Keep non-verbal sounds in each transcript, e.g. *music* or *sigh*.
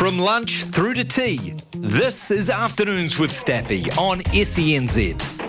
From lunch through to tea, this is Afternoons with Staffy on SENZ.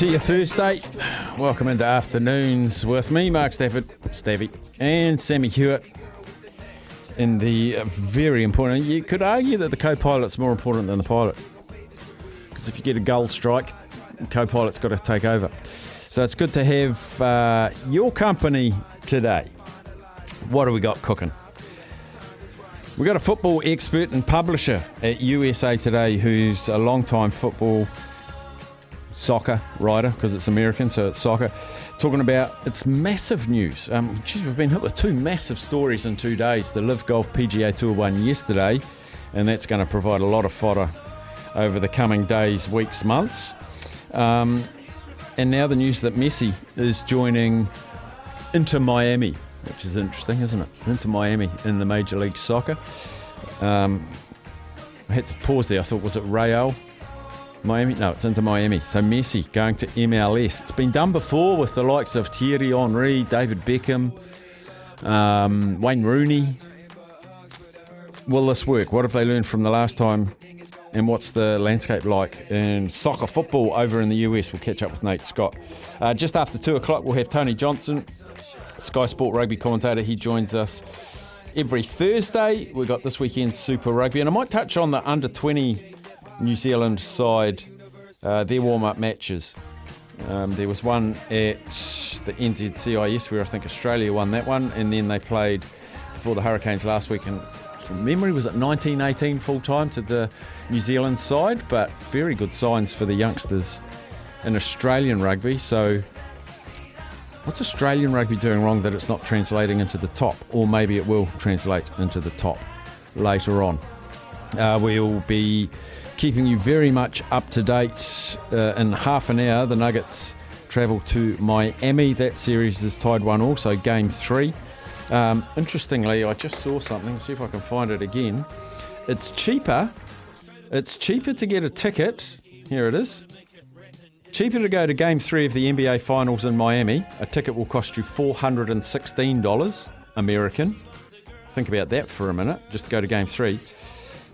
To your Thursday. Welcome into afternoons with me, Mark Stafford, Stevie, and Sammy Hewitt. In the very important, you could argue that the co-pilot's more important than the pilot, because if you get a gull strike, co-pilot's got to take over. So it's good to have uh, your company today. What do we got cooking? We've got a football expert and publisher at USA Today, who's a long-time football soccer writer because it's American, so it's soccer. Talking about it's massive news. Um, geez, we've been hit with two massive stories in two days. The LIV Golf PGA Tour won yesterday, and that's going to provide a lot of fodder over the coming days, weeks, months. Um, and now the news that Messi is joining Inter Miami, which is interesting, isn't it? Inter Miami in the Major League Soccer. Um, I had to pause there. I thought, was it Real? Miami? No, it's Inter Miami. So Messi going to MLS. It's been done before with the likes of Thierry Henry, David Beckham, um, Wayne Rooney. Will this work? What have they learned from the last time? And what's the landscape like in soccer football over in the US? We'll catch up with Nate Scott. Uh, just after two o'clock, we'll have Tony Johnson, Sky Sport rugby commentator. He joins us every Thursday. We've got this weekend's Super Rugby, and I might touch on the under 20 New Zealand side, uh, their warm up matches. Um, there was one at the NZCIS where I think Australia won that one, and then they played before the Hurricanes last week. And from memory, was it 1918 full time to the New Zealand side? But very good signs for the youngsters in Australian rugby. So, what's Australian rugby doing wrong that it's not translating into the top? Or maybe it will translate into the top later on. Uh, we'll be keeping you very much up to date. Uh, in half an hour, the Nuggets travel to Miami. That series is tied one also, game three. Um, interestingly, I just saw something. See if I can find it again. It's cheaper. It's cheaper to get a ticket. Here it is. Cheaper to go to game three of the NBA Finals in Miami. A ticket will cost you $416 American. Think about that for a minute, just to go to game three.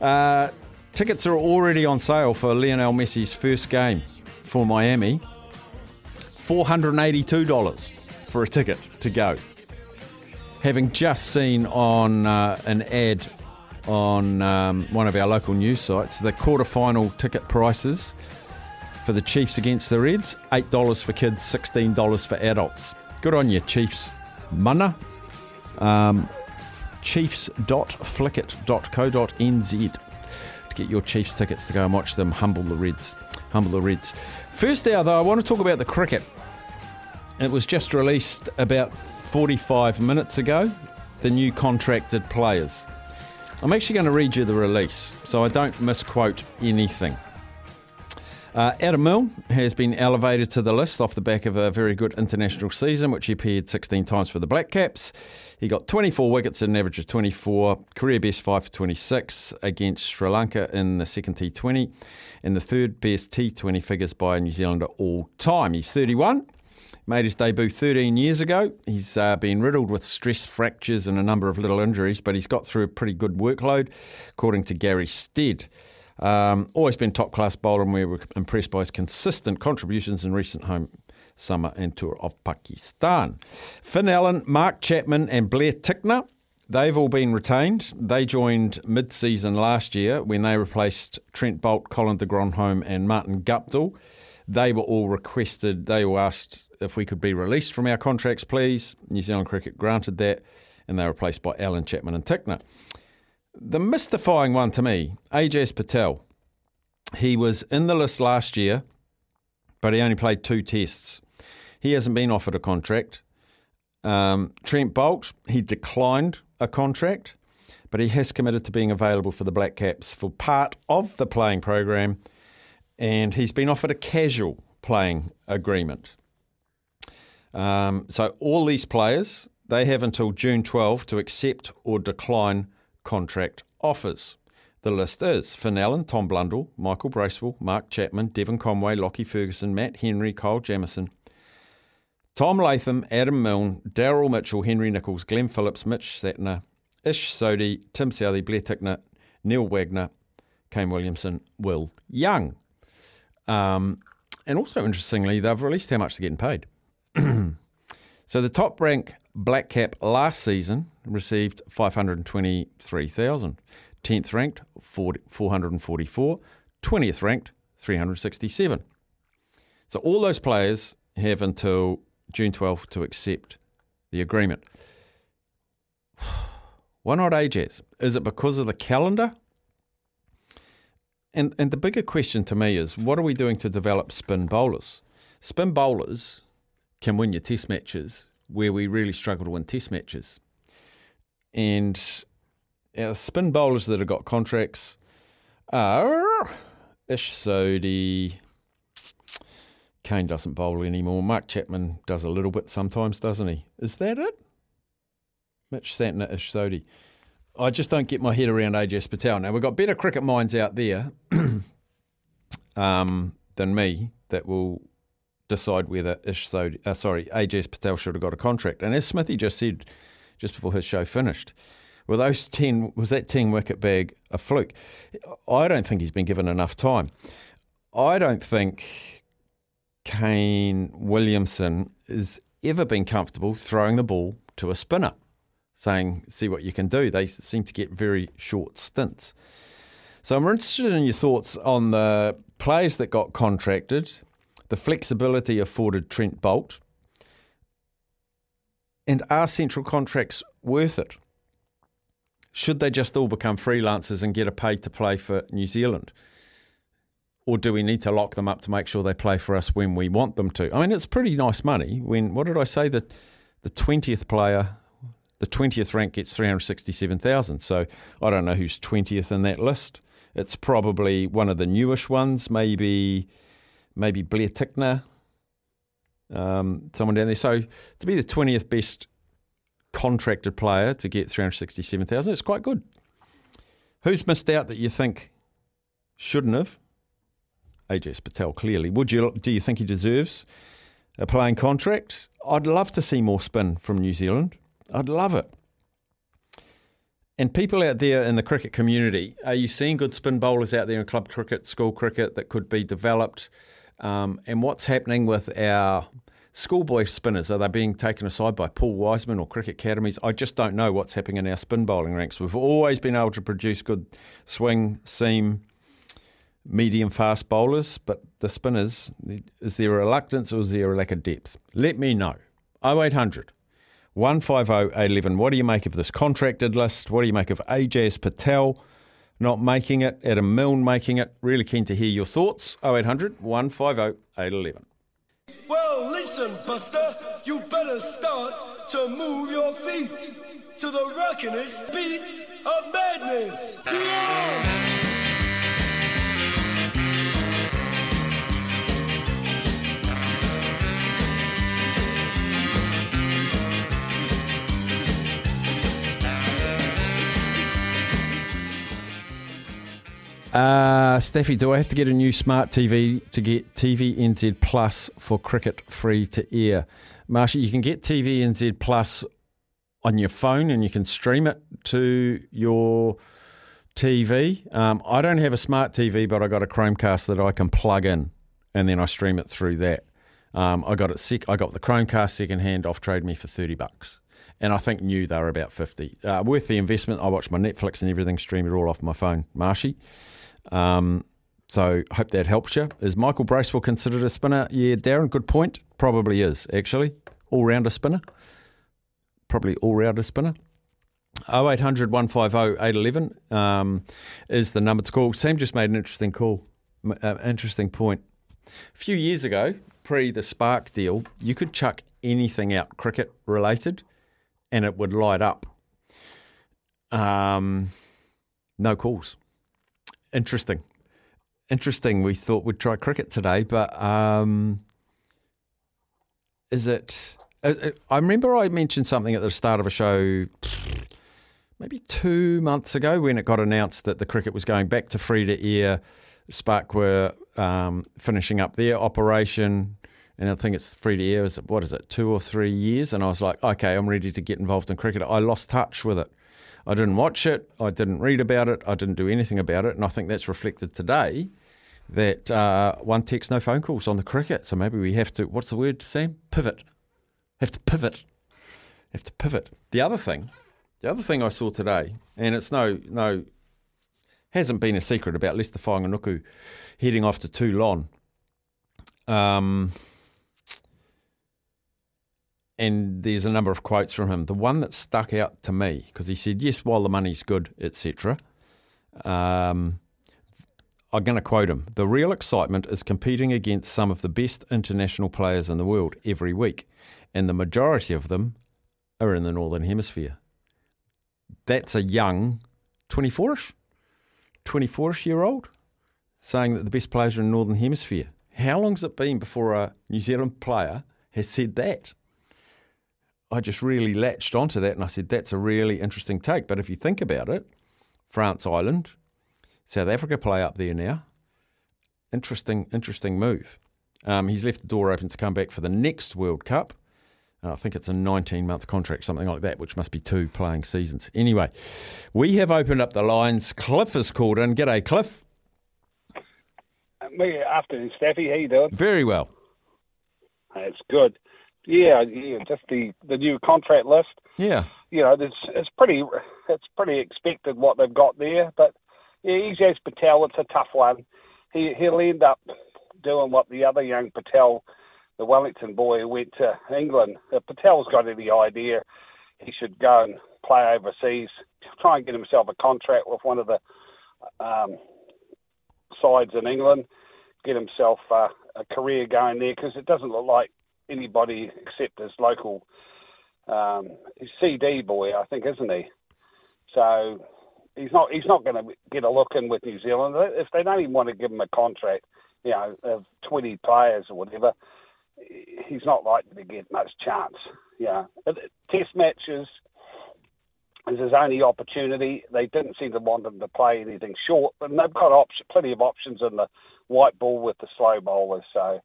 Uh, tickets are already on sale for Lionel Messi's first game for Miami. $482 for a ticket to go. Having just seen on uh, an ad on um, one of our local news sites the quarterfinal ticket prices for the Chiefs against the Reds $8 for kids, $16 for adults. Good on you, Chiefs. Mana. Um, chiefs.flicket.co.nz get your Chiefs tickets to go and watch them humble the Reds. Humble the Reds. First hour, though, I want to talk about the cricket. It was just released about 45 minutes ago, the new contracted players. I'm actually going to read you the release so I don't misquote anything. Uh, Adam Milne has been elevated to the list off the back of a very good international season, which he appeared 16 times for the Black Caps. He got 24 wickets at an average of 24, career best 5 for 26 against Sri Lanka in the second T20, and the third best T20 figures by a New Zealander all time. He's 31. Made his debut 13 years ago. He's uh, been riddled with stress fractures and a number of little injuries, but he's got through a pretty good workload, according to Gary Stead. Um, always been top class bowler, and we were impressed by his consistent contributions in recent home, summer, and tour of Pakistan. Finn Allen, Mark Chapman, and Blair Tickner. They've all been retained. They joined mid season last year when they replaced Trent Boult, Colin de Grandhomme, and Martin Guptill. They were all requested, they were asked if we could be released from our contracts, please. New Zealand Cricket granted that, and they were replaced by Allen Chapman and Tickner. The mystifying one to me, Ajaz Patel. He was in the list last year, but he only played two tests. He hasn't been offered a contract. Um, Trent Boult, he declined a contract, but he has committed to being available for the Black Caps for part of the playing program, and he's been offered a casual playing agreement. Um, so all these players, they have until June 12 to accept or decline contract offers. The list is Finn Allen, Tom Blundell, Michael Bracewell, Mark Chapman, Devon Conway, Lockie Ferguson, Matt Henry, Kyle Jamieson, Tom Latham, Adam Milne, Daryl Mitchell, Henry Nicholls, Glenn Phillips, Mitch Santner, Ish Sodhi, Tim Southee, Blair Tickner, Neil Wagner, Kane Williamson, Will Young. Um, and also, interestingly, they've released how much they're getting paid. *clears throat* so the top rank black cap last season received 523,000. 10th ranked 40, 444, 20th ranked 367. So all those players have until June 12th to accept the agreement. *sighs* Why not Ajaz? Is it because of the calendar? And and the bigger question to me is what are we doing to develop spin bowlers? Spin bowlers can win your test matches where we really struggle to win test matches. And our spin bowlers that have got contracts are Ish Sodhi. Kane doesn't bowl anymore. Mark Chapman does a little bit sometimes, doesn't he? Is that it? Mitch Santner, Ish Sodhi. I just don't get my head around AJ Patel. Now, we've got better cricket minds out there *clears throat* um, than me that will decide whether Ish Sodhi, uh, sorry, AJ Patel should have got a contract. And as Smithy just said just before his show finished, were those 10, was that 10 wicket bag a fluke? I don't think he's been given enough time. I don't think Kane Williamson has ever been comfortable throwing the ball to a spinner saying, see what you can do. They seem to get very short stints. So I'm interested in your thoughts on the players that got contracted, the flexibility afforded Trent Boult, and are central contracts worth it? Should they just all become freelancers and get a pay to play for New Zealand? Or do we need to lock them up to make sure they play for us when we want them to? I mean, it's pretty nice money. When what did I say that the twentieth player the 20th rank gets 367,000. So I don't know who's 20th in that list. It's probably one of the newish ones, maybe maybe Blair Tickner, um, someone down there. So to be the 20th best contracted player to get 367,000, it's quite good. Who's missed out that you think shouldn't have? Ajaz Patel, clearly. Would you? Do you think he deserves a playing contract? I'd love to see more spin from New Zealand. I'd love it. And people out there in the cricket community, are you seeing good spin bowlers out there in club cricket, school cricket that could be developed? Um, and what's happening with our schoolboy spinners? Are they being taken aside by Paul Wiseman or cricket academies? I just don't know what's happening in our spin bowling ranks. We've always been able to produce good swing, seam, medium fast bowlers, but the spinners, is there a reluctance or is there a lack of depth? Let me know. 0800 150 811. What do you make of this contracted list? What do you make of Ajaz Patel not making it, Adam Milne making it? Really keen to hear your thoughts. 0800 150 811. Well, listen, Buster, you better start to move your feet to the rockinest beat of madness. Yeah! Uh, Staffy, do I have to get a new smart TV to get TV NZ Plus for cricket free to air? Marsha, you can get TV NZ Plus on your phone and you can stream it to your TV. Um, I don't have a smart TV, but I got a Chromecast that I can plug in and then I stream it through that. Um, I got it sec- I got the Chromecast second hand off trade me for thirty bucks, and I think new they were about fifty. Uh, worth the investment. I watch my Netflix and everything, stream it all off my phone. Marshy. Um, so hope that helps you. Is Michael Bracewell considered a spinner? Yeah, Darren, good point. Probably is, actually. All rounder spinner. Probably all rounder spinner. 0800 150 811 um, is the number to call. Sam just made an interesting call, uh, interesting point. A few years ago, pre the Spark deal, you could chuck anything out cricket related and it would light up. Um, no calls. Interesting. Interesting. We thought we'd try cricket today, but um, is it? uh, uh, I remember I mentioned something at the start of a show maybe two months ago when it got announced that the cricket was going back to free to air. Spark were um, finishing up their operation, and I think it's free to air. Is it, what is it, two or three years? And I was like, okay, I'm ready to get involved in cricket. I lost touch with it. I didn't watch it. I didn't read about it. I didn't do anything about it. And I think that's reflected today. That uh, one text, no phone calls on the cricket. So maybe we have to. What's the word, Sam? Pivot. Have to pivot. Have to pivot. The other thing the other thing I saw today, and it's no no hasn't been a secret about Leicester Fainga'anuku heading off to Toulon. Um, and there's a number of quotes from him. The one that stuck out to me because he said, "Yes, while the money's good, etc." Um, I'm going to quote him: "The real excitement is competing against some of the best international players in the world every week, and the majority of them are in the northern hemisphere." That's a young 24ish, 24ish year old saying that the best players are in the northern hemisphere. How long's it been before a New Zealand player has said that? I just really latched onto that and I said, that's a really interesting take. But if you think about it, France Ireland, South Africa play up there now. Interesting, interesting move. Um, he's left the door open to come back for the next World Cup. Uh, I think it's a 19 month contract, something like that, which must be two playing seasons. Anyway, we have opened up the lines. Cliff is called in. G'day, Cliff. Me afternoon, Staffy. How you doing? Very well. That's good. Yeah, yeah. Just the the new contract list. Yeah. You know, it's it's pretty it's pretty expected what they've got there. But yeah, Ajaz Patel, it's a tough one. He he'll end up doing what the other young Patel, the Wellington boy who went to England. If Patel's got any idea, he should go and play overseas. Try and get himself a contract with one of the um, sides in England. Get himself uh, a career going there because it doesn't look like anybody except his local um, CD boy, I think, isn't he? So he's not he's not going to get a look in with New Zealand if they don't even want to give him a contract, you know, of 20 players or whatever. He's not likely to get much chance. Yeah, Test matches is his only opportunity. They didn't seem to want him to play anything short, but they've got option, plenty of options in the white ball with the slow bowlers. So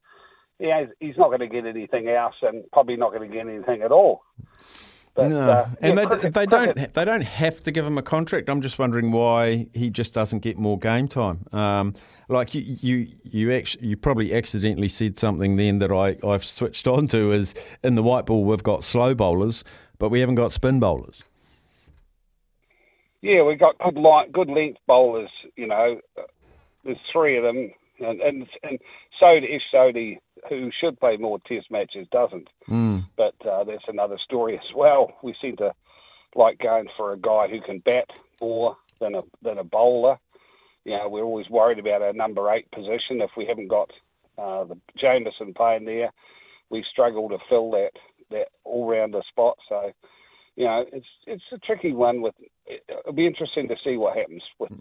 yeah, he's not going to get anything else, and probably not going to get anything at all. But, no, uh, and yeah, they, cricket- they don't they don't have to give him a contract. I'm just wondering why he just doesn't get more game time. Um, like you you you actually you probably accidentally said something then that I I've switched on to is in the white ball we've got slow bowlers, but we haven't got spin bowlers. Yeah, we've got good light, good length bowlers. You know, Uh, there's three of them, and and and Sodhi, Ish Sodhi, who should play more Test matches, doesn't. Mm. But uh, that's another story as well. We seem to like going for a guy who can bat more than a than a bowler. You know, we're always worried about our number eight position. If we haven't got uh, the Jamieson playing there, we struggle to fill that that all rounder spot. So, you know, it's it's a tricky one. With it'll be interesting to see what happens with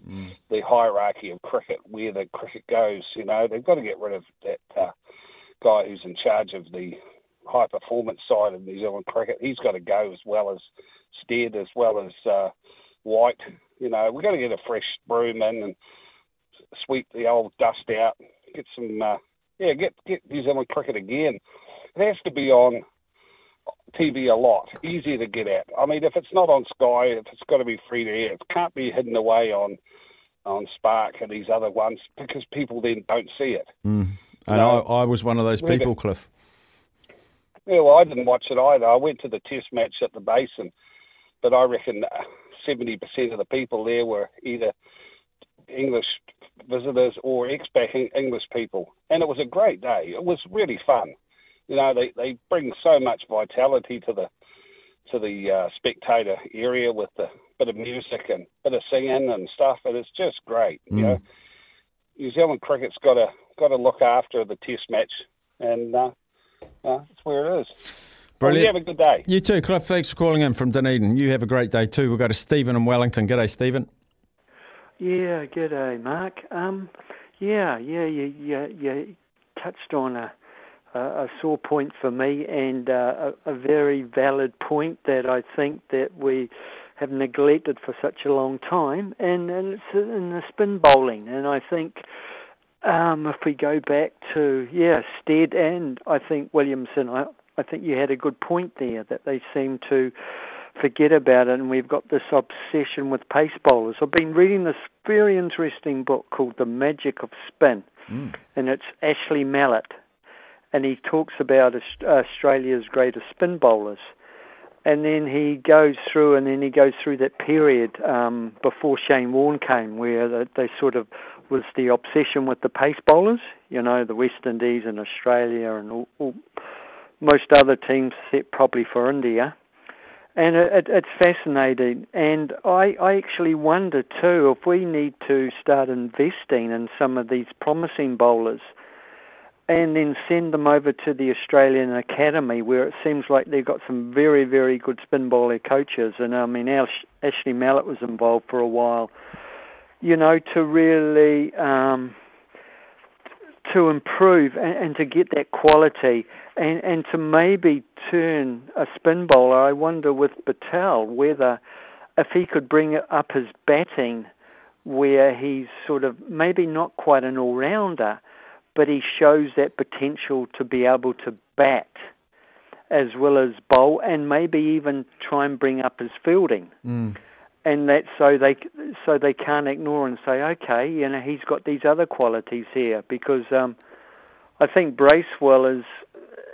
the hierarchy of cricket, where the cricket goes. You know, they've got to get rid of that uh, guy who's in charge of the high performance side of New Zealand cricket. He's got to go as well as Stead, as well as uh, White. You know, we've got to get a fresh broom in and sweep the old dust out. Get some, uh, yeah, get get New Zealand cricket again. It has to be on TV a lot, easier to get at. I mean, if it's not on Sky, if it's got to be free to air, it can't be hidden away on on Spark and these other ones because people then don't see it. And No. I, I was one of those people, Cliff. Yeah, well, I didn't watch it either. I went to the test match at the Basin, but I reckon seventy percent of the people there were either English visitors or expat Eng- English people, and it was a great day. It was really fun. You know, they, they bring so much vitality to the to the uh, spectator area with the bit of music and bit of singing and stuff, and it's just great. You know, New Zealand cricket's got to got to look after the Test match, and uh, uh, that's where it is. Well, you have a good day. You too, Cliff. Thanks for calling in from Dunedin. You have a great day too. We'll go to Stephen in Wellington. G'day, Stephen. Yeah, g'day, Mark. Um, yeah, yeah, you, you, you touched on a, a, a sore point for me and uh, a, a very valid point that I think that we have neglected for such a long time, and, and it's in the spin bowling. And I think um, if we go back to yeah, Stead and I think Williamson, I, I think you had a good point there that they seem to forget about it, and we've got this obsession with pace bowlers. I've been reading this very interesting book called The Magic of Spin, and it's Ashley Mallett, and he talks about Australia's greatest spin bowlers. And then he goes through, and then he goes through that period um, before Shane Warne came, where they, they sort of was the obsession with the pace bowlers. You know, the West Indies and Australia and all, all, most other teams, except probably for India and it, it, it's fascinating. And I, I actually wonder too if we need to start investing in some of these promising bowlers, and then send them over to the Australian Academy, where it seems like they've got some very, very good spin bowler coaches. And I mean, Ash, Ashley Mallett was involved for a while. You know, to really. Um, to improve and, and to get that quality and, and to maybe turn a spin bowler. I wonder with Patel whether if he could bring up his batting where he's sort of maybe not quite an all rounder, but he shows that potential to be able to bat as well as bowl and maybe even try and bring up his fielding and that so they so they can't ignore and say, okay, you know, he's got these other qualities here because um, I think Bracewell is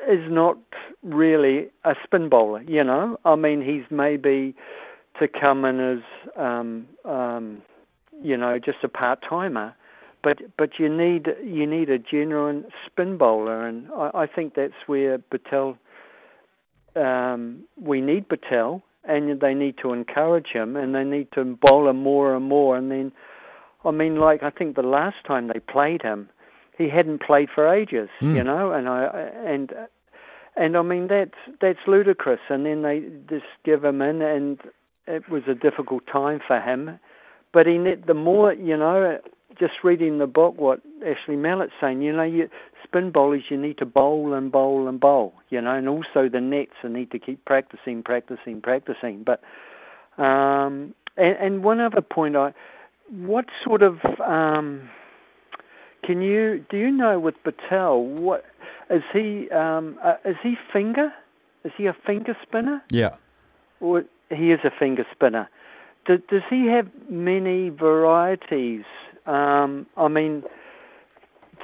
is not really a spin bowler. You know, I mean, he's maybe to come in as um, um, you know just a part timer. But but you need you need a genuine spin bowler, and I, I think that's where Patel. Um, we need Patel, and they need to encourage him, and they need to bowl him more and more. And then, I mean, like I think the last time they played him, he hadn't played for ages, hmm. you know, and I and and I mean that's that's ludicrous. And then they just give him in, and it was a difficult time for him. But he the more you know, just reading the book, what Ashley Mallett's saying, you know, you spin bowlers you need to bowl and bowl and bowl, you know, and also the nets you need to keep practicing, practicing, practicing. But um, and, and one other point, I what sort of um, can you do you know with Patel what is he um, uh, is he finger is he a finger spinner Yeah. or he is a finger spinner? Do, does he have many varieties? Um, I mean,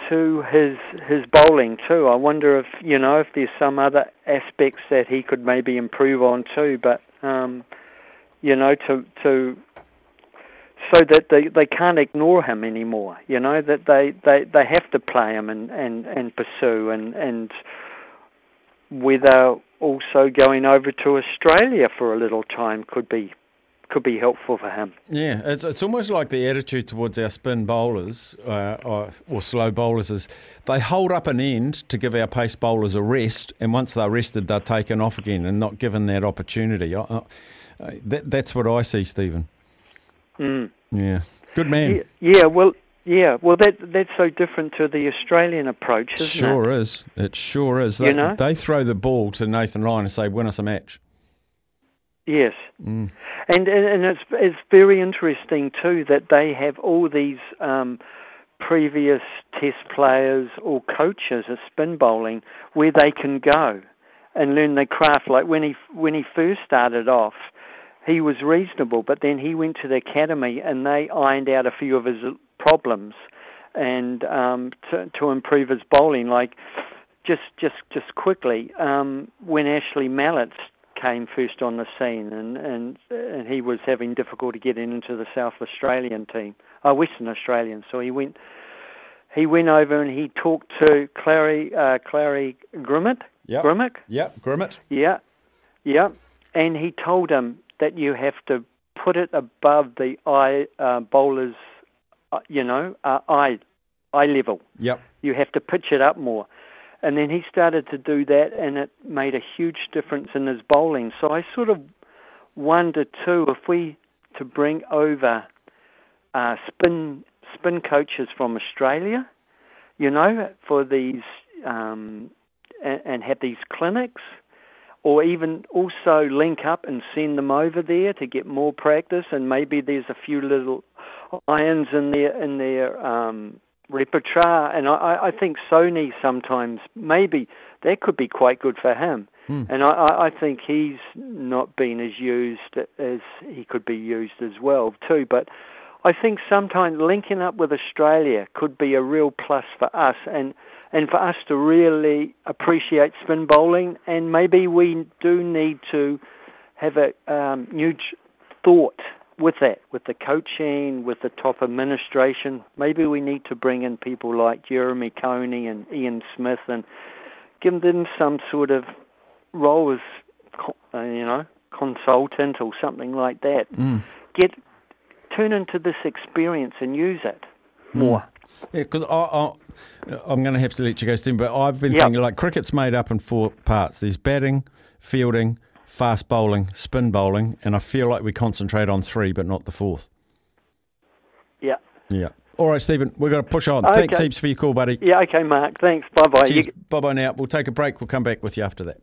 to his his bowling too. I wonder if you know if there's some other aspects that he could maybe improve on too. But um, you know, to to so that they, they can't ignore him anymore. You know that they, they, they have to play him and, and, and pursue and and whether also going over to Australia for a little time could be could be helpful for him. Yeah, it's, it's almost like the attitude towards our spin bowlers uh, or, or slow bowlers is they hold up an end to give our pace bowlers a rest, and once they're rested, they're taken off again and not given that opportunity. Uh, uh, that, that's what I see, Stephen. Yeah, good man. Yeah, yeah, well, yeah, well that that's so different to the Australian approach, isn't Sure is. It sure is. You know? they throw the ball to Nathan Lyon and say, "Win us a match." Yes, Mm. and, and and it's it's very interesting too that they have all these um, previous Test players or coaches of spin bowling where they can go and learn their craft. Like when he when he first started off, he was reasonable, but then he went to the academy and they ironed out a few of his problems and um, to to improve his bowling. Like just just just quickly um, when Ashley Mallett came first on the scene, and and and he was having difficulty getting into the South Australian team, uh, Western Australian. So he went he went over and he talked to Clary uh, Clary Grimmett, Yep. Grimmick. Yep. Grimmett. Yeah, yeah. And he told him that you have to put it above the eye uh, bowler's, uh, you know, uh, eye eye level. Yep. You have to pitch it up more. And then he started to do that, and it made a huge difference in his bowling. So I sort of wonder too if we to bring over uh, spin spin coaches from Australia, you know, for these um, and, and have these clinics, or even also link up and send them over there to get more practice. And maybe there's a few little irons in their in their um, repertoire. And I, I think Sony sometimes maybe that could be quite good for him. And I, I I think he's not been as used as he could be used as well too. But I think sometimes linking up with Australia could be a real plus for us and and for us to really appreciate spin bowling. And maybe we do need to have a um, new thought with that, with the coaching, with the top administration. Maybe we need to bring in people like Jeremy Coney and Ian Smith and give them some sort of role as, uh, you know, consultant or something like that. Get turn into this experience and use it more. Yeah, because I, I, I'm going to have to let you go soon, but I've been Yep. thinking like cricket's made up in four parts. There's batting, fielding, fast bowling, spin bowling, and I feel like we concentrate on three, but not the fourth. Yeah. Yeah. All right, Stephen, we've got to push on. Thanks heaps for your call, buddy. Yeah. Okay, Mark. Thanks. Bye bye. Cheers. Bye bye now. We'll take a break. We'll come back with you after that.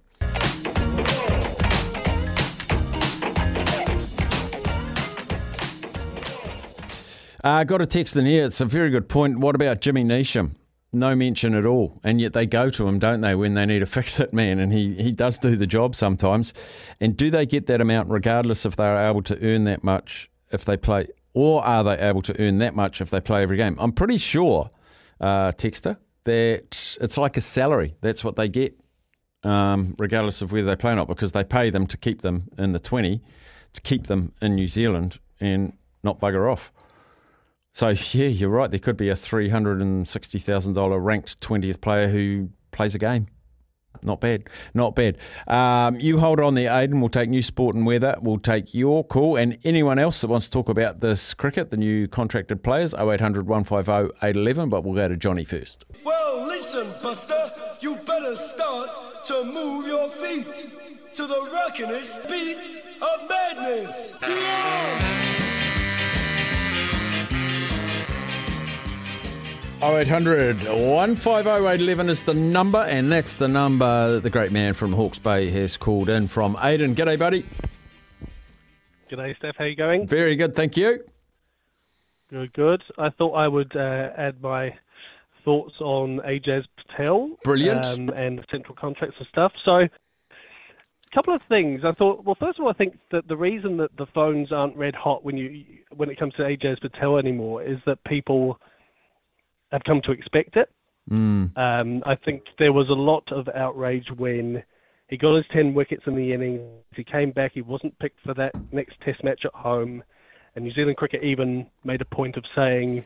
Uh, got a text in here. It's a very good point. What about Jimmy Neesham? No mention at all. And yet they go to him, don't they, when they need a *laughs* fix it man? And he, he does do the job sometimes. And do they get that amount regardless if they're able to earn that much if they play? Or are they able to earn that much if they play every game? I'm pretty sure, uh, Texter, that it's like a salary. That's what they get, um, regardless of whether they play or not, because they pay them to keep them in the 20, to keep them in New Zealand and not bugger off. So yeah, you're right. There could be a three hundred and sixty thousand dollar ranked twentieth player who plays a game. Not bad, not bad. Um, you hold on there, Aiden. We'll take new sport and weather. We'll take your call and anyone else that wants to talk about this cricket, the new contracted players. 0800 150 811. But we'll go to Johnny first. Well, listen, Buster, you better start to move your feet to the rockinest beat of madness. Yeah! 0800 150 811 is the number, and that's the number that the great man from Hawke's Bay has called in from Aiden. G'day, buddy. G'day, Steph. How you going? Very good, thank you. Good, good. I thought I would uh, add my thoughts on Ajaz Patel. Brilliant. Um, and central contracts and stuff. So, a couple of things. I thought. Well, first of all, I think that the reason that the phones aren't red hot when you when it comes to Ajaz Patel anymore is that people have come to expect it. Um, I think there was a lot of outrage when he got his 10 wickets in the innings. He came back. He wasn't picked for that next Test match at home. And New Zealand cricket even made a point of saying,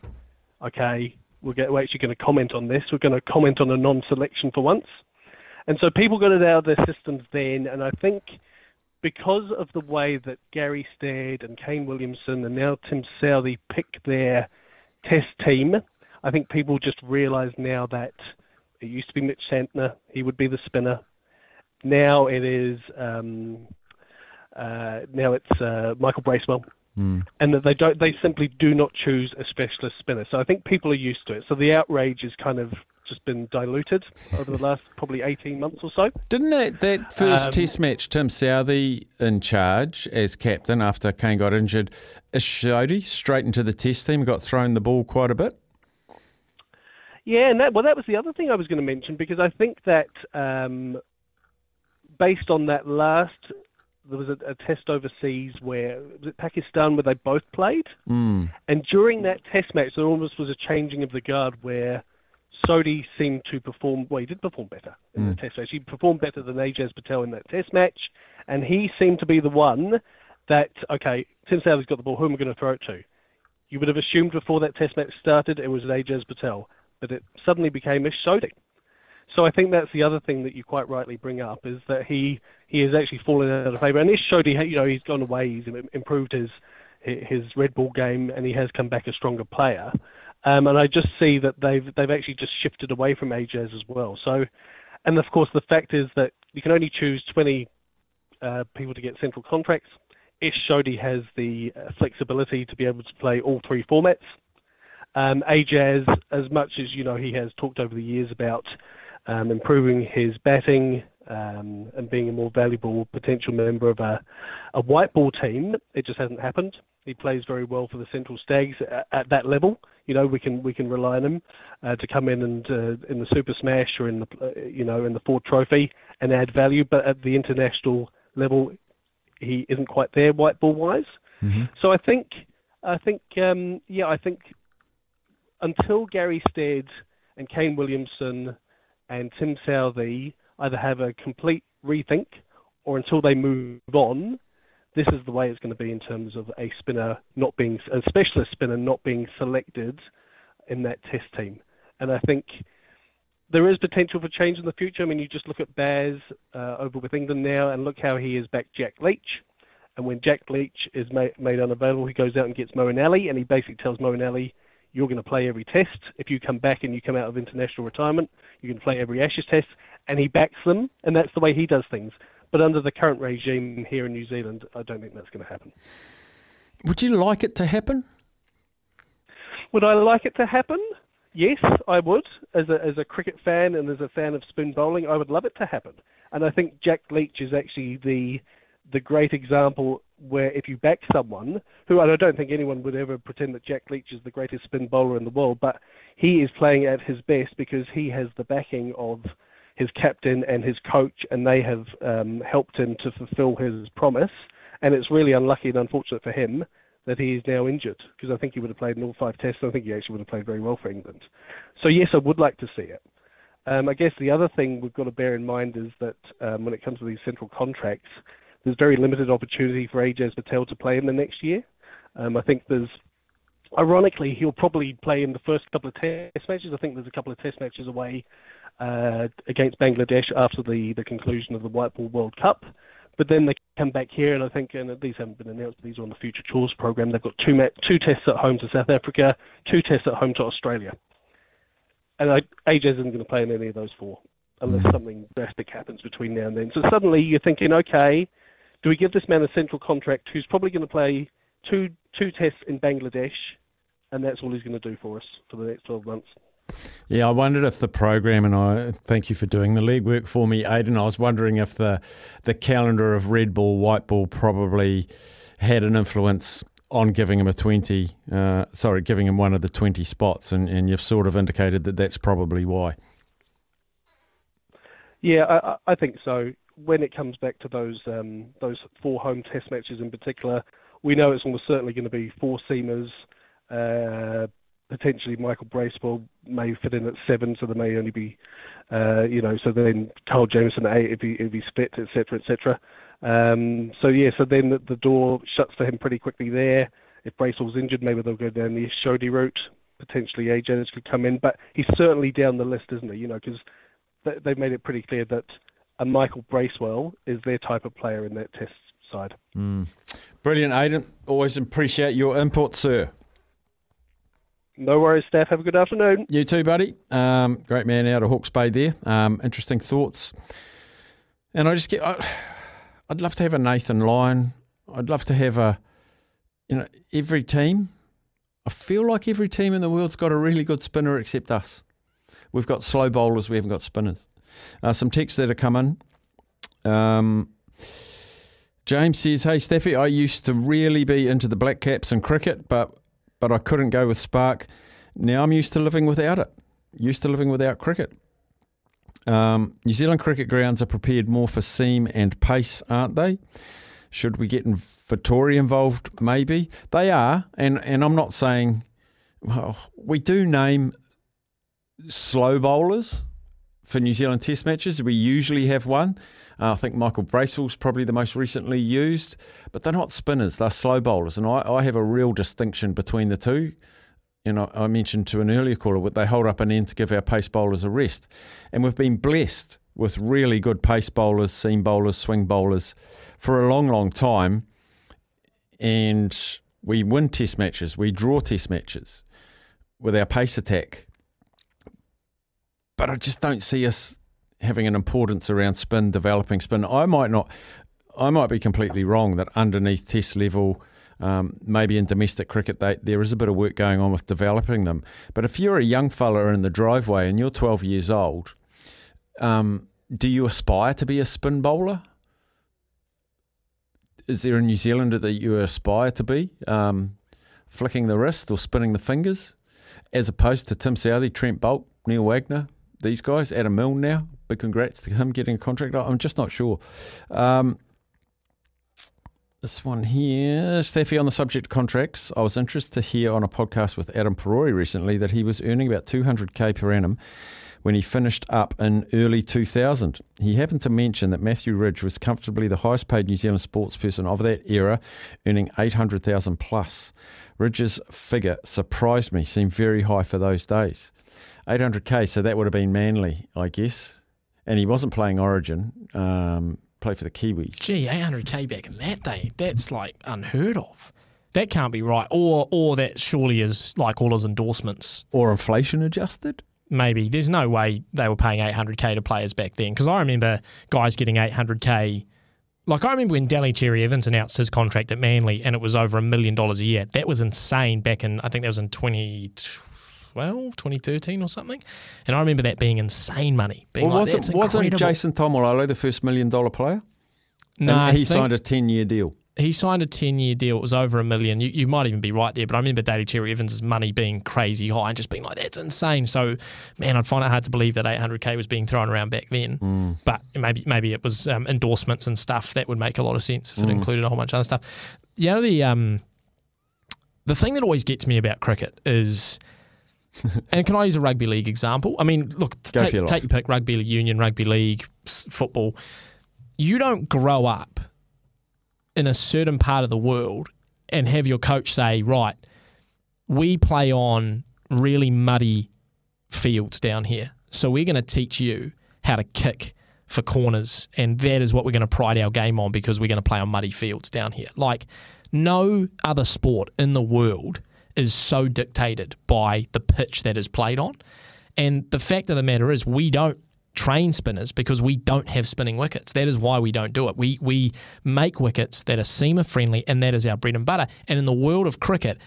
okay, we're, get, we're actually going to comment on this. We're going to comment on a non selection for once. And so people got it out of their systems then. And I think because of the way that Gary Stead and Kane Williamson and now Tim Southee pick their test team, I think people just realise now that it used to be Mitch Santner, he would be the spinner. Now it is um, uh, now it's uh, Michael Bracewell, and that they don't they simply do not choose a specialist spinner. So I think people are used to it. So the outrage has kind of just been diluted *laughs* over the last probably 18 months or so. Didn't that, that first Um, test match, Tim Southee in charge as captain after Kane got injured, Ish Sodhi straight into the test team, got thrown the ball quite a bit? Yeah, and that well, that was the other thing I was going to mention because I think that um, based on that last, there was a, a test overseas where was it Pakistan where they both played, Mm. and during that test match there almost was a changing of the guard where Sodhi seemed to perform. Well, he did perform better in the test match. He performed better than Ajaz Patel in that test match, and he seemed to be the one that okay, Tim Southee's got the ball. Who am I going to throw it to? You would have assumed before that test match started it was Ajaz Patel, but it suddenly became Ish Sodhi. So I think that's the other thing that you quite rightly bring up is that he he has actually fallen out of favour, and showed you know he's gone away, he's improved his his red ball game, and he has come back a stronger player. Um, and I just see that they've they've actually just shifted away from Ajaz as well. So, and of course the fact is that you can only choose 20 uh, people to get central contracts. Ish Sodhi has the uh, flexibility to be able to play all three formats. Um, Ajaz, as much as you know, he has talked over the years about um, improving his batting um, and being a more valuable potential member of a, a white ball team. It just hasn't happened. He plays very well for the Central Stags at, at that level. You know, we can we can rely on him uh, to come in and uh, in the Super Smash or in the uh, you know in the Ford Trophy and add value. But at the international level, he isn't quite there white ball wise. Mm-hmm. So I think I think um, yeah I think until Gary Stead and Kane Williamson and Tim Southee either have a complete rethink or until they move on, this is the way it's going to be in terms of a spinner not being a specialist spinner not being selected in that test team. And I think there is potential for change in the future. I mean, you just look at Baz uh, over with England now, and look how he is back Jack Leach. And when Jack Leach is made, made unavailable, he goes out and gets Moeen and he basically tells Moeen Ali, "You're going to play every test. If you come back and you come out of international retirement, you can play every Ashes test." And he backs them, and that's the way he does things. But under the current regime here in New Zealand, I don't think that's going to happen. Would you like it to happen? Would I like it to happen? Yes, I would. As a as a cricket fan and as a fan of spin bowling, I would love it to happen. And I think Jack Leach is actually the the great example where if you back someone who I don't think anyone would ever pretend that Jack Leach is the greatest spin bowler in the world, but he is playing at his best because he has the backing of his captain and his coach, and they have um, helped him to fulfil his promise. And it's really unlucky and unfortunate for him that he is now injured because I think he would have played in all five tests. I think he actually would have played very well for England. So yes, I would like to see it. Um, I guess the other thing we've got to bear in mind is that um, when it comes to these central contracts, there's very limited opportunity for Ajaz Patel to play in the next year. Um, I think there's, ironically, he'll probably play in the first couple of test matches. I think there's a couple of test matches away uh, against Bangladesh after the, the conclusion of the White Ball World Cup. But then they come back here, and I think, and these haven't been announced, but these are on the Future Tours program. They've got two two tests at home to South Africa, two tests at home to Australia. And I, Ajaz isn't going to play in any of those four unless something drastic happens between now and then. So suddenly you're thinking, okay, do we give this man a central contract who's probably going to play two two tests in Bangladesh, and that's all he's going to do for us for the next 12 months? Yeah, I wondered if the program, and I thank you for doing the legwork for me, Aidan. I was wondering if the the calendar of red ball, white ball probably had an influence on giving him a 20, uh, sorry, giving him one of the 20 spots, and, and you've sort of indicated that that's probably why. Yeah, I, I think so. When it comes back to those um, those four home test matches in particular, we know it's almost certainly going to be four seamers, uh, potentially Michael Bracewell may fit in at seven, so there may only be, uh, you know, so then Kyle Jamieson at eight if he if he's fit, etc., etc. Um, so yeah, so then the, the, door shuts for him pretty quickly there. If Bracewell's injured, maybe they'll go down the Sodhi route. Potentially, Ajaz could come in, but he's certainly down the list, isn't he? You know, because they, they've made it pretty clear that a Michael Bracewell is their type of player in that test side. Mm. Brilliant, Aidan. Always appreciate your input, sir. No worries, Steph. Have a good afternoon. You too, buddy. Um, great man out of Hawke's Bay there. Um, interesting thoughts. And I just get, I, I'd love to have a Nathan Lyon. I'd love to have a, you know, every team. I feel like every team in the world's got a really good spinner except us. We've got slow bowlers, we haven't got spinners. Uh, some texts that are coming. Um, James says, Hey, Staffy, I used to really be into the Black Caps and cricket, but but I couldn't go with Spark. Now I'm used to living without it. Used to living without cricket. Um, New Zealand cricket grounds are prepared more for seam and pace, aren't they? Should we get Vettori involved? Maybe they are, and and I'm not saying. Well, we do name slow bowlers for New Zealand Test matches. We usually have one. Uh, I think Michael Bracewell's probably the most recently used, but they're not spinners, they're slow bowlers. And I, I have a real distinction between the two. you know, I mentioned to an earlier caller, they hold up an end to give our pace bowlers a rest. And we've been blessed with really good pace bowlers, seam bowlers, swing bowlers for a long, long time. And we win test matches, we draw test matches with our pace attack. But I just don't see us having an importance around spin, developing spin. I might not, I might be completely wrong that underneath test level, um, maybe in domestic cricket, they, there is a bit of work going on with developing them. But if you're a young fella in the driveway and you're 12 years old, um, do you aspire to be a spin bowler? Is there a New Zealander that you aspire to be? Um, flicking the wrist or spinning the fingers, as opposed to Tim Southee, Trent Boult, Neil Wagner, these guys, Adam Milne now. Big congrats to him getting a contract. I'm just not sure. Um, this one here, Steffi, on the subject of contracts, I was interested to hear on a podcast with Adam Parore recently that he was earning about 200k per annum when he finished up in early 2000. He happened to mention that Matthew Ridge was comfortably the highest paid New Zealand sports person of that era, earning 800,000 plus. Ridge's figure surprised me, seemed very high for those days. 800k, so that would have been Manly, I guess. And he wasn't playing Origin, um, played for the Kiwis. Gee, 800k back in that day, that's like unheard of. That can't be right. Or or that surely is like all his endorsements. Or inflation adjusted? Maybe. There's no way they were paying 800k to players back then. Because I remember guys getting 800k. Like I remember when Daly Cherry Evans announced his contract at Manly and it was over a million dollars a year. That was insane back in, I think that was in 2012, 2013 or something. And I remember that being insane money. Being Well, like, wasn't, that's wasn't. Jason Taumalolo the first million dollar player? No, And he signed a 10 year deal. he signed a 10 year deal. It was over a million. You, you might even be right there, but I remember Daly Cherry Evans' money being crazy high and just being like, that's insane. So, man, I'd find it hard to believe that 800K was being thrown around back then. But maybe maybe it was um, endorsements and stuff. That would make a lot of sense if it included a whole bunch of other stuff. You know, the, um, the thing that always gets me about cricket is. And can I use a rugby league example? I mean, look, take, your take your pick rugby union, rugby league, football. You don't grow up in a certain part of the world and have your coach say, right, we play on really muddy fields down here. So we're going to teach you how to kick for corners. And that is what we're going to pride our game on because we're going to play on muddy fields down here. Like, no other sport in the world is so dictated by the pitch that is played on. And the fact of the matter is, we don't train spinners because we don't have spinning wickets. That is why we don't do it. We we make wickets that are seamer friendly, and that is our bread and butter. And in the world of cricket,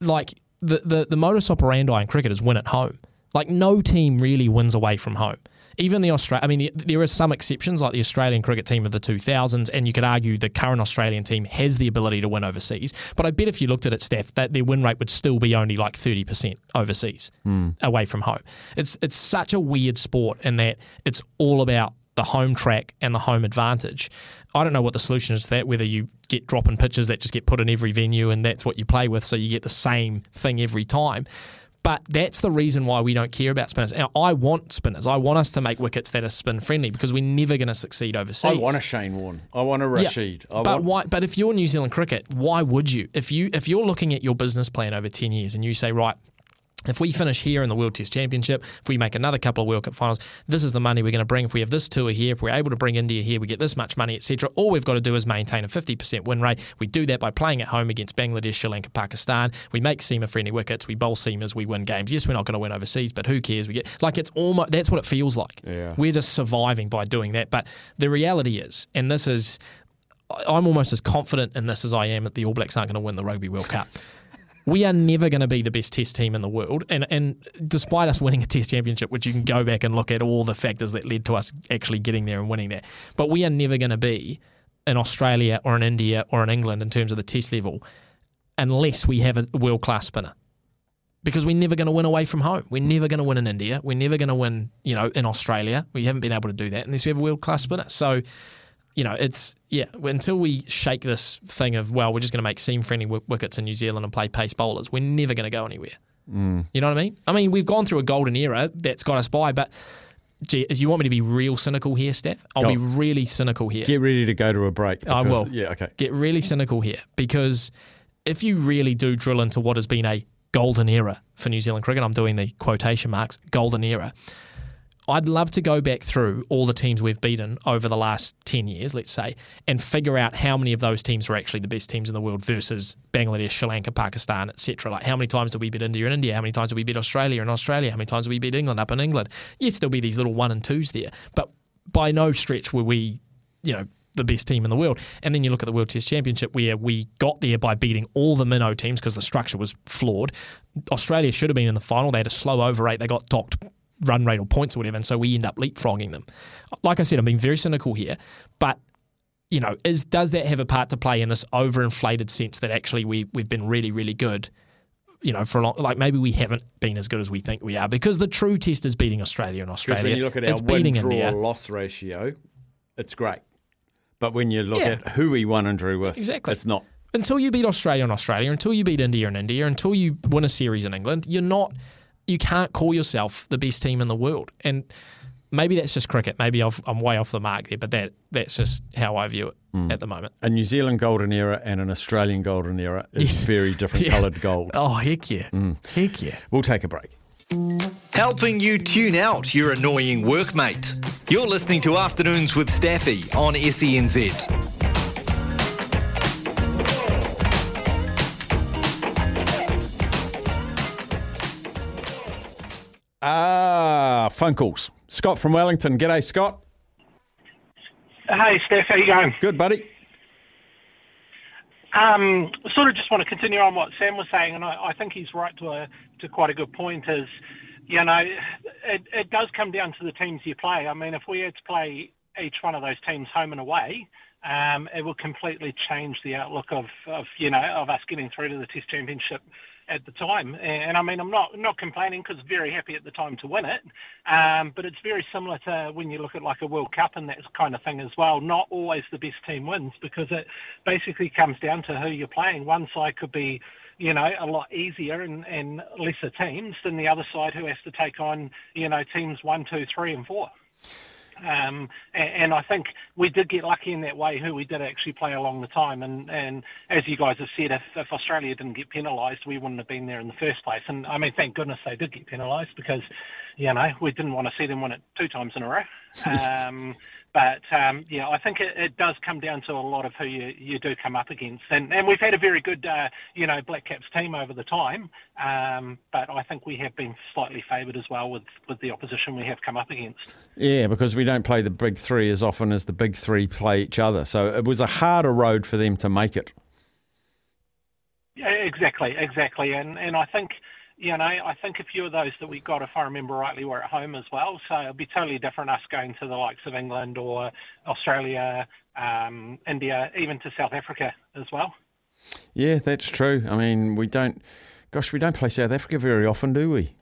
like the the, the modus operandi in cricket is win at home. Like no team really wins away from home. Even the Australia, I mean, the, there are some exceptions like the Australian cricket team of the 2000s, and you could argue the current Australian team has the ability to win overseas. But I bet if you looked at it, Steph, that their win rate would still be only like 30% overseas, hmm. away from home. It's it's such a weird sport in that it's all about the home track and the home advantage. I don't know what the solution is to that, whether you get drop in pitches that just get put in every venue and that's what you play with, so you get the same thing every time. But that's the reason why we don't care about spinners. Now, I want spinners. I want us to make wickets that are spin friendly because we're never going to succeed overseas. I want a Shane Warne. I want a Yeah, Rashid. I but want, why? But if you're New Zealand cricket, why would you? If you if you're looking at your business plan over ten years and you say, right, if we finish here in the World Test Championship, if we make another couple of World Cup finals, this is the money we're going to bring. If we have this tour here, if we're able to bring India here, we get this much money, etc. All we've got to do is maintain a 50% win rate. We do that by playing at home against Bangladesh, Sri Lanka, Pakistan. We make seamer friendly wickets. We bowl seamers. We win games. Yes, we're not going to win overseas, but who cares? We get like it's almost that's what it feels like. Yeah. We're just surviving by doing that. But the reality is, and this is I'm almost as confident in this as I am that the All Blacks aren't going to win the Rugby World Cup. We are never going to be the best Test team in the world, and and despite us winning a Test championship, which you can go back and look at all the factors that led to us actually getting there and winning that, but we are never going to be in Australia or in India or in England in terms of the Test level, unless we have a world class spinner. Because we're never going to win away from home. We're never going to win in India. We're never going to win, you know, in Australia. We haven't been able to do that unless we have a world class spinner. So you know, it's yeah. Until we shake this thing of well, we're just going to make seam friendly wickets in New Zealand and play pace bowlers, we're never going to go anywhere. Mm. You know what I mean? I mean, we've gone through a golden era that's got us by, but gee, you want me to be real cynical here, Steph? I'll Go. be really cynical here. get ready to go to a break. I will. Yeah, okay. Get really cynical here because if you really do drill into what has been a golden era for New Zealand cricket. I'm doing the quotation marks, golden era. I'd love to go back through all the teams we've beaten over the last 10 years, let's say, and figure out how many of those teams were actually the best teams in the world versus Bangladesh, Sri Lanka, Pakistan, etc. Like how many times did we beat India in India? How many times did we beat Australia in Australia? How many times did we beat England up in England? Yes, there'll be these little one and twos there, but by no stretch were we, you know, the best team in the world. And then you look at the World Test Championship where we got there by beating all the minnow teams because the structure was flawed. Australia should have been in the final. They had a slow over rate. They got docked run rate or points or whatever, and so we end up leapfrogging them. Like I said, I'm being very cynical here, but you know, is does that have a part to play in this overinflated sense that actually we we've been really really good? You know, for a long, like maybe we haven't been as good as we think we are because the true test is beating Australia and Australia. when you look at our win draw loss ratio, it's great. But when you look Yeah. at who we won and drew with, Exactly. it's not. until you beat Australia and Australia, until you beat India and India, until you win a series in England, you're not, you can't call yourself the best team in the world. And maybe that's just cricket. Maybe I've, I'm way off the mark there, but that that's just how I view it Hmm. at the moment. A New Zealand golden era and an Australian golden era is Yes. very different *laughs* Yeah. coloured gold. Oh heck yeah, heck yeah. We'll take a break. Helping you tune out your annoying workmate. You're listening to Afternoons with Staffy on E SENZ. Ah, phone calls. Scott from Wellington. G'day, Scott. Hey, Steph, how you going? Good, buddy. Um, sort of just want to continue on what Sam was saying, and I, I think he's right to a to quite a good point. Is you know, it, it does come down to the teams you play. I mean, if we had to play each one of those teams home and away, um, it would completely change the outlook of, of you know of us getting through to the Test Championship at the time. And, I mean, I'm not not complaining because very happy at the time to win it. Um, but it's very similar to when you look at like a World Cup and that kind of thing as well. Not always the best team wins because it basically comes down to who you're playing. One side could be you know, a lot easier and, and lesser teams than the other side who has to take on, you know, teams one, two, three, and four. Um, and, and I think we did get lucky in that way, who we did actually play along the time. And, and as you guys have said, if, if Australia didn't get penalised, we wouldn't have been there in the first place. And I mean, thank goodness they did get penalised because, you know, we didn't want to see them win it two times in a row. *laughs* Um, but um, yeah, I think it, it does come down to a lot of who you, you do come up against. And, and we've had a very good, uh, you know, Black Caps team over the time. Um, but I think we have been slightly favoured as well with, with the opposition we have come up against. Yeah, because we don't play the big three as often as the big three play each other. So it was a harder road for them to make it. Yeah, exactly, exactly. And and I think, you know, I think a few of those that we got, if I remember rightly, were at home as well. So it'll be totally different us going to the likes of England or Australia, um, India, even to South Africa as well. Yeah, that's true. I mean, we don't, gosh, we don't play South Africa very often, do we?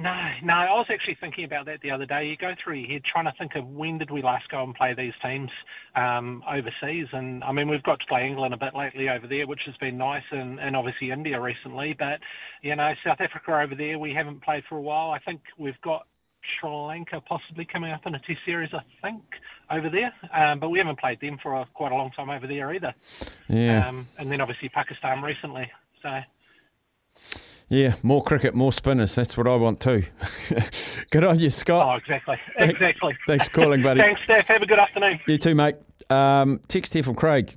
No, no, I was actually thinking about that the other day. You go through your head trying to think of when did we last go and play these teams um, overseas, and I mean we've got to play England a bit lately over there, which has been nice, and, and obviously India recently. But you know South Africa over there we haven't played for a while. I think we've got Sri Lanka possibly coming up in a Test series, I think, over there, um, but we haven't played them for a, quite a long time over there either. Yeah. Um, and then obviously Pakistan recently. So. Yeah, more cricket, more spinners. That's what I want too. *laughs* Good on you, Scott. Oh, exactly, Thank- exactly. Thanks for calling, buddy. *laughs* Thanks, Steph. Have a good afternoon. You too, mate. Um, text here from Craig.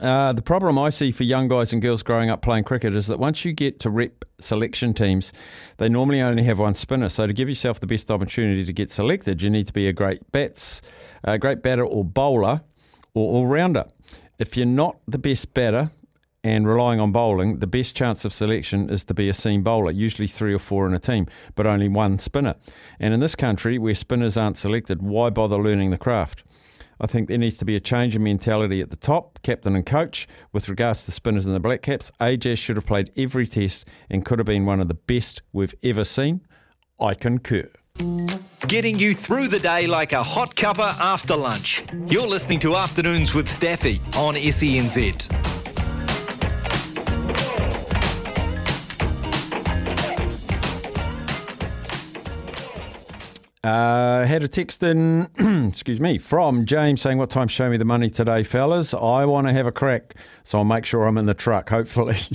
Uh, the problem I see for young guys and girls growing up playing cricket is that once you get to rep selection teams, they normally only have one spinner. So to give yourself the best opportunity to get selected, you need to be a great bats, a great batter or bowler or all rounder. If you're not the best batter and relying on bowling, the best chance of selection is to be a seam bowler, usually three or four in a team, but only one spinner. And in this country, where spinners aren't selected, why bother learning the craft? I think there needs to be a change in mentality at the top, captain and coach, with regards to the spinners and the Black Caps. AJ should have played every test and could have been one of the best we've ever seen. I concur. Getting you through the day like a hot cuppa after lunch. You're listening to Afternoons with Staffy on SENZ. Uh, had a text in, excuse me, from James saying, What time show me the money today, fellas? I want to have a crack, so I'll make sure I'm in the truck, hopefully. *laughs*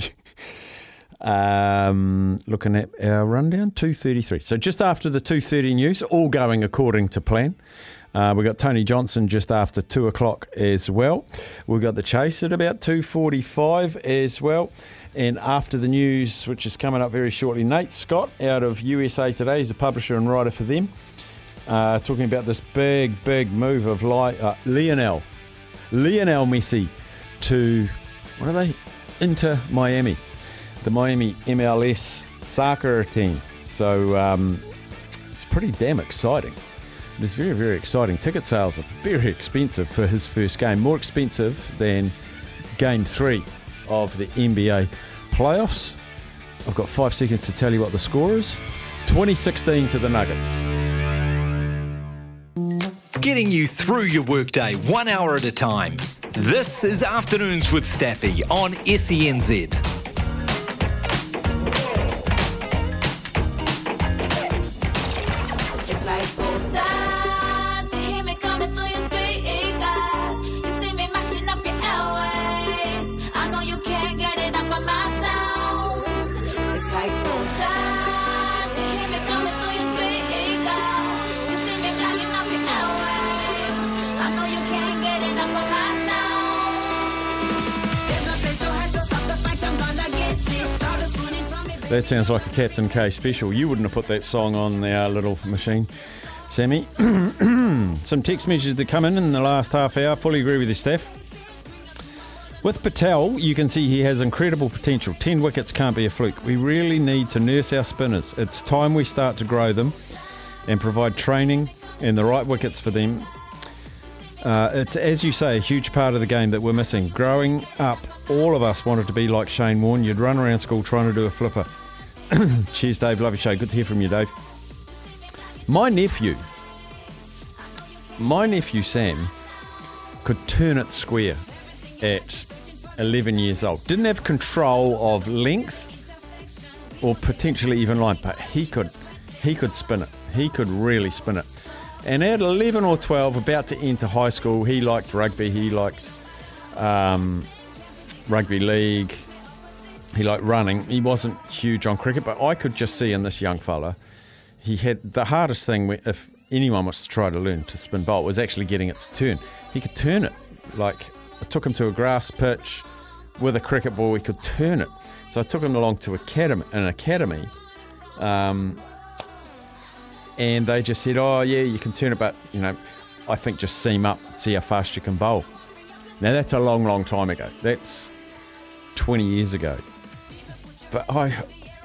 Um, looking at our rundown, 2.33. So just after the 2.30 news, all going according to plan. Uh, we've got Tony Johnson just after 2 o'clock as well. We've got the chase at about 2.45 as well. And after the news, which is coming up very shortly, Nate Scott out of USA Today, he's a publisher and writer for them, uh, talking about this big, big move of Li- uh, Lionel, Lionel Messi to, what are they? Inter Miami, the Miami MLS soccer team. So um, it's pretty damn exciting. It's very, very exciting. Ticket sales are very expensive for his first game, more expensive than game three of the NBA playoffs. I've got five seconds to tell you what the score is 2016 to the Nuggets. Getting you through your workday one hour at a time. This is Afternoons with Staffy on SENZ. Sounds like a Captain K special. You wouldn't have put that song on our little machine, Sammy. *coughs* Some text messages that come in in the last half hour. Fully agree with you, Steph. With Patel, you can see he has incredible potential. 10 wickets can't be a fluke. We really need to nurse our spinners. It's time we start to grow them and provide training and the right wickets for them. Uh, it's, as you say, a huge part of the game that we're missing. Growing up, all of us wanted to be like Shane Warne. You'd run around school trying to do a flipper. *coughs* Cheers, Dave. Love your show. Good to hear from you, Dave. My nephew, my nephew Sam, could turn it square at 11 years old. Didn't have control of length or potentially even line, but he could he could spin it. He could really spin it. And at 11 or 12, about to enter high school, he liked rugby. He liked um, rugby league. He liked running. He wasn't huge on cricket, but I could just see in this young fella, he had the hardest thing if anyone was to try to learn to spin bowl was actually getting it to turn. He could turn it. Like I took him to a grass pitch with a cricket ball. He could turn it. So I took him along to academy, an academy, um, and they just said, "Oh yeah, you can turn it, but you know, I think just seam up, see how fast you can bowl." Now that's a long, long time ago. That's 20 years ago. But I,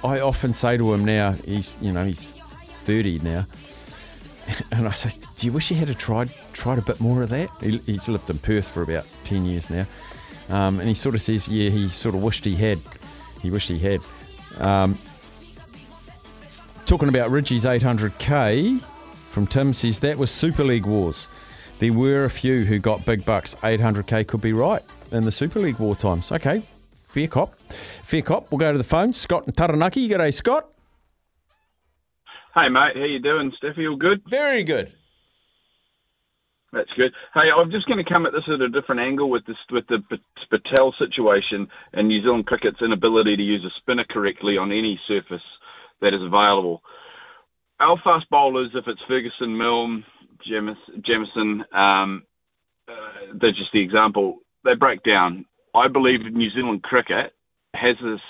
I often say to him now, he's you know he's 30 now, *laughs* and I say, "Do you wish you had tried tried a bit more of that?" He, he's lived in Perth for about 10 years now, um, and he sort of says, "Yeah, he sort of wished he had. He wished he had." Um, talking about Ridgie's 800k from Tim says that was Super League wars. There were a few who got big bucks. 800k could be right in the Super League war times. Okay, fair cop. Fair cop. We'll go to the phone. Scott and Taranaki. G'day, Scott. Hey mate, how you doing, Steffi? All good? Very good. That's good. Hey, I'm just going to come at this at a different angle with this with the Patel situation and New Zealand cricket's inability to use a spinner correctly on any surface that is available. Our fast bowlers, if it's Ferguson, Milne, Jamis, Jamieson, um, uh, they're just the example. They break down. I believe New Zealand cricket has this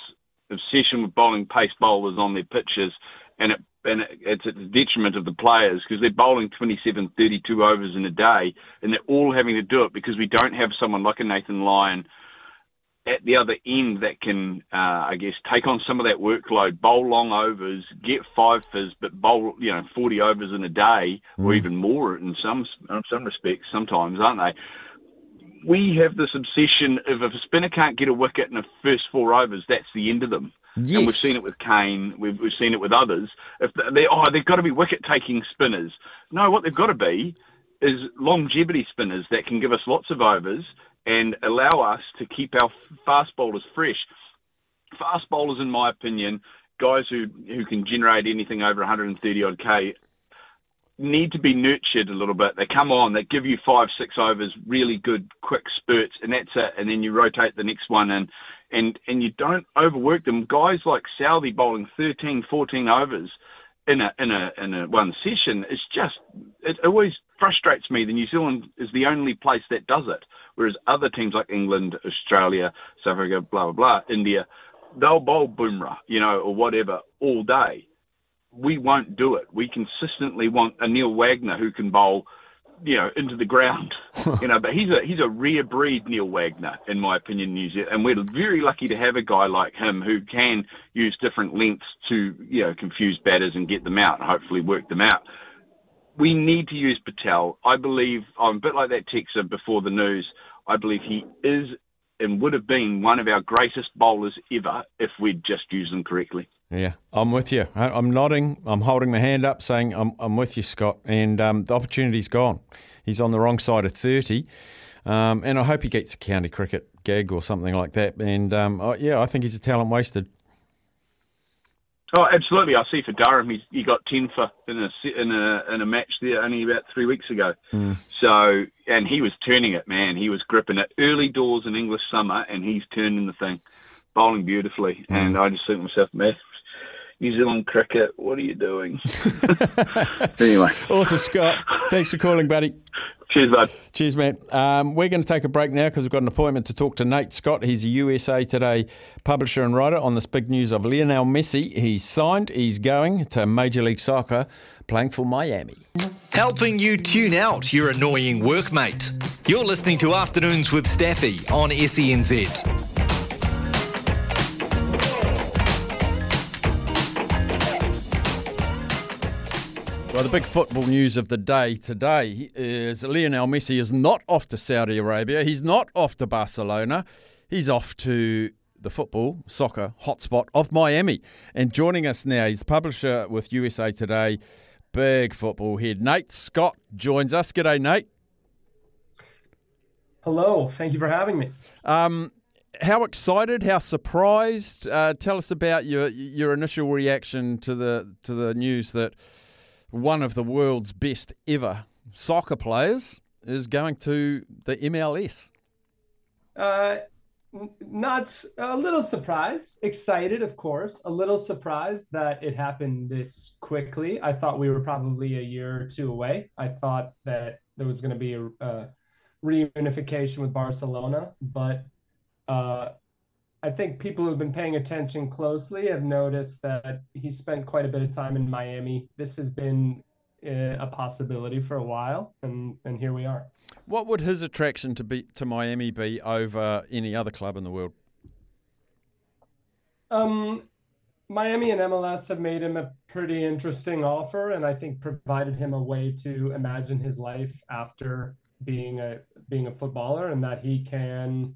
obsession with bowling pace bowlers on their pitches, and it and it- it's at the detriment of the players because they're bowling 27, 32 overs in a day, and they're all having to do it because we don't have someone like a Nathan Lyon at the other end that can, uh, I guess, take on some of that workload, bowl long overs, get five fizz, but bowl you know 40 overs in a day or even more in some in some respects sometimes, aren't they? We have this obsession of if a spinner can't get a wicket in the first four overs, that's the end of them. Yes. And we've seen it with Kane. We've, we've seen it with others. If they, oh, they've got to be wicket-taking spinners. No, what they've got to be is longevity spinners that can give us lots of overs and allow us to keep our fast bowlers fresh. Fast bowlers, in my opinion, guys who who can generate anything over 130 odd k, need to be nurtured a little bit. They come on, they give you five, six overs, really good, quick spurts, and that's it. And then you rotate the next one, and and and you don't overwork them. Guys like Southee bowling 13, 14 overs in a in a in a one session is just it always frustrates me. The New Zealand is the only place that does it, whereas other teams like England, Australia, South Africa, blah blah blah, India, they'll bowl Bumrah, you know, or whatever all day. We won't do it. We consistently want a Neil Wagner who can bowl, you know, into the ground, *laughs* you know. But he's a he's a rare breed, Neil Wagner, in my opinion, New Zealand, and we're very lucky to have a guy like him who can use different lengths to, you know, confuse batters and get them out, and hopefully work them out we need to use Patel. I believe I'm a bit like that texter before the news. I believe he is and would have been one of our greatest bowlers ever if we'd just used them correctly. Yeah, I'm with you. I- I'm nodding. I'm holding my hand up, saying I'm, I'm with you, Scott. And um, the opportunity's gone. He's on the wrong side of 30. Um, and I hope he gets a county cricket gig or something like that. And um, I, yeah, I think he's a talent wasted. Oh, absolutely. I see for Durham, he's, he got ten for in a in a in a match there only about three weeks ago. So, and he was turning it, man. He was gripping it early doors in English summer, and he's turning the thing, bowling beautifully. And I just think to myself, man, New Zealand cricket, what are you doing? *laughs* anyway, Awesome, Scott. Thanks for calling, buddy. cheers, bud. Cheers, man. Um, we're going to take a break now because we've got an appointment to talk to Nate Scott. He's a USA Today publisher and writer on this big news of Lionel Messi. He's signed, he's going to Major League Soccer, playing for Miami. Helping you tune out your annoying workmate. You're listening to Afternoons with Staffy on E SENZ. Well, the big football news of the day today is Lionel Messi is not off to Saudi Arabia. He's not off to Barcelona. He's off to the football, soccer hotspot of Miami. And joining us now, he's the publisher with USA Today, big football head. Nate Scott joins us. G'day, Nate. Hello, thank you for having me. Um, how excited? How surprised? Uh, tell us about your your initial reaction to the to the news that one of the world's best ever soccer players is going to the MLS. Uh, not a little surprised, excited, of course. A little surprised that it happened this quickly. I thought we were probably a year or two away. I thought that there was going to be a, a reunification with Barcelona, but uh, I think people who've been paying attention closely have noticed that he spent quite a bit of time in Miami. This has been uh, a possibility for a while, and and here we are. What would his attraction to be to Miami be over any other club in the world? Um, Miami and MLS have made him a pretty interesting offer, and I think provided him a way to imagine his life after being a being a footballer, and that he can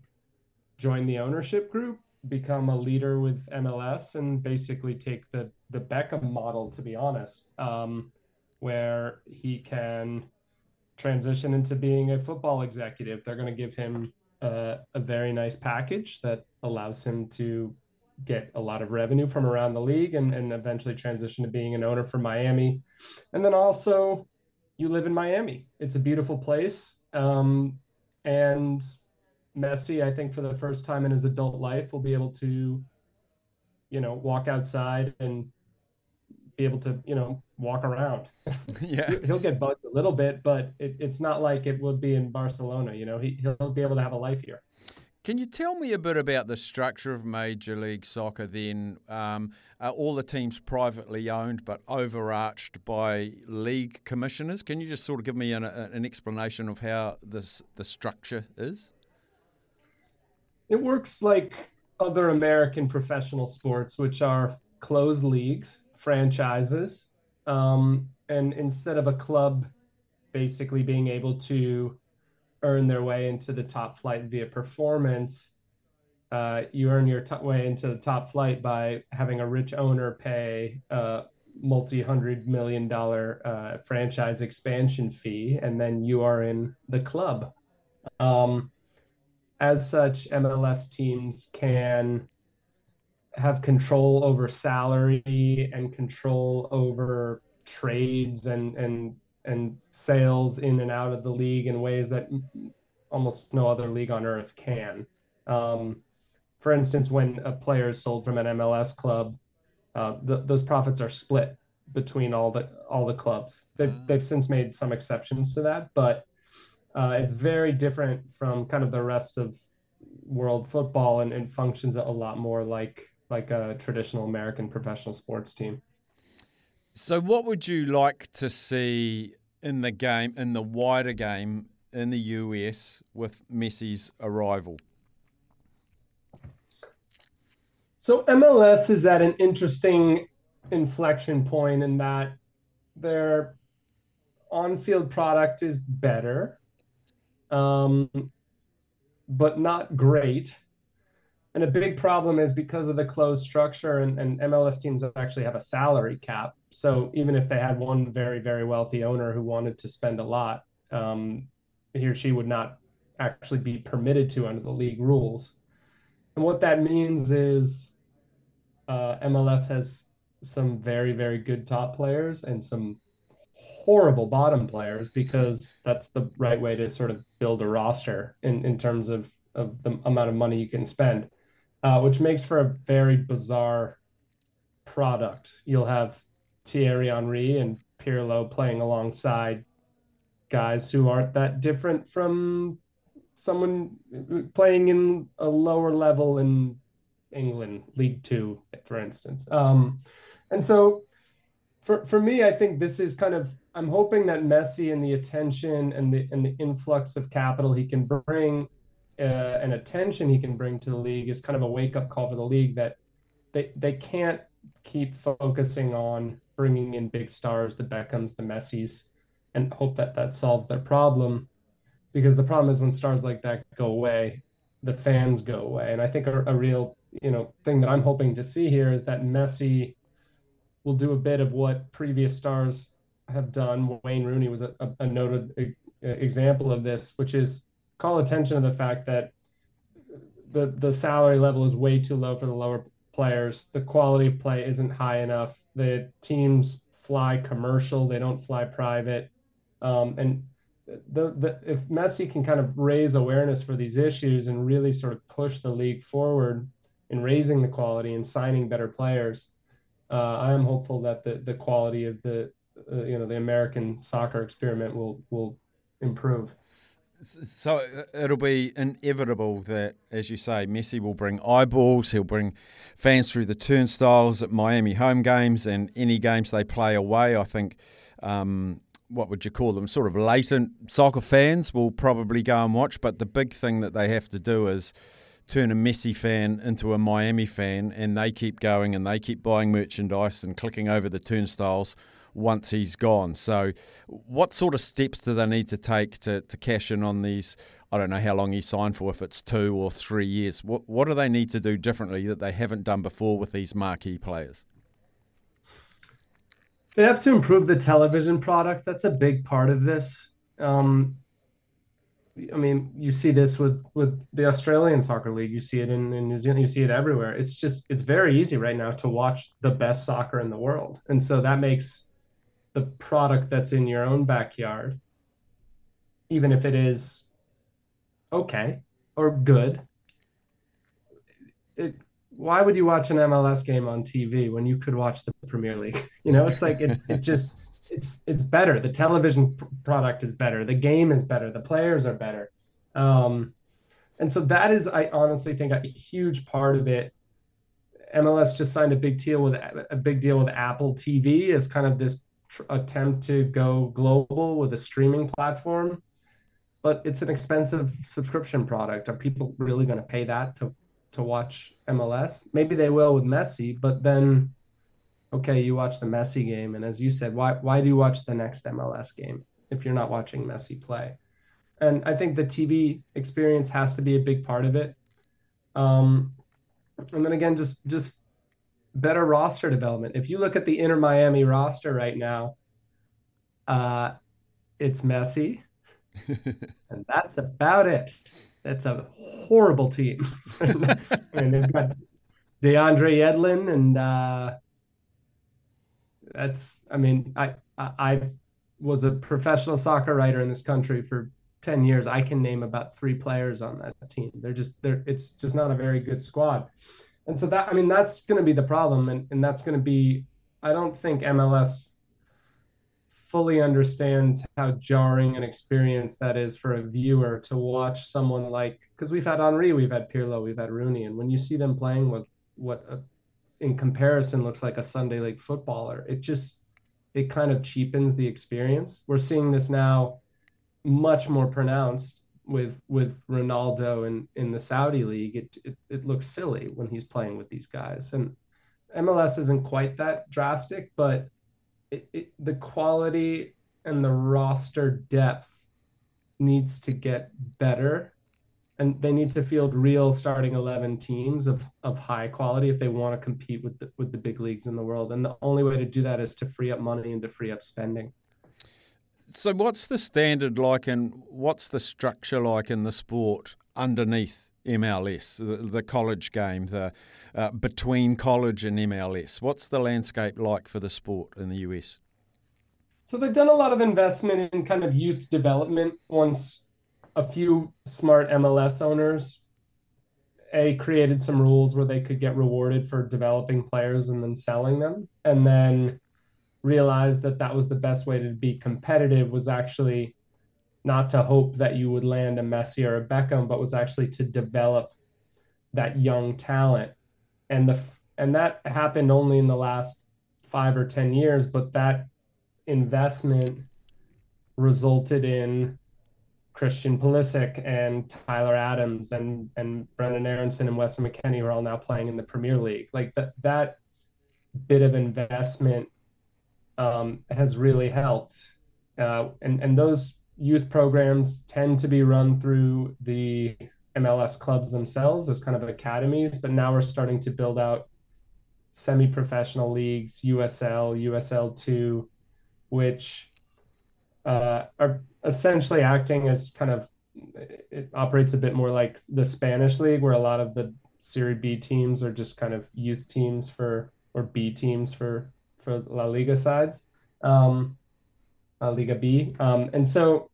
join the ownership group, become a leader with MLS, and basically take the the Beckham model, to be honest, um, where he can transition into being a football executive. They're going to give him a very nice package that allows him to get a lot of revenue from around the league and, and eventually transition to being an owner for Miami. And then also, you live in Miami. It's a beautiful place. Um, and Messi, I think for the first time in his adult life, will be able to, you know, walk outside and be able to, you know, walk around. *laughs* Yeah. He'll get bugged a little bit, but it, it's not like it would be in Barcelona. You know, he, he'll be able to have a life here. Can you tell me a bit about the structure of Major League Soccer then? Um, are all the teams privately owned but overarched by league commissioners? Can you just sort of give me an, an explanation of how this the structure is? It works like other American professional sports, which are closed leagues, franchises. Um, and instead of a club basically being able to earn their way into the top flight via performance, uh, you earn your t- way into the top flight by having a rich owner pay a multi hundred million dollar uh, franchise expansion fee, and then you are in the club. Um, as such, MLS teams can have control over salary and control over trades and and and sales in and out of the league in ways that almost no other league on earth can. Um, for instance, when a player is sold from an MLS club, uh, th- those profits are split between all the all the clubs. They've they've since made some exceptions to that, but uh, it's very different from kind of the rest of world football and, and functions a lot more like like a traditional American professional sports team. So, what would you like to see in the game, in the wider game in the US with Messi's arrival? So MLS is at an interesting inflection point in that their on-field product is better, um, but not great. And a big problem is because of the closed structure, and, and MLS teams actually have a salary cap. So even if they had one very, very wealthy owner who wanted to spend a lot, um, he or she would not actually be permitted to under the league rules. And what that means is uh, MLS has some very, very good top players and some horrible bottom players because that's the right way to sort of build a roster in, in terms of, of the amount of money you can spend, uh, which makes for a very bizarre product. You'll have Thierry Henry and Pirlo playing alongside guys who aren't that different from someone playing in a lower level in England, League Two, for instance. Um, and so for for me, I think this is kind of I'm hoping that Messi and the attention and the and the influx of capital he can bring uh, and attention he can bring to the league is kind of a wake up call for the league that they they can't keep focusing on bringing in big stars, the Beckhams, the Messis, and hope that that solves their problem. Because the problem is when stars like that go away, the fans go away. And I think a, a real you know thing that I'm hoping to see here is that Messi will do a bit of what previous stars have done. Wayne Rooney was a, a noted example of this, which is call attention to the fact that the the salary level is way too low for the lower players. The quality of play isn't high enough. The teams fly commercial; they don't fly private. Um, and the, the if Messi can kind of raise awareness for these issues and really sort of push the league forward in raising the quality and signing better players, uh, I am hopeful that the the quality of the uh, you know the American soccer experiment will will improve. So uh, it'll be inevitable that, as you say, Messi will bring eyeballs. He'll bring fans through the turnstiles at Miami home games and any games they play away. I think, um, what would you call them? Sort of latent soccer fans will probably go and watch. But the big thing that they have to do is turn a Messi fan into a Miami fan, and they keep going and they keep buying merchandise and clicking over the turnstiles once he's gone. So, what sort of steps do they need to take to, to cash in on these? I don't know how long he signed for, if it's two or three years. What, what do they need to do differently that they haven't done before with these marquee players? They have to improve the television product. That's a big part of this. Um, I mean, you see this with with the Australian Soccer League. You see it in, in New Zealand. You see it everywhere. It's just it's very easy right now to watch the best soccer in the world, and so that makes the product that's in your own backyard, even if it is okay or good. It, why would you watch an MLS game on TV when you could watch the Premier League? *laughs* You know, it's like it, it just it's it's better. The television pr- product is better. The game is better. The players are better. Um, and so that is, I honestly think, a huge part of it. MLS just signed a big deal with a big deal with Apple TV as kind of this tr- attempt to go global with a streaming platform, but it's an expensive subscription product. Are people really going to pay that to to watch MLS? Maybe they will with Messi, but then okay, you watch the Messi game, and as you said, why why do you watch the next MLS game if you're not watching Messi play? And I think the TV experience has to be a big part of it. Um, and then again, just just better roster development. If you look at the Inter Miami roster right now, uh, it's Messi, *laughs* and that's about it. That's a horrible team. *laughs* I mean, they've got DeAndre Yedlin and. Uh, that's i mean i i I was a professional soccer writer in this country for 10 years, I can name about three players on that team. They're just they're it's just not a very good squad. And so that I mean that's going to be the problem and and that's going to be I don't think MLS fully understands how jarring an experience that is for a viewer to watch someone like because we've had Henry, we've had Pirlo, we've had Rooney, and when you see them playing with what in comparison looks like a Sunday league footballer, it just it kind of cheapens the experience. We're seeing this now much more pronounced with with Ronaldo in in the Saudi league. It it, it looks silly when he's playing with these guys, and MLS isn't quite that drastic, but it, it, the quality and the roster depth needs to get better and they need to field real starting 11 teams of, of high quality if they want to compete with the, with the big leagues in the world and the only way to do that is to free up money and to free up spending So, what's the standard like, and what's the structure like in the sport underneath MLS, the, the college game, the uh, between college and MLS? What's the landscape like for the sport in the US? So they've done a lot of investment in kind of youth development once a few smart MLS owners a created some rules where they could get rewarded for developing players and then selling them and then realized that that was the best way to be competitive was actually not to hope that you would land a Messi or a Beckham but was actually to develop that young talent. And the and that happened only in the last 5 or 10 years but that investment resulted in Christian Pulisic and Tyler Adams and and Brenden Aaronson and Weston McKennie are all now playing in the Premier League. Like that that bit of investment um, has really helped, uh, and and those youth programs tend to be run through the MLS clubs themselves as kind of academies. But now we're starting to build out semi-professional leagues, USL, USL two, which uh, are essentially acting as kind of it operates a bit more like the Spanish league, where a lot of the Serie B teams are just kind of youth teams for or B teams for for La Liga sides, um, La Liga B, um, and so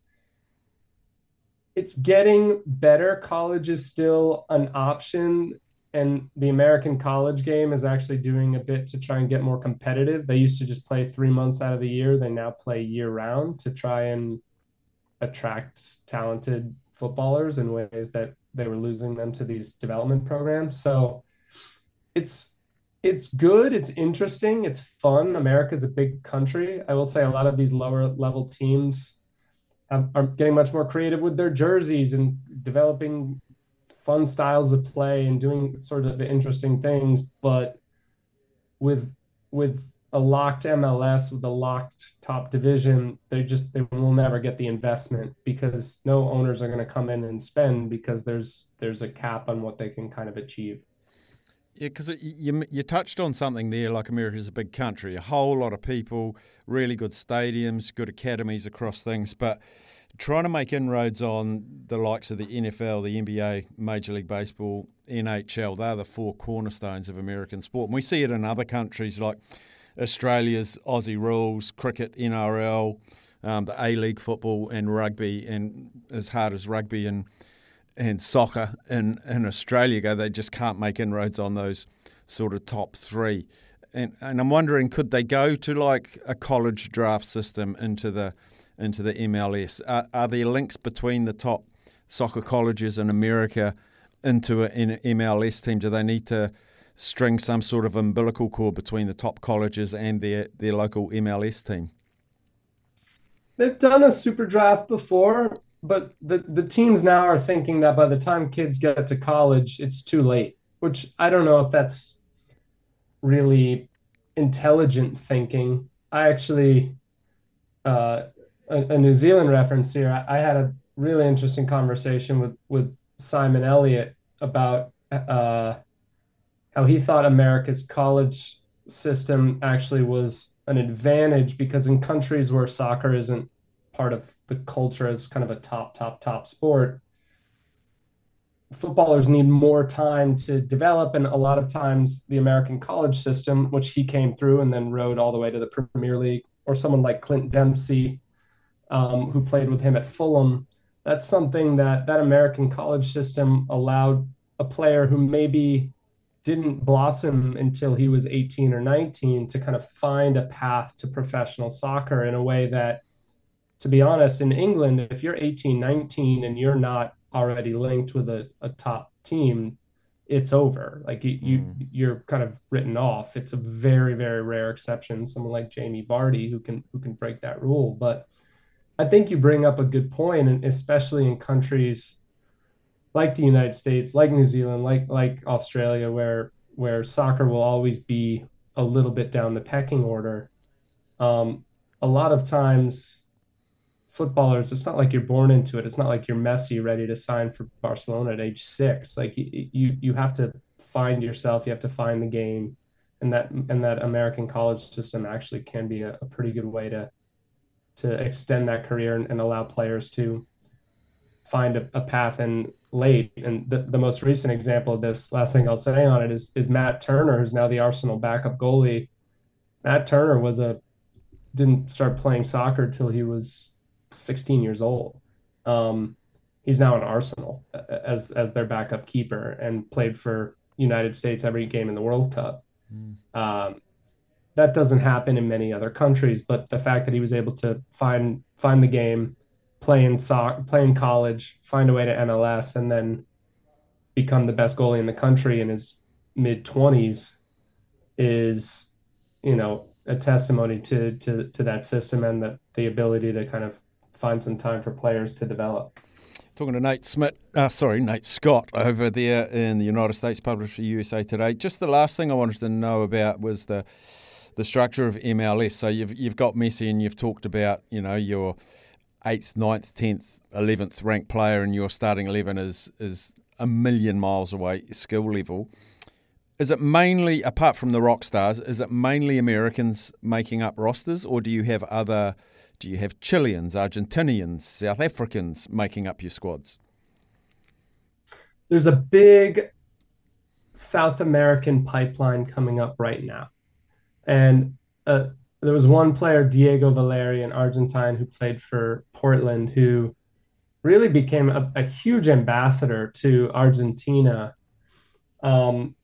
it's getting better. College is still an option, and the American college game is actually doing a bit to try and get more competitive. They used to just play three months out of the year. They now play year round to try and attract talented footballers in ways that they were losing them to these development programs. So it's it's good, it's interesting, it's fun. America's a big country. I will say a lot of these lower level teams have, are getting much more creative with their jerseys and developing fun styles of play and doing sort of interesting things, but with with a locked MLS with a locked top division, they just they will never get the investment because no owners are going to come in and spend because there's there's a cap on what they can kind of achieve. Yeah, because you, you touched on something there. Like America is a big country, a whole lot of people, really good stadiums, good academies across things, but trying to make inroads on the likes of the NFL, the NBA, Major League Baseball, NHL. They're the four cornerstones of American sport. And we see it in other countries like Australia's Aussie rules, cricket, NRL, um, the A League football, and rugby. And as hard as rugby and and soccer in, in Australia go, they just can't make inroads on those sort of top three. And and I'm wondering, could they go to like a college draft system into the into the MLS? Are, are there links between the top soccer colleges in America into an MLS team? Do they need to string some sort of umbilical cord between the top colleges and their, their local MLS team? They've done a super draft before, but the, the teams now are thinking that by the time kids get to college, it's too late, which I don't know if that's really intelligent thinking. I actually, uh, a, New Zealand reference here, I, I had a really interesting conversation with, with Simon Elliott about uh, how he thought America's college system actually was an advantage because in countries where soccer isn't part of the culture as kind of a top, top, top sport, footballers need more time to develop. And a lot of times, the American college system, which he came through and then rode all the way to the Premier League, or someone like Clint Dempsey, um, who played with him at Fulham, that's something that that American college system allowed a player who maybe didn't blossom until he was 18 or 19 to kind of find a path to professional soccer in a way that to be honest in England if you're 18 19 and you're not already linked with a, a top team it's over. Like you, you you're kind of written off. It's a very very rare exception someone like Jamie Vardy who can who can break that rule. But I think you bring up a good point, and especially in countries like the United States, like New Zealand, like like Australia, where where soccer will always be a little bit down the pecking order. Um, a lot of times, footballers, it's not like you're born into it. It's not like you're Messi ready to sign for Barcelona at age six. Like you you, have to find yourself. You have to find the game, and that and that American college system actually can be a, a pretty good way to to extend that career and, and allow players to find a, a path in late. And the, the most recent example of this, last thing I'll say on it is is Matt Turner, who's now the Arsenal backup goalie. Matt Turner was a didn't start playing soccer till he was 16 years old. Um, he's now in Arsenal as as their backup keeper and played for United States every game in the World Cup. Um, that doesn't happen in many other countries, but the fact that he was able to find find the game, play in soc, play in college, find a way to MLS, and then become the best goalie in the country in his mid twenties is, you know, a testimony to to to that system and the the ability to kind of find some time for players to develop. Talking to Nate Smith, uh, sorry, Nate Scott over there in the United States, published for USA Today. Just the last thing I wanted to know about was the the structure of MLS. So you've you've got Messi, and you've talked about you know your eighth, 9th, tenth, eleventh ranked player, and your starting eleven is is a million miles away skill level. Is it mainly, apart from the rock stars, is it mainly Americans making up rosters, or do you have other? Do you have Chileans, Argentinians, South Africans making up your squads? There's a big South American pipeline coming up right now. And uh, there was one player, Diego Valeri, an Argentine who played for Portland, who really became a, a huge ambassador to Argentina um,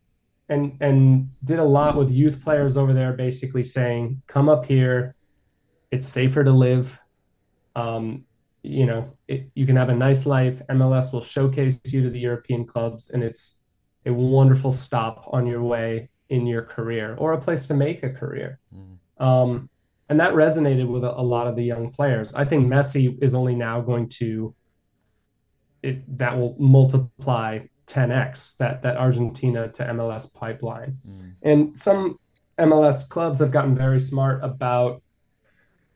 and, and did a lot with youth players over there, basically saying, come up here. It's safer to live. Um, you know, it, you can have a nice life. MLS will showcase you to the European clubs, and it's a wonderful stop on your way in your career or a place to make a career. Um, and that resonated with a, a lot of the young players. I think Messi is only now going to it that will multiply 10x that that Argentina to MLS pipeline. And some MLS clubs have gotten very smart about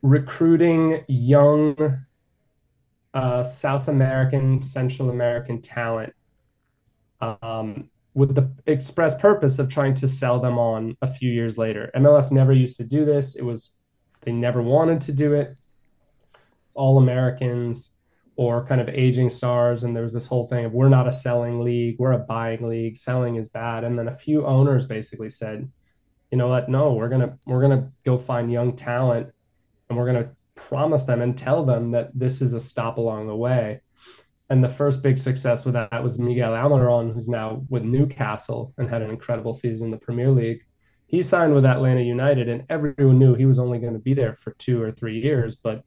recruiting young uh, South American, Central American talent um, with the express purpose of trying to sell them on a few years later. MLS never used to do this. It was they never wanted to do it. It's all Americans or kind of aging stars, and there was this whole thing of we're not a selling league, we're a buying league. Selling is bad. And then a few owners basically said, you know what? No, we're gonna we're gonna go find young talent, and we're gonna promise them and tell them that this is a stop along the way. And the first big success with that was Miguel Almiron, who's now with Newcastle and had an incredible season in the Premier League. He signed with Atlanta United, and everyone knew he was only going to be there for two or three years. But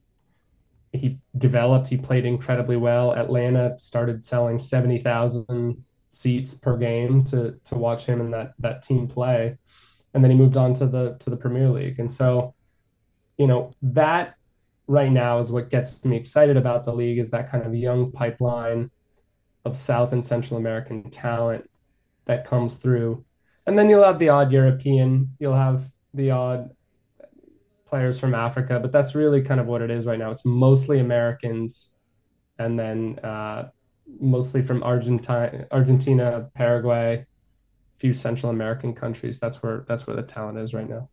he developed, he played incredibly well. Atlanta started selling 70,000 seats per game to, to watch him and that, that team play. And then he moved on to the to the Premier League. And so, you know, that right now is what gets me excited about the league is that kind of young pipeline of South and Central American talent that comes through. And then you'll have the odd European, you'll have the odd players from Africa, but that's really kind of what it is right now. It's mostly Americans and then uh, mostly from Argentina, Argentina, Paraguay, a few Central American countries. That's where that's where the talent is right now.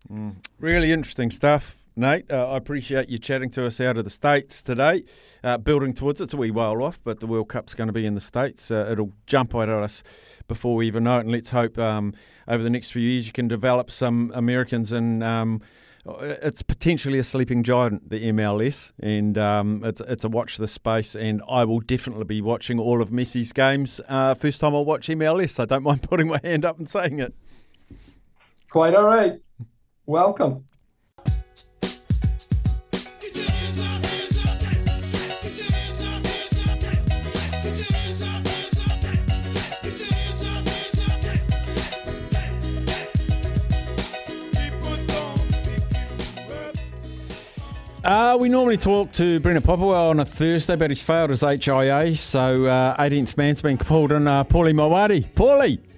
Really interesting stuff, Nate. Uh, I appreciate you chatting to us out of the States today. Uh, building towards it's a wee while off, but the World Cup's going to be in the States. Uh, it'll jump out at us before we even know it, and let's hope um, over the next few years you can develop some Americans and. Um, it's potentially a sleeping giant, the MLS, and um, it's it's a watch this space. And I will definitely be watching all of Messi's games. Uh, first time I'll watch MLS. I don't *laughs* mind putting my hand up and saying it. Quite all right. Welcome. Uh, we normally talk to Brendan Popplewell on a Thursday, but he's failed his HIA, so uh, 18th man's been pulled in. Uh, Paulie Mawadi. Paulie! *laughs*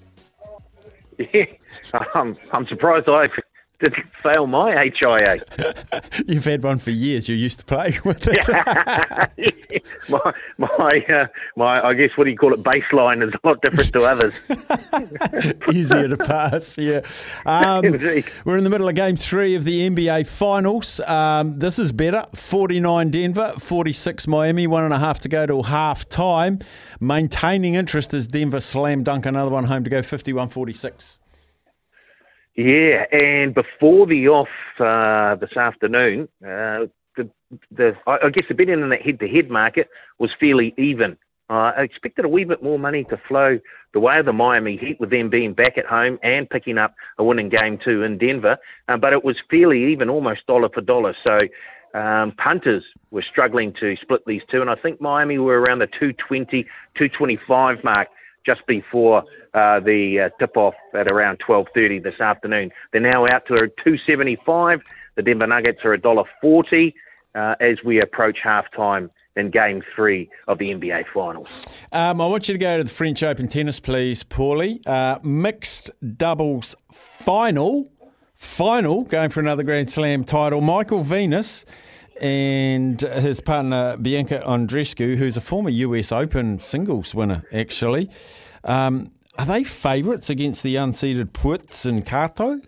Yeah, I'm, I'm surprised I didn't fail my HIA. *laughs* You've had one for years. You're used to playing *laughs* with it. *laughs* my, my, uh, my, I guess what do you call it? Baseline is a lot different to others. Easier to pass, yeah. Um, we're in the middle of game three of the NBA Finals. Um, this is better 49 Denver, 46 Miami, one and a half to go till half time. Maintaining interest as Denver slam dunk another one home to go 51 46. Yeah, and before the off uh, this afternoon, uh, the, the I guess the betting in that head-to-head market was fairly even. Uh, I expected a wee bit more money to flow the way of the Miami Heat, with them being back at home and picking up a winning game two in Denver, uh, but it was fairly even, almost dollar for dollar. So um, punters were struggling to split these two, and I think Miami were around the 220, 225 mark just before uh, the uh, tip-off at around 12.30 this afternoon. They're now out to a 275. The Denver Nuggets are $1.40 uh, as we approach halftime in Game 3 of the NBA Finals. Um, I want you to go to the French Open tennis, please, Paulie. Uh, mixed doubles final, final, going for another Grand Slam title. Michael Venus and his partner Bianca Andreescu, who's a former US Open singles winner, actually. Um, are they favourites against the unseeded Puetz and Kato?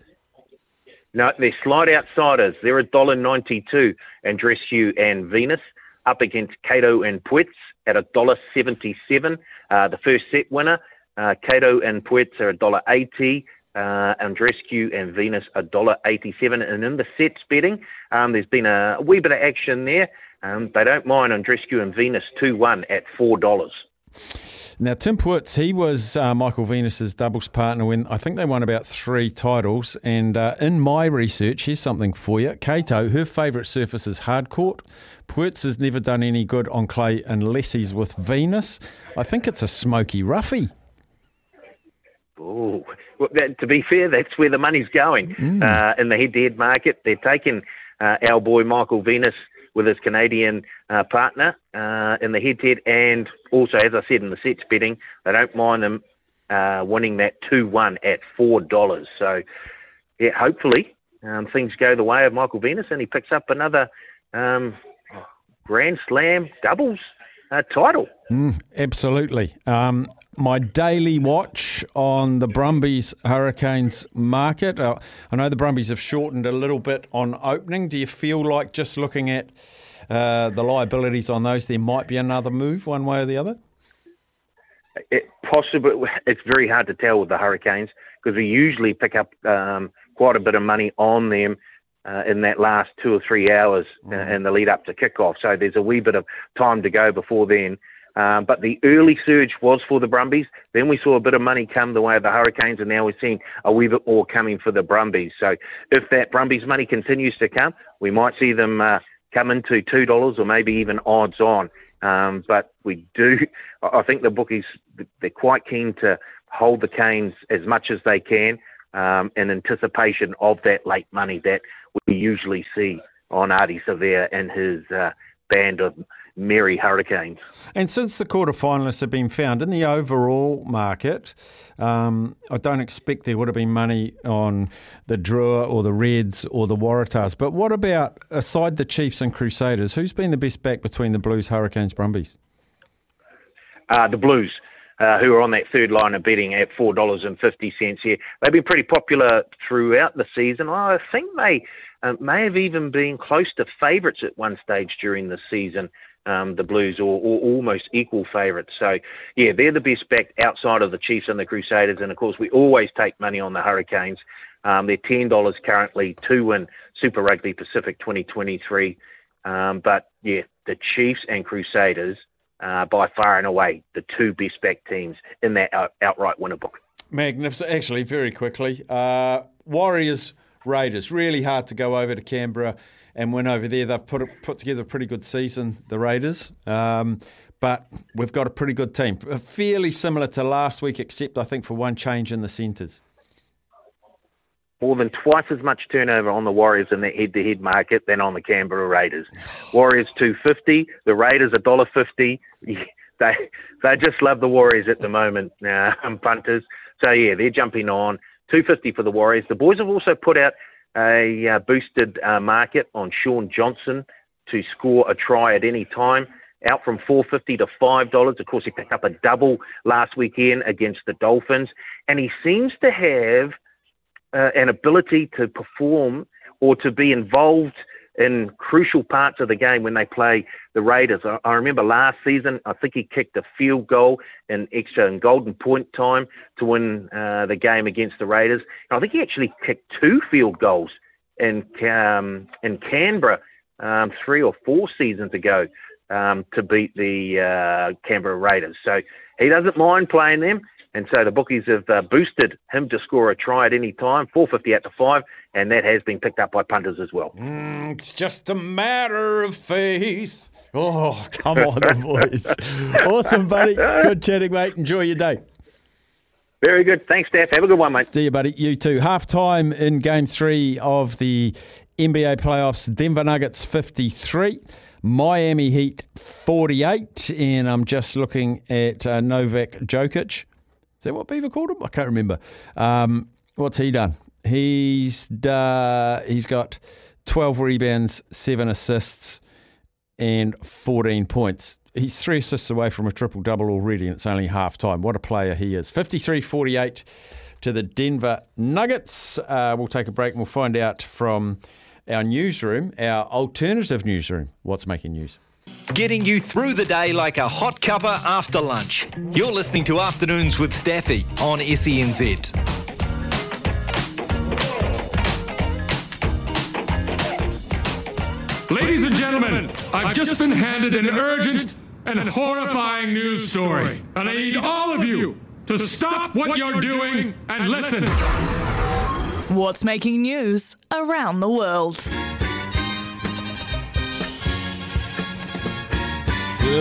No, they're slight outsiders. They're $1.92, Andreescu and Venus, up against Kato and Puetz at a $1.77. Uh, the first set winner, uh, Kato and Puetz are $1.80. Uh, Andreescu and Venus $1.87. And in the sets betting, um, there's been a, wee bit of action there. Um, they don't mind Andreescu and Venus 2-1 at $4. Now, Tim Puetz, he was uh, Michael Venus's doubles partner when I think they won about three titles. And uh, in my research, here's something for you. Kato, her favourite surface is hard court. Puetz has never done any good on clay unless he's with Venus. I think it's a smoky roughie. Oh, that, to be fair, that's where the money's going Mm. uh, in the head-to-head market. They're taking uh, our boy Michael Venus with his Canadian uh, partner uh, in the head-to-head, and also, as I said, in the sets betting, they don't mind them uh, winning that two-one at four dollars. So, yeah, hopefully um, things go the way of Michael Venus, and he picks up another um, Grand Slam doubles uh, title. Mm, absolutely. Um, my daily watch on the Brumbies Hurricanes market. Uh, I know the Brumbies have shortened a little bit on opening. Do you feel like just looking at uh, the liabilities on those, there might be another move one way or the other? it possibly it's very hard to tell with the Hurricanes because we usually pick up um, quite a bit of money on them uh, in that last two or three hours uh, in the lead up to kickoff. So there's a wee bit of time to go before then. Um, but the early surge was for the Brumbies. Then we saw a bit of money come the way of the Hurricanes, and now we're seeing a wee bit more coming for the Brumbies. So if that Brumbies money continues to come, we might see them uh, come into two dollars or maybe even odds on. Um, but we do, I I think the bookies they're quite keen to hold the Canes as much as they can um, in anticipation of that late money that we usually see on Ardie Savea and his uh, band of merry Hurricanes. And since the quarterfinalists have been found in the overall market, um, I don't expect there would have been money on the Drua or the Reds or the Waratahs. But what about, aside the Chiefs and Crusaders, who's been the best back between the Blues, Hurricanes, Brumbies? uh, the Blues, who are on that third line of betting at four dollars and fifty cents here. They've been pretty popular throughout the season. I think they uh, may have even been close to favourites at one stage during the season. Um, the Blues, or, or almost equal favourites. So, yeah, they're the best back outside of the Chiefs and the Crusaders. And of course, we always take money on the Hurricanes. Um, they're ten dollars currently to win Super Rugby Pacific 2023. Um, but yeah, the Chiefs and Crusaders uh, by far and away the two best back teams in that out- outright winner book. Magnificent. Actually, very quickly, uh, Warriors, Raiders. Really hard to go over to Canberra and win over there. They've put put together a pretty good season, the Raiders. Um, but we've got a pretty good team, fairly similar to last week, except I think for one change in the centres. More than twice as much turnover on the Warriors in the head-to-head market than on the Canberra Raiders. Warriors two fifty, the Raiders a dollar fifty. *laughs* They they just love the Warriors at the moment, uh, *laughs* punters. So yeah, they're jumping on two fifty for the Warriors. The boys have also put out a uh, boosted uh, market on Shaun Johnson to score a try at any time. Out from four fifty to five dollars. Of course, he picked up a double last weekend against the Dolphins, and he seems to have uh, an ability to perform or to be involved in crucial parts of the game when they play the Raiders. I, I remember last season, I think he kicked a field goal in extra and golden point time to win uh, the game against the Raiders. And I think he actually kicked two field goals in um, in Canberra um, three or four seasons ago um, to beat the uh, Canberra Raiders. So he doesn't mind playing them. And so the bookies have uh, boosted him to score a try at any time, 450 out to five, and that has been picked up by punters as well. Mm, it's just a matter of faith. Oh, come on, the voice. awesome, buddy. Good chatting, mate. Enjoy your day. Very good. Thanks, Steph. Have a good one, mate. See you, buddy. You too. Half time in game three of the NBA playoffs. Denver Nuggets 53. Miami Heat 48. And I'm just looking at uh, Novak Jokic. Is that what Beaver called him? I can't remember. Um, what's he done? He's uh, he's got 12 rebounds, seven assists, and 14 points. He's three assists away from a triple double already, and it's only half time. What a player he is. 53 48 to the Denver Nuggets. Uh, we'll take a break and we'll find out from our newsroom, our alternative newsroom, what's making news. Getting you through the day like a hot cuppa after lunch. You're listening to Afternoons with Staffy on SENZ. Ladies and gentlemen, I've just been handed an urgent and horrifying news story, and I need all of you to stop what you're doing and listen. What's making news around the world?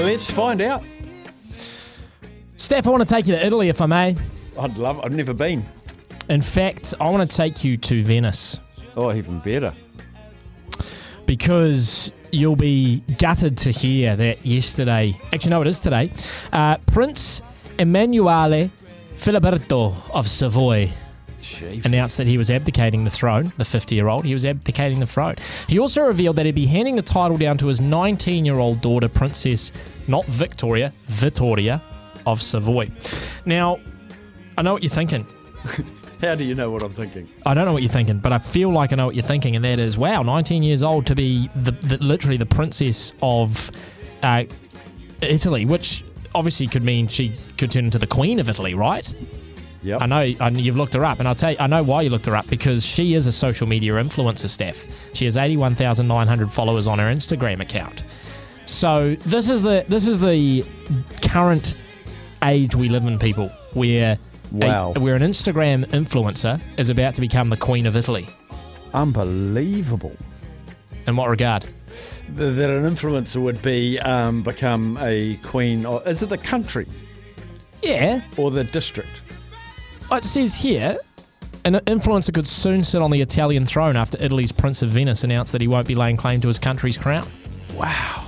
Let's find out. Steph, I want to take you to Italy if I may. I'd love I've never been. In fact, I want to take you to Venice. Oh, even better. Because you'll be gutted to hear that yesterday, actually, no, it is today, uh, Prince Emanuele Filiberto of Savoy announced that he was abdicating the throne, the 50 year old. He was abdicating the throne. He also revealed that he'd be handing the title down to his 19 year old daughter, Princess, not Victoria, Vittoria of Savoy. Now, I know what you're thinking. *laughs* How do you know what I'm thinking? I don't know what you're thinking, but I feel like I know what you're thinking, and that is, wow, 19 years old to be the, the literally the princess of uh, Italy, which obviously could mean she could turn into the queen of Italy, right? Yeah. I know, and you've looked her up, and I'll tell you, I know why you looked her up because she is a social media influencer, Steph. She has 81,900 followers on her Instagram account. So this is the this is the current age we live in, people, where a- Wow. where an Instagram influencer is about to become the queen of Italy. Unbelievable. In what regard? That an influencer would be um, become a queen, or is it the country Yeah. or the district? It says here an influencer could soon sit on the Italian throne after Italy's Prince of Venice announced that he won't be laying claim to his country's crown. Wow.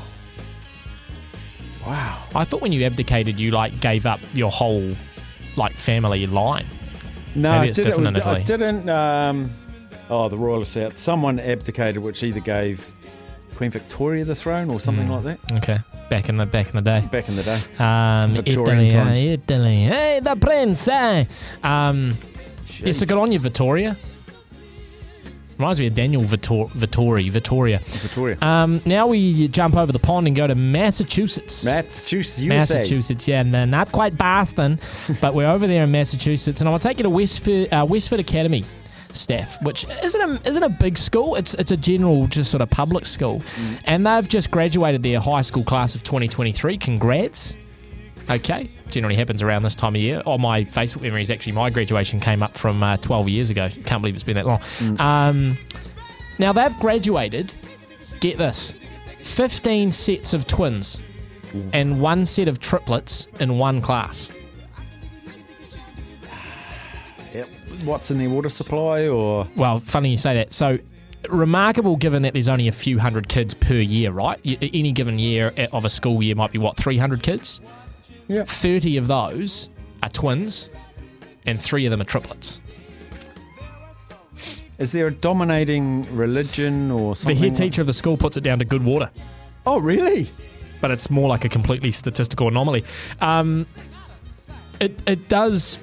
Wow. I thought when you abdicated, you like gave up your whole like family line. No, Maybe I it's did- different it in was- Italy. I didn't. Um, oh, the royal south. Someone abdicated, which either gave Queen Victoria the throne or something Mm. like that. Okay, back in the back in the day. Back in the day. Um, Victorian Italy, times. Italy. Hey, the prince. Eh? Um, yeah, so good on you, Vittoria. Reminds me of Daniel Vittor- Vettori, Vittoria. Victoria. Um, now we jump over the pond and go to Massachusetts. Massachusetts, USA. Massachusetts, yeah, and uh, not quite Boston, *laughs* but we're over there in Massachusetts, and I'll take you to Westford, uh, Westford Academy. Steph, which isn't a, isn't a big school. It's it's a general, just sort of public school, and they've just graduated their high school class of 2023. Congrats. Okay, generally happens around this time of year. Oh, my Facebook memories actually, my graduation came up from uh, 12 years ago. Can't believe it's been that long. Um, now they've graduated. Get this: 15 sets of twins and one set of triplets in one class. What's in their water supply or? Well, funny you say that. So remarkable given that there's only a few hundred kids per year, right? Any given year of a school year might be what 300 kids. Yeah. 30 of those are twins, and three of them are triplets. Is there a dominating religion or something? The head teacher of the school puts it down to good water. Oh, really? But it's more like a completely statistical anomaly. Um, it it does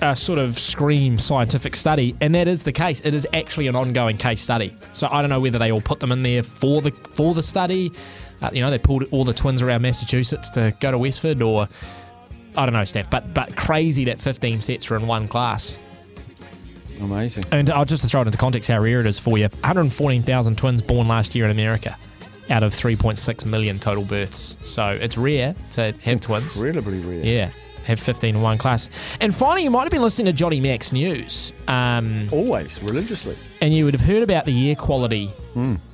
uh, sort of scream scientific study, and that is the case. It is actually an ongoing case study. So I don't know whether they all put them in there for the for the study. Uh, you know, they pulled all the twins around Massachusetts to go to Westford, or I don't know, Steph. But but crazy that 15 sets were in one class. Amazing. And I'll just to throw it into context how rare it is for you 114,000 twins born last year in America out of 3.6 million total births. So it's rare to have twins. Incredibly rare. Yeah, have 15 in one class. And finally, you might have been listening to Johnny Max News. Um, Always, religiously. and you would have heard about the air quality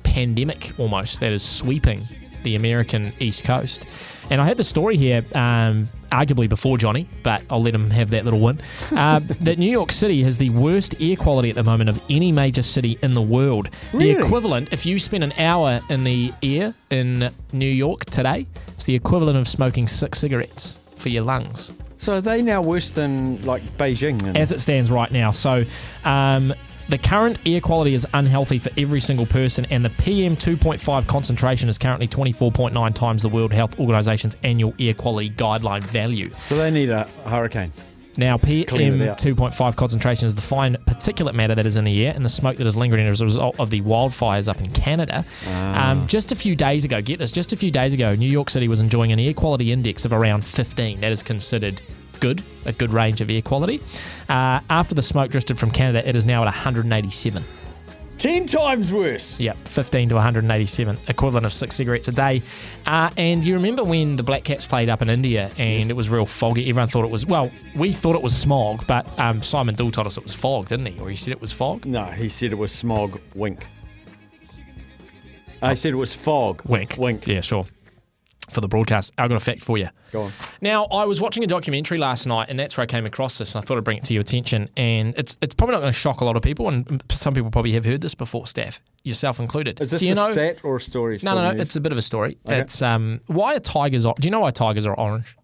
pandemic almost that is sweeping the American East Coast. And I had the story here, um, arguably before Johnny, but I'll let him have that little win. Uh, *laughs* that New York City has the worst air quality at the moment of any major city in the world. Really? The equivalent, if you spend an hour in the air in New York today, it's the equivalent of smoking six cigarettes for your lungs So are they now worse than like Beijing? And as it stands right now. So, um, the current air quality is unhealthy for every single person, and the PM 2.5 concentration is currently 24.9 times the World Health Organization's annual air quality guideline value. so they need a hurricane. Now, PM Clean it out. 2.5 concentration is the fine particulate matter that is in the air and the smoke that is lingering as a result of the wildfires up in Canada. Ah. Um, just a few days ago, get this, just a few days ago, New York City was enjoying an air quality index of around 15. That is considered good, a good range of air quality. Uh, after the smoke drifted from Canada, it is now at 187. Ten times worse. Yep, 15 to 187, equivalent of six cigarettes a day. Uh, and you remember when the Black Caps played up in India and it was real foggy? Everyone thought it was, well, we thought it was smog, but um, Simon Doull told us it was fog, didn't he? Or he said it was fog? No, he said it was smog. Wink. I said it was fog. Wink. Wink. Yeah, sure. For the broadcast. I've got a fact for you. Go on. Now, I was watching a documentary last night, and that's where I came across this, and I thought I'd bring it to your attention. And it's it's probably not going to shock a lot of people, and some people probably have heard this before, Steph, yourself included. Is this Do you a know? stat or a story? No, no, no. It's a bit of a story. Okay. It's um, why are tigers? Do you know why tigers are orange?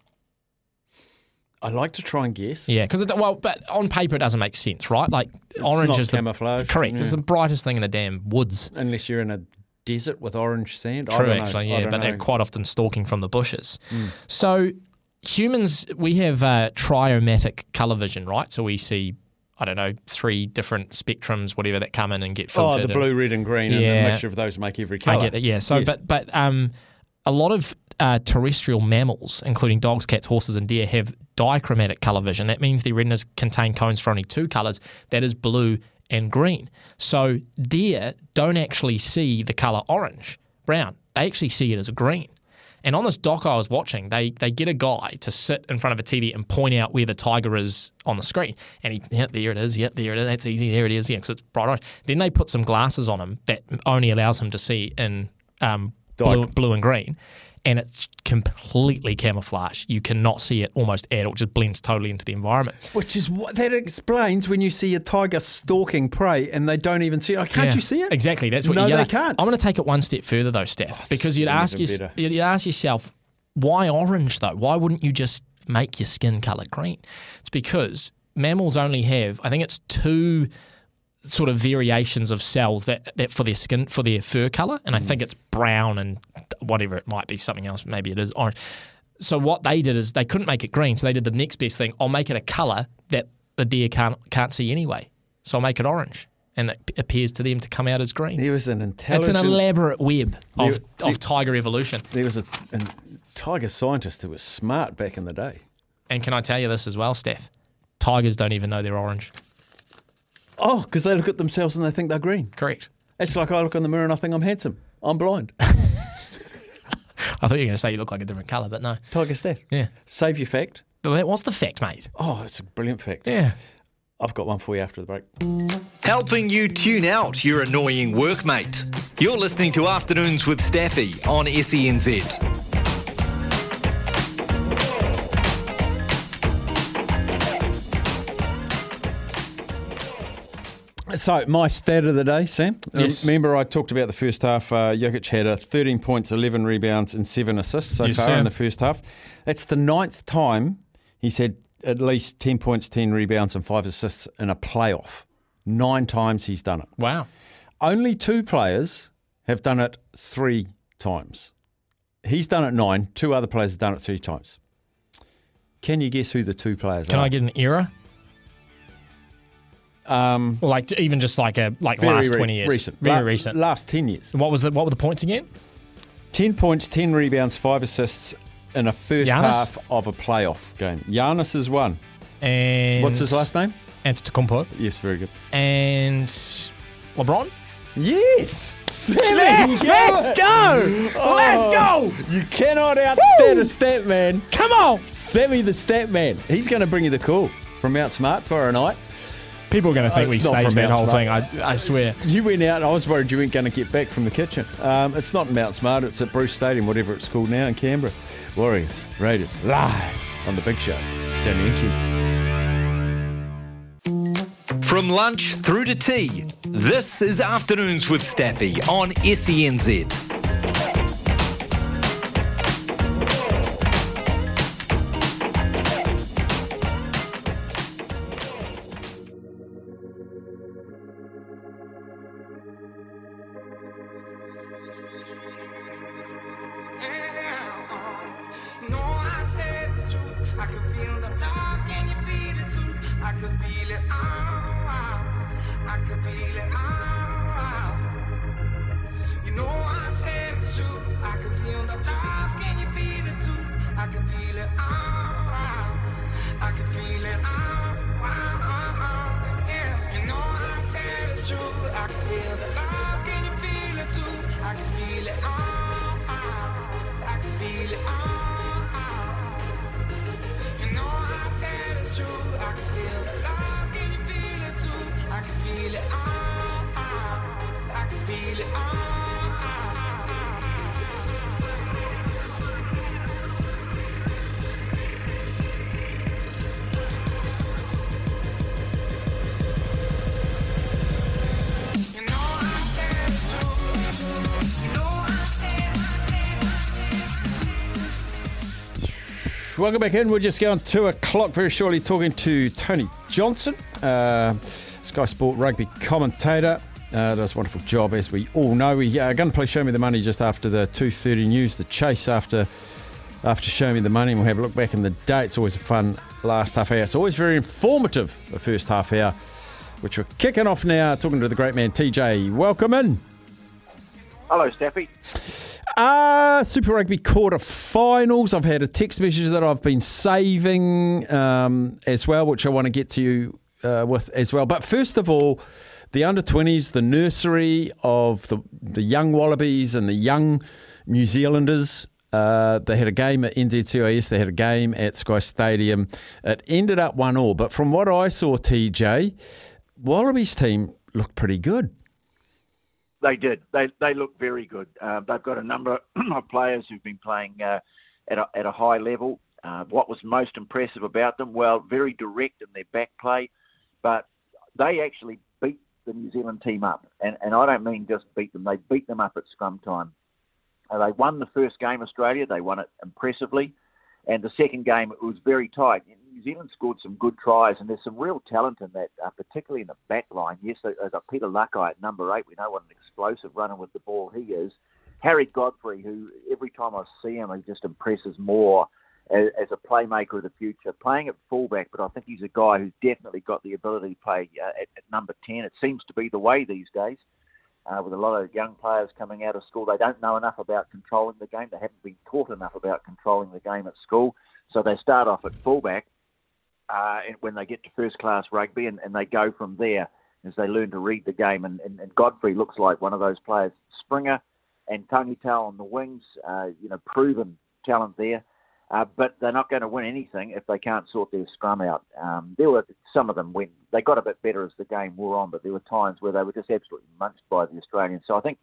I like to try and guess. Yeah, because well, but on paper it doesn't make sense, right? Like orange not is the camouflage, correct. It's the brightest thing in the damn woods. Unless you're in a desert with orange sand. I True, know. actually, I yeah, but they're quite often stalking from the bushes. Mm. So humans, we have uh, trichromatic color vision, right? So we see. I don't know, three different spectrums, whatever that come in and get Oh, filtered. the and- blue, red, and green, and Yeah. the mixture of those make every colour. I get it. Yeah. So, Yes. but but um, a lot of uh, terrestrial mammals, including dogs, cats, horses, and deer, have dichromatic color vision. That means their retinas contain cones for only two colors. That is blue and green. So deer don't actually see the color orange, brown. They actually see it as green. And on this doc I was watching, they they get a guy to sit in front of a TV and point out where the tiger is on the screen. And he, yeah, there it is. Yeah, there it is. That's easy. There it is. Yeah, because it's bright orange. Then they put some glasses on him that only allows him to see in um, blue, blue and green. And it's completely camouflage. You cannot see it almost at all. It just blends totally into the environment. Which is what that explains when you see a tiger stalking prey and they don't even see it. Oh, can't Yeah, you see it? Exactly. That's what No, you they can't. I'm going to take it one step further though, Steph, oh, because you'd ask your, you'd ask yourself, why orange though? Why wouldn't you just make your skin color green? It's because mammals only have, I think it's two sort of variations of cells that, that for their skin for their fur color, and I mm. think it's brown and whatever it might be, something else. Maybe it is orange. So what they did is they couldn't make it green, so they did the next best thing. I'll make it a color that the deer can't can't see anyway. So I'll make it orange, and it appears to them to come out as green. There was an It's intelligent. an elaborate web of, There- there- of tiger evolution. There was a, a tiger scientist who was smart back in the day. And can I tell you this as well, Steph? Tigers don't even know they're orange. Oh, because they look at themselves and they think they're green. Correct. It's like I look in the mirror and I think I'm handsome. I'm blind. *laughs* I thought you were going to say you look like a different colour, but no. Tiger Steph. Yeah. Save your fact. What's the fact, mate? Oh, it's a brilliant fact. Yeah. I've got one for you after the break. Helping you tune out your annoying workmate. You're listening to Afternoons with Staffy on E SENZ. So, my stat of the day, Sam. Uh, Yes. Remember, I talked about the first half. Uh, Jokic had a 13 points, 11 rebounds, and seven assists so Yes, far sir. in the first half. That's the ninth time he's had at least 10 points, 10 rebounds, and five assists in a playoff. Nine times he's done it. Wow. Only two players have done it three times. He's done it nine. Two other players have done it three times. Can you guess who the two players Can are? Can I get an era? Um, Or like even just like a like last re- twenty years, recent. very La- recent. Last ten years. What was the what were the points again? 10 points, 10 rebounds, 5 assists in a first Giannis? half of a playoff game. Giannis is one. And What's his last name? Antetokounmpo. Yes, very good. And LeBron. Yes! Let's yes! go! Let's go! You cannot outstat a stat man. Come on! Sammy the stat man. He's going to bring you the call from Mount Smart tomorrow night. People are going to think Oh, we it's not staged from that whole thing. I, I swear. You went out, and I was worried you weren't going to get back from the kitchen. Um, it's not Mount Smart, it's at Bruce Stadium, whatever it's called now in Canberra. Warriors, Raiders, live on the big show. Sammy and Q. From lunch through to tea, this is Afternoons with Staffy on E SENZ. Back in. We're just going two o'clock very shortly talking to Tony Johnson, uh, Sky Sport rugby commentator. Uh, does a wonderful job, as we all know. We are going to play Show Me the Money just after the 2.30 news, the chase after after Show Me the Money. We'll have a look back in the day. It's always a fun last half hour. It's always very informative, the first half hour, which we're kicking off now, talking to the great man TJ. Welcome in. Hello, Staffy. Uh, Super Rugby quarter finals. I've had a text message that I've been saving um, as well, which I want to get to you uh, with as well. But first of all, the under 20s, the nursery of the, the young Wallabies and the young New Zealanders. Uh, they had a game at NZCIS, they had a game at Sky Stadium. It ended up 1 all. But from what I saw, TJ, Wallabies team looked pretty good. They did. They they look very good. Uh, they've got a number *clears throat* of players who've been playing uh, at a, at a high level. Uh, what was most impressive about them? Well, very direct in their back play, but they actually beat the New Zealand team up, and and I don't mean just beat them. They beat them up at scrum time. Uh, they won the first game, Australia. They won it impressively, and the second game it was very tight. New Zealand scored some good tries, and there's some real talent in that, uh, particularly in the back line. Yes, they, they've got Peter Lakai at number eight. We know what an explosive runner with the ball he is. Harry Godfrey, who every time I see him, he just impresses more as, as a playmaker of the future. Playing at fullback, but I think he's a guy who's definitely got the ability to play uh, at, at number 10. It seems to be the way these days. Uh, with a lot of young players coming out of school, they don't know enough about controlling the game. They haven't been taught enough about controlling the game at school. So they start off at fullback uh, when they get to first class rugby and, and they go from there. as they learn to read the game. And, and, and Godfrey looks like one of those players. Springer and Tangitau on the wings, uh, you know, proven talent there. Uh, but they're not going to win anything if they can't sort their scrum out. Um, there were some of them when they got a bit better as the game wore on, but there were times where they were just absolutely munched by the Australians. So I think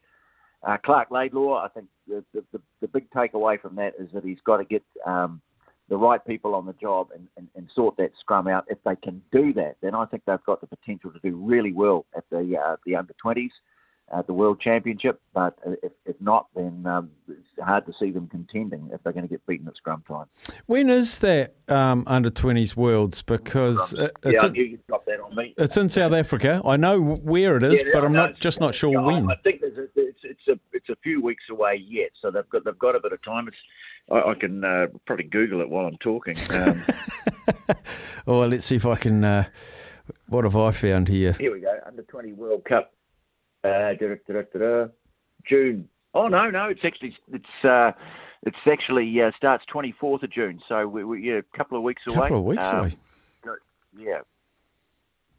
uh, Clark Laidlaw, I think the, the, the, big takeaway from that is that he's got to get um, the right people on the job and, and, and sort that scrum out. If they can do that, then I think they've got the potential to do really well at the uh, the under 20s at the World Championship. But if, if not, then um, it's hard to see them contending if they're going to get beaten at scrum time. When is that um, under 20s Worlds? Because it- yeah, it's, I in, knew that on me. it's in South Africa. I know where it is, Yeah, but I'm no, not just not sure Yeah, when. I think there's a, it's it's a it's a few weeks away yet, so they've got they've got a bit of time. It's I, I can uh, probably Google it while I'm talking. Um, *laughs* Oh, well, let's see if I can. Uh, what have I found here? here we go, under 20 World Cup, uh, June. Oh no, no, it's actually it's uh, it's actually uh, starts 24th of June, so we, we yeah, a couple of weeks away. Couple of weeks Um, away. Yeah,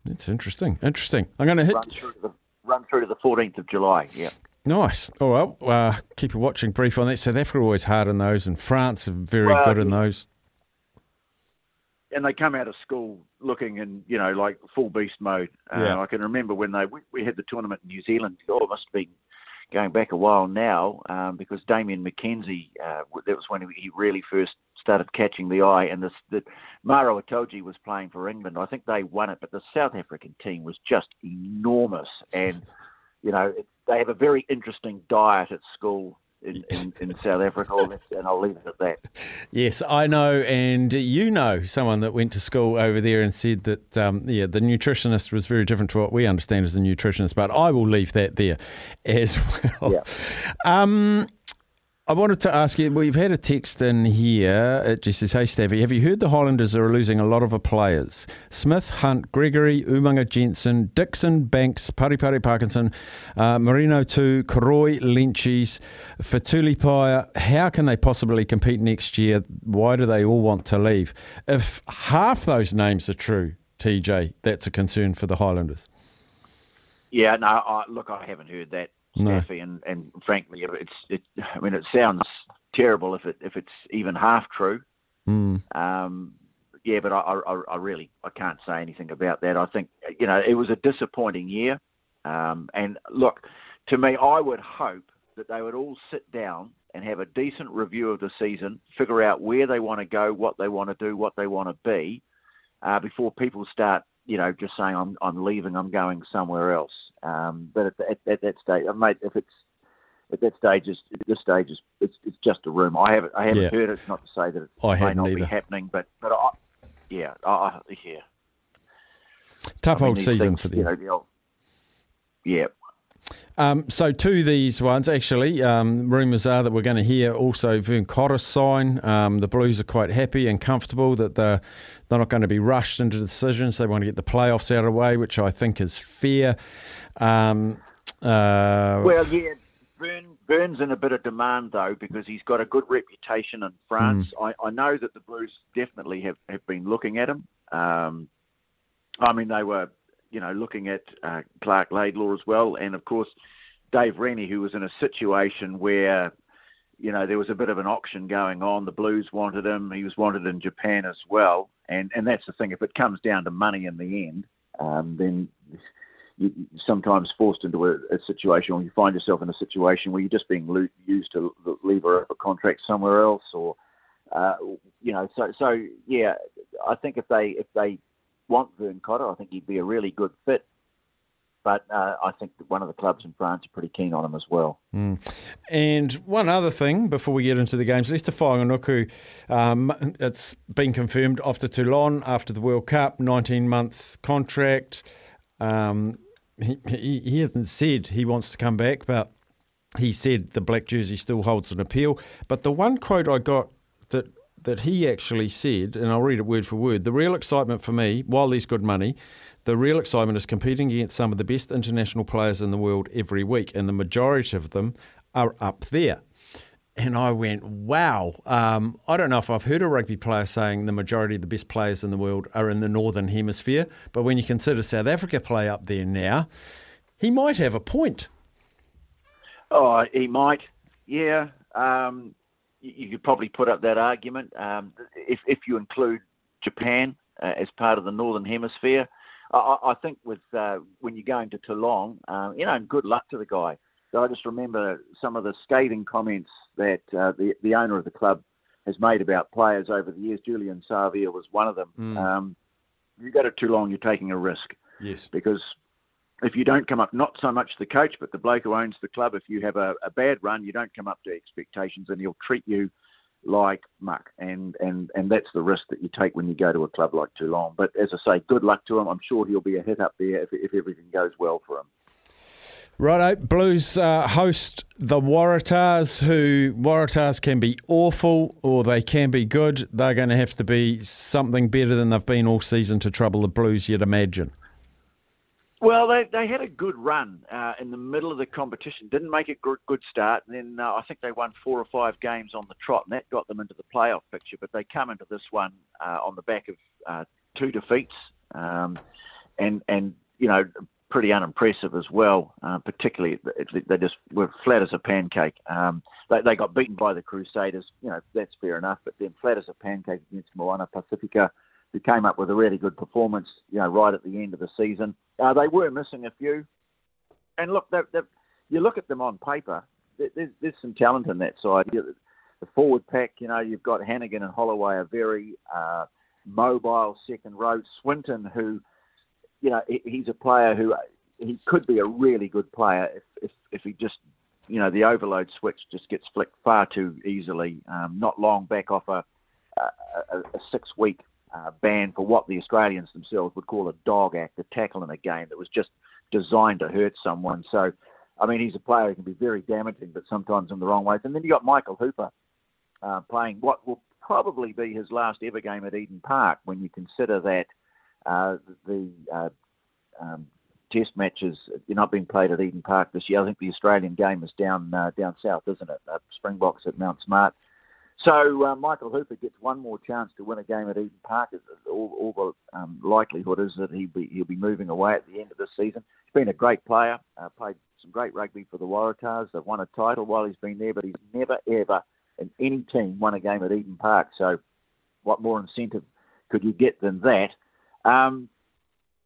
It's interesting. Interesting. I'm going to hit. run through to the run through to the 14th of July. Yeah. Nice. All right. Uh, keep a watching brief on that. South Africa always hard in those, and France are very Well, good in those. And they come out of school looking in, you know, like full beast mode. Uh, Yeah. I can remember when they we, we had the tournament in New Zealand. Oh, it must have been going back a while now, um, because Damien McKenzie, uh, that was when he he really first started catching the eye. And this, the Maro Itoje was playing for England. I think they won it, but the South African team was just enormous. And you know, it, they have a very interesting diet at school. In, *laughs* in, in South Africa, and I'll leave it at that. Yes, I know, and you know someone that went to school over there and said that um, yeah, the nutritionist was very different to what we understand as a nutritionist. But I will leave that there as *laughs* well. Um, I wanted to ask you. We've had a text in here. It just says, "Hey, Staffy, have you heard the Highlanders are losing a lot of players? Smith, Hunt, Gregory, Umaga Jensen, Dixon, Banks, Pari Pari Parkinson, uh, Marino Two, Koroi, Lynchies, Fatulipaia. How can they possibly compete next year? Why do they all want to leave? If half those names are true, TJ, that's a concern for the Highlanders. Yeah, no, I, look, I haven't heard that, No. And, and frankly, it's it. I mean, it sounds terrible if it if it's even half true. Mm. Um, yeah, but I, I, I really I can't say anything about that. I think you know it was a disappointing year, um, and look, to me, I would hope that they would all sit down and have a decent review of the season, figure out where they want to go, what they want to do, what they want to be, uh, before people start, you know, just saying I'm I'm leaving, I'm going somewhere else. Um, but at, at, at that stage, uh, mate, if it's at that stage, is at this stage, is it's it's just a rumor. I haven't I haven't Yeah. heard it. It's not to say that it I may not be happening, but but I, yeah, I, I, yeah. Tough I mean, old season things, for them. You know, the old- yeah. Um, so to these ones, actually, um, rumours are that we're going to hear also Vern Cotter sign. Um, the Blues are quite happy and comfortable that they're, they're not going to be rushed into decisions. They want to get the playoffs out of the way, which I think is fair. Um, uh, Well, yeah, Vern, Vern's in a bit of demand though because he's got a good reputation in France. Hmm. I, I know that the Blues definitely have, have been looking at him. Um, I mean, they were, you know, looking at uh, Clark Laidlaw as well, and of course Dave Rennie, who was in a situation where, you know, there was a bit of an auction going on. The Blues wanted him. He was wanted in Japan as well, and and that's the thing. If it comes down to money in the end, um, then you sometimes forced into a, a situation, or you find yourself in a situation where you're just being lo- used to lever a contract somewhere else, or uh, you know. So so yeah, I think if they if they want Vern Cotter, I think he'd be a really good fit. But uh, I think that one of the clubs in France are pretty keen on him as well. Mm. And one other thing before we get into the games, Leicester Fainga'anuku, um, it's been confirmed off to Toulon after the World Cup, 19 month contract. Um, he, he, he hasn't said he wants to come back, but he said the black jersey still holds an appeal. But the one quote I got that that he actually said, and I'll read it word for word: the real excitement for me, while there's good money, the real excitement is competing against some of the best international players in the world every week, and the majority of them are up there. And I went, wow. Um, I don't know if I've heard a rugby player saying the majority of the best players in the world are in the Northern Hemisphere. But when you consider South Africa play up there now, he might have a point. Oh, he might. Yeah. Um, you, could probably put up that argument. Um, if, if you include Japan uh, as part of the Northern Hemisphere, I, I think with uh, when you're going to Toulon, um, you know, and good luck to the guy. So I just remember some of the scathing comments that uh, the, the owner of the club has made about players over the years. Julian Savea was one of them. Mm. Um, you go to Toulon, you're taking a risk Yes. because if you don't come up, not so much the coach, but the bloke who owns the club, if you have a, a bad run, you don't come up to expectations and he'll treat you like muck. And, and, and that's the risk that you take when you go to a club like Toulon. But as I say, good luck to him. I'm sure he'll be a hit up there if, if everything goes well for him. Righto, Blues uh, host the Waratahs, who Waratahs can be awful or they can be good. They're going to have to be something better than they've been all season to trouble the Blues, you'd imagine. Well, they they had a good run uh, in the middle of the competition. Didn't make a good, start, and then uh, I think they won four or five games on the trot, and that got them into the playoff picture. But they come into this one uh, on the back of uh, two defeats, um, and and you know pretty unimpressive as well. Uh, particularly, they- they just were flat as a pancake. Um, they they got beaten by the Crusaders. You know that's fair enough, but then flat as a pancake against Moana Pacifica who came up with a really good performance, you know, right at the end of the season. Uh, they were missing a few, and look, they've, they've, you look at them on paper. There's, there's some talent in that side. The forward pack, you know, you've got Hanigan and Holloway are very uh, mobile second row. Swinton, who, you know, he, he's a player who he could be a really good player if if, if he just you know, the overload switch just gets flicked far too easily. Um, not long back off a, a, a six week uh, ban for what the Australians themselves would call a dog act, a tackle in a game that was just designed to hurt someone. So, I mean, he's a player who can be very damaging, but sometimes in the wrong ways. And then you got Michael Hooper uh, playing what will probably be his last ever game at Eden Park when you consider that uh, the uh, um, test matches you're not being played at Eden Park this year. I think the Australian game is down uh, down south, isn't it? Uh, Springboks at Mount Smart. So uh, Michael Hooper gets one more chance to win a game at Eden Park. All, all the um, likelihood is that he'll be he'll be moving away at the end of this season. He's been a great player, uh, played some great rugby for the Waratahs. They've won a title while he's been there, but he's never ever in any team won a game at Eden Park. So what more incentive could you get than that? Um,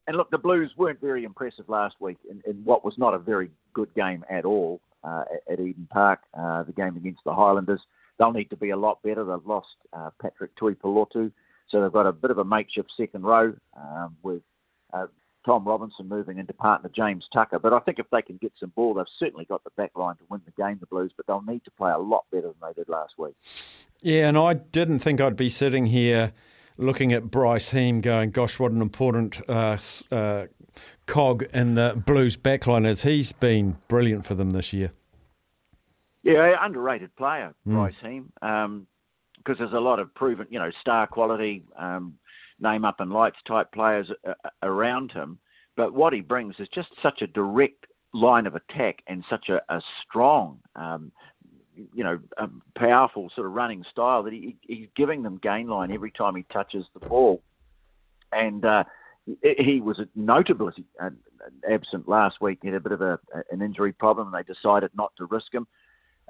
and look, the Blues weren't very impressive last week in, in what was not a very good game at all uh, at, Eden Park, uh, the game against the Highlanders. They'll need to be a lot better. They've lost uh, Patrick Tuipulotu, so they've got a bit of a makeshift second row um, with uh, Tom Robinson moving into partner James Tucker. But I think if they can get some ball, they've certainly got the back line to win the game, the Blues, but they'll need to play a lot better than they did last week. Yeah, and I didn't think I'd be sitting here looking at Bryce Heem going, gosh, what an important uh, uh, cog in the Blues backline is. He's been brilliant for them this year. Yeah, underrated player, Mm. Bryce Heem, because there's a lot of proven, you know, star quality, um, name up and lights type players uh, around him. But what he brings is just such a direct line of attack and such a, a strong, um, you know, um, powerful sort of running style that he, he's giving them gain line every time he touches the ball. And uh, he, he was notably uh, absent last week. He had a bit of a, an injury problem, and they decided not to risk him.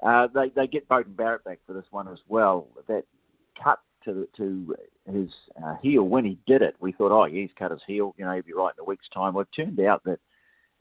Uh, they they get Beauden Barrett back for this one as well. That cut to to his uh, heel when he did it, we thought, oh, he's cut his heel. You know, he'll be right in a week's time. Well, it turned out that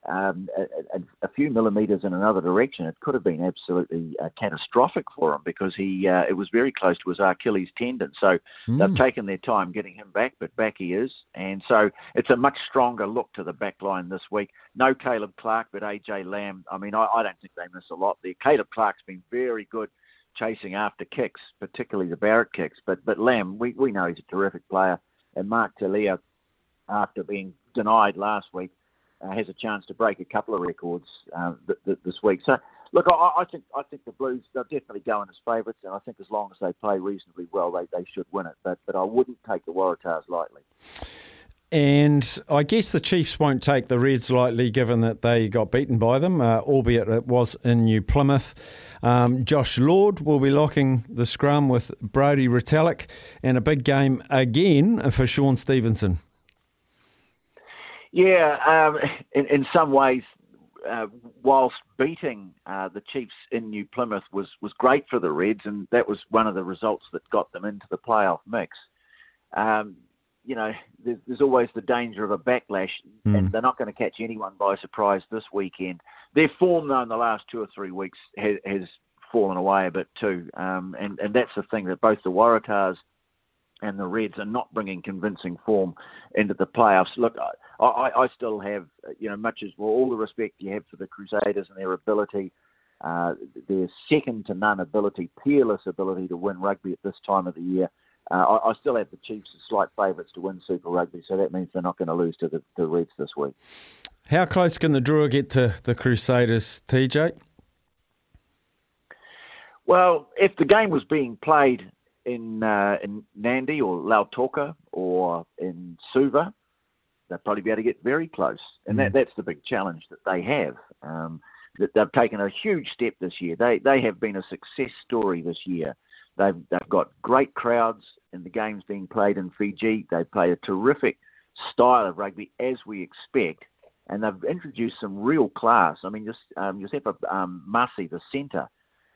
um, a, a, few millimetres in another direction, it could have been absolutely uh, catastrophic for him because he uh, it was very close to his Achilles tendon. So Hmm. they've taken their time getting him back, but back he is, and so it's a much stronger look to the back line this week. No Caleb Clarke, but AJ Lamb. I mean, I, I don't think they miss a lot there. Caleb Clarke's been very good chasing after kicks, particularly the Barrett kicks, but but Lamb, we, we know he's a terrific player, and Mark Telea, after being denied last week, uh, has a chance to break a couple of records uh, th- th- this week. So, look, I, I think I think the Blues they'll definitely go in as favourites, and I think as long as they play reasonably well, they, they should win it. But but I wouldn't take the Waratahs lightly. And I guess the Chiefs won't take the Reds lightly, given that they got beaten by them, uh, albeit it was in New Plymouth. Um, Josh Lord will be locking the scrum with Brodie Retallick, and a big game again for Shaun Stevenson. Yeah, um, in, in some ways, uh, whilst beating uh, the Chiefs in New Plymouth was, was great for the Reds, and that was one of the results that got them into the playoff mix. Um, you know, there's, there's always the danger of a backlash, Mm. and they're not going to catch anyone by surprise this weekend. Their form, though, in the last two or three weeks has, has fallen away a bit too, um, and and that's the thing that both the Waratahs and the Reds are not bringing convincing form into the playoffs. Look, I, I, I still have, you know, much as well, all the respect you have for the Crusaders and their ability, uh, their second to none ability, peerless ability to win rugby at this time of the year. Uh, I, I still have the Chiefs as slight favourites to win Super Rugby, so that means they're not going to lose to the, the Reds this week. How close can the draw get to the Crusaders, TJ? Well, if the game was being played in uh, in Nadi or Lautoka or in Suva, they'll probably be able to get very close. And that, that's the big challenge that they have. Um, that they've taken a huge step this year. They they have been a success story this year. They've they've got great crowds in the games being played in Fiji. They play a terrific style of rugby as we expect, and they've introduced some real class. I mean, just um, Josepa um, Masi, the centre,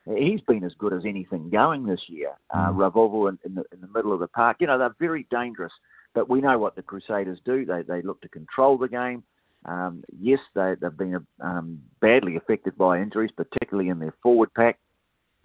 he's been as good as anything going this year. Uh, Ravouvou in, in the in the middle of the park. You know, they're very dangerous. But we know what the Crusaders do. They they look to control the game. Um, yes, they, they've been um, badly affected by injuries, particularly in their forward pack.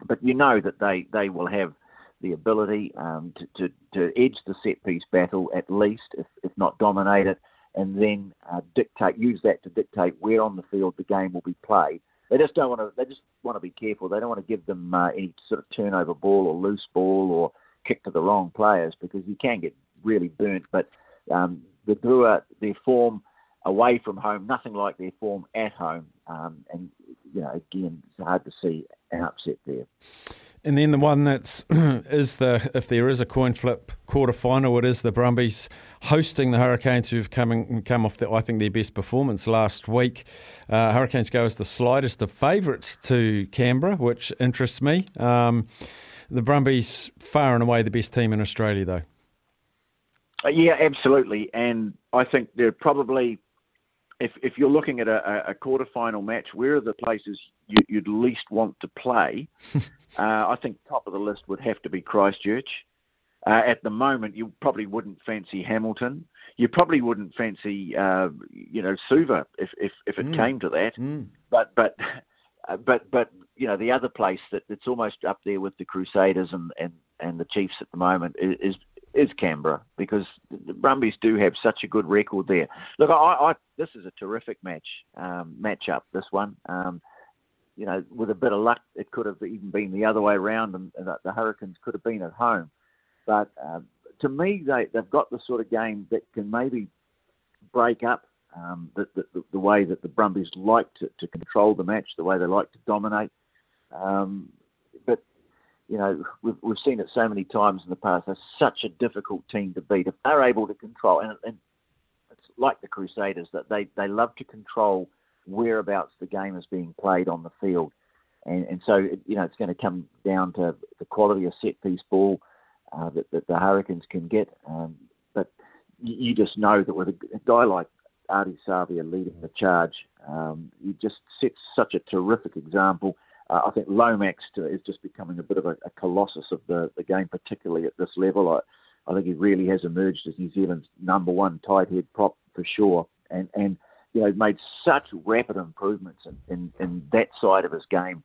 But you know that they, they will have the ability um, to, to, to edge the set piece battle at least, if, if not dominate it, and then uh, dictate use that to dictate where on the field the game will be played. They just don't want to. They just want to be careful. They don't want to give them uh, any sort of turnover ball or loose ball or kick to the wrong players because you can get really burnt. But um, the Drua, their form away from home, nothing like their form at home. Um, and you know, again, it's hard to see an upset there. And then the one that's *clears throat* is the if there is a coin flip quarter final, it is the Brumbies hosting the Hurricanes, who've come come off the, I think their best performance last week. Uh, Hurricanes go as the slightest of favourites to Canberra, which interests me. Um, the Brumbies far and away the best team in Australia, though. Uh, yeah, absolutely. And I think they're probably, if if you're looking at a, a quarterfinal match, where are the places you, you'd least want to play? *laughs* uh, I think top of the list would have to be Christchurch. Uh, at the moment, you probably wouldn't fancy Hamilton. You probably wouldn't fancy, uh, you know, Suva if if, if it Mm. came to that. But but uh, *laughs* but but you know, the other place that that's almost up there with the Crusaders and and, and the Chiefs at the moment is. Is Canberra because the Brumbies do have such a good record there. Look, I, I this is a terrific match um, match up. This one, um, you know, with a bit of luck, it could have even been the other way around, and, and the Hurricanes could have been at home. But um, to me, they they've got the sort of game that can maybe break up um, the, the the way that the Brumbies like to, to control the match, the way they like to dominate. Um, you know, we've, we've seen it so many times in the past. They're such a difficult team to beat. If they're able to control, and, and it's like the Crusaders, that they, they love to control whereabouts the game is being played on the field. And, and so, you know, it's going to come down to the quality of set piece ball uh, that, that the Hurricanes can get. Um, but you, just know that with a, a guy like Ardie Savea leading the charge, um, he just sets such a terrific example. Uh, I think Lomax is just becoming a bit of a, a colossus of the, the game, particularly at this level. I, I think he really has emerged as New Zealand's number one tight head prop for sure, and and you know made such rapid improvements in, in, in that side of his game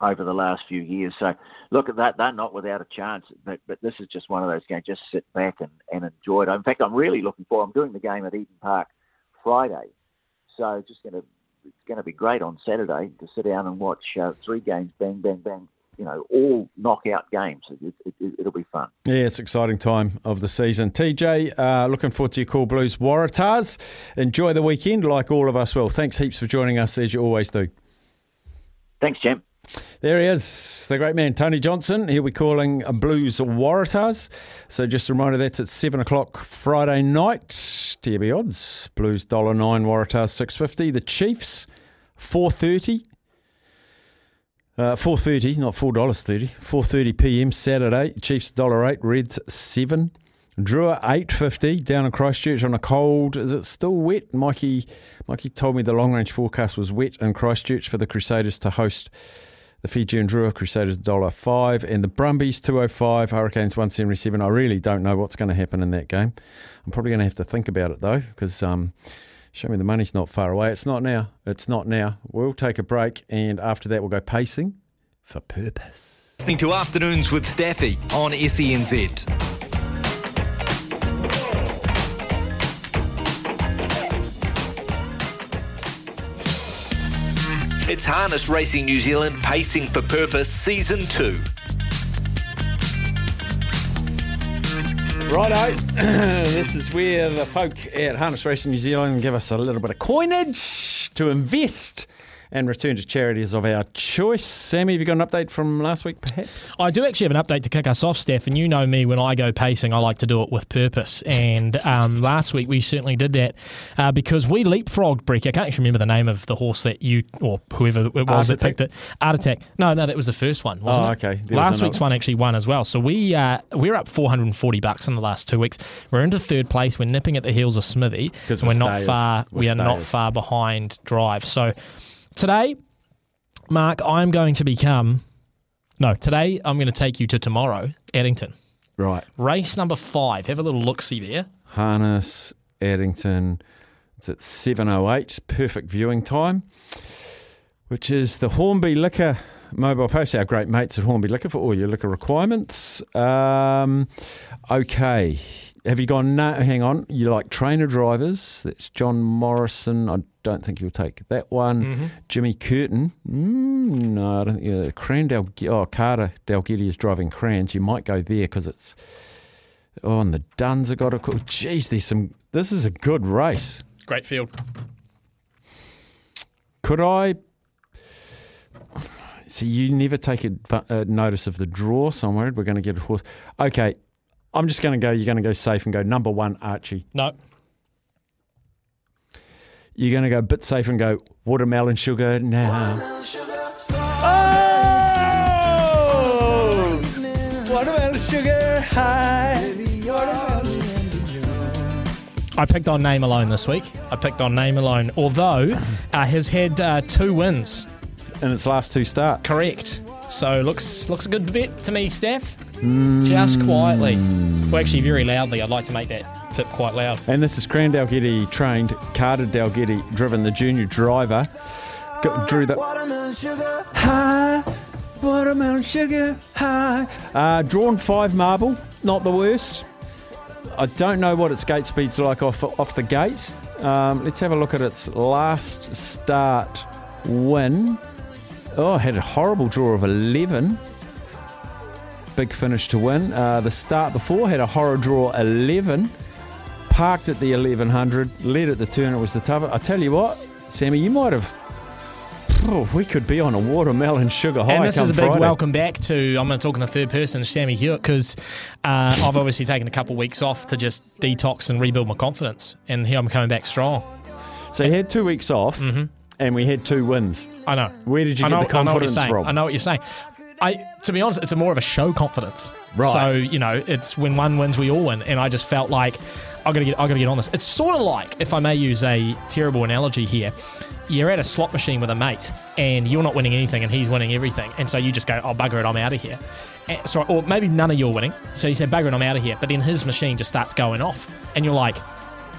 over the last few years. So look at that; they're not without a chance. But but this is just one of those games. Just sit back and, and enjoy it. In fact, I'm really looking forward. I'm doing the game at Eden Park Friday, so just going to it's going to be great on Saturday to sit down and watch uh, three games, bang, bang, bang. You know, all knockout games. It, it, it, it'll be fun. Yeah, it's an exciting time of the season. TJ, uh, looking forward to your Cool Blues Waratahs. Enjoy the weekend like all of us will. Thanks heaps for joining us as you always do. Thanks, Jim. There he is, the great man, Tony Johnson. He'll be calling Blues Waratahs. So just a reminder, that's at 7 o'clock Friday night. TB odds, Blues $1.09, Waratahs 650 The Chiefs, 4.30. Uh, four thirty, not four dollars thirty. Four thirty p.m. Saturday. Chiefs dollar eight. Reds seven. Drua eight fifty down in Christchurch on a cold. Is it still wet? Mikey, Mikey told me the long range forecast was wet in Christchurch for the Crusaders to host the Fiji Fijian Drua. Crusaders dollar five and the Brumbies two oh five. Hurricanes one seventy seven. I really don't know what's going to happen in that game. I'm probably going to have to think about it though because um, show me the money's not far away. It's not now. It's not now. We'll take a break and after that we'll go pacing for purpose. Listening to Afternoons with Staffy on SENZ. It's Harness Racing New Zealand Pacing for Purpose Season 2. Righto, *clears throat* this is where the folk at Harness Racing New Zealand give us a little bit of coinage to invest and return to charities of our choice. Sammy, have you got an update from last week, perhaps? I do actually have an update to kick us off, Steph. And you know me, when I go pacing, I like to do it with purpose. *laughs* And um, last week we certainly did that uh, because we leapfrogged Break. I can't actually remember the name of the horse that you or whoever it was Art that picked it. Art Attack. No, no, that was the first one, wasn't Oh, it? okay. There Last week's one actually won as well. So we uh, we're up 440 bucks in the last two weeks. We're into third place. We're nipping at the heels of Smithy. we're we're not far. We're we are not far behind Drive. So today, Mark, I'm going to become. No, today I'm going to take you to tomorrow, Addington. Right. Race number five. Have a little look see there. Harness, Addington. It's at 7.08, perfect viewing time, which is the Hornby Liquor Mobile Post, our great mates at Hornby Liquor for all your liquor requirements. Um, okay. Have you gone? No, hang on. You like trainer drivers? That's John Morrison. I don't think you'll take that one. Mhm. Jimmy Curtin. Mm, no, I don't think. Uh, Cran Del, oh, Carter Dalgety is driving Crans. You might go there because it's. Oh, and the Dunns have got a cool. Jeez, there's some. This is a good race. Great field. Could I? See, you never take adv- uh, notice of the draw, so I'm worried we're going to get a horse. Okay, I'm just going to go. You're going to go safe and go number one, Archie. No. You're going to go a bit safe and go watermelon sugar now. Oh! Watermelon sugar high. I picked on Name Alone this week. I picked on Name Alone, although uh, has had uh, two wins in its last two starts. Correct. So looks looks a good bet to me, Steph. Just quietly, well, actually, very loudly. I'd like to make that tip quite loud. And this is Cran Dalgety trained, Carter Dalgety driven, the junior driver. Got, drew the high, watermelon sugar high. Uh, drawn five marble, not the worst. I don't know what its gate speed's like off off the gate. Um, let's have a look at its last start win. Oh, had a horrible draw of 11. Big finish to win. Uh, the start before had a horror draw 11. Parked at the 1100, led at the turn. It was the toughest. I tell you what, Sammy, you might have. Oh, we could be on a watermelon *laughs* sugar high. and this is a big Friday. welcome back to. I'm going to talk in the third person, Sammy Hewitt, because uh, I've obviously taken a couple of weeks off to just detox and rebuild my confidence, and here I'm coming back strong. So you had two weeks off, and we had two wins. I know. Where did you I get know, the confidence I know what you're saying. from? I know what you're saying. I, to be honest, it's a more of a show confidence. Right. So you know, it's when one wins, we all win, and I just felt like I got to get, I got to get on this. It's sort of like, if I may use a terrible analogy here, you're at a slot machine with a mate, and you're not winning anything, and he's winning everything, and so you just go, "Oh bugger it, I'm out of here." And, so, or maybe none of you are winning, so you say "Bugger it, I'm out of here," but then his machine just starts going off, and you're like,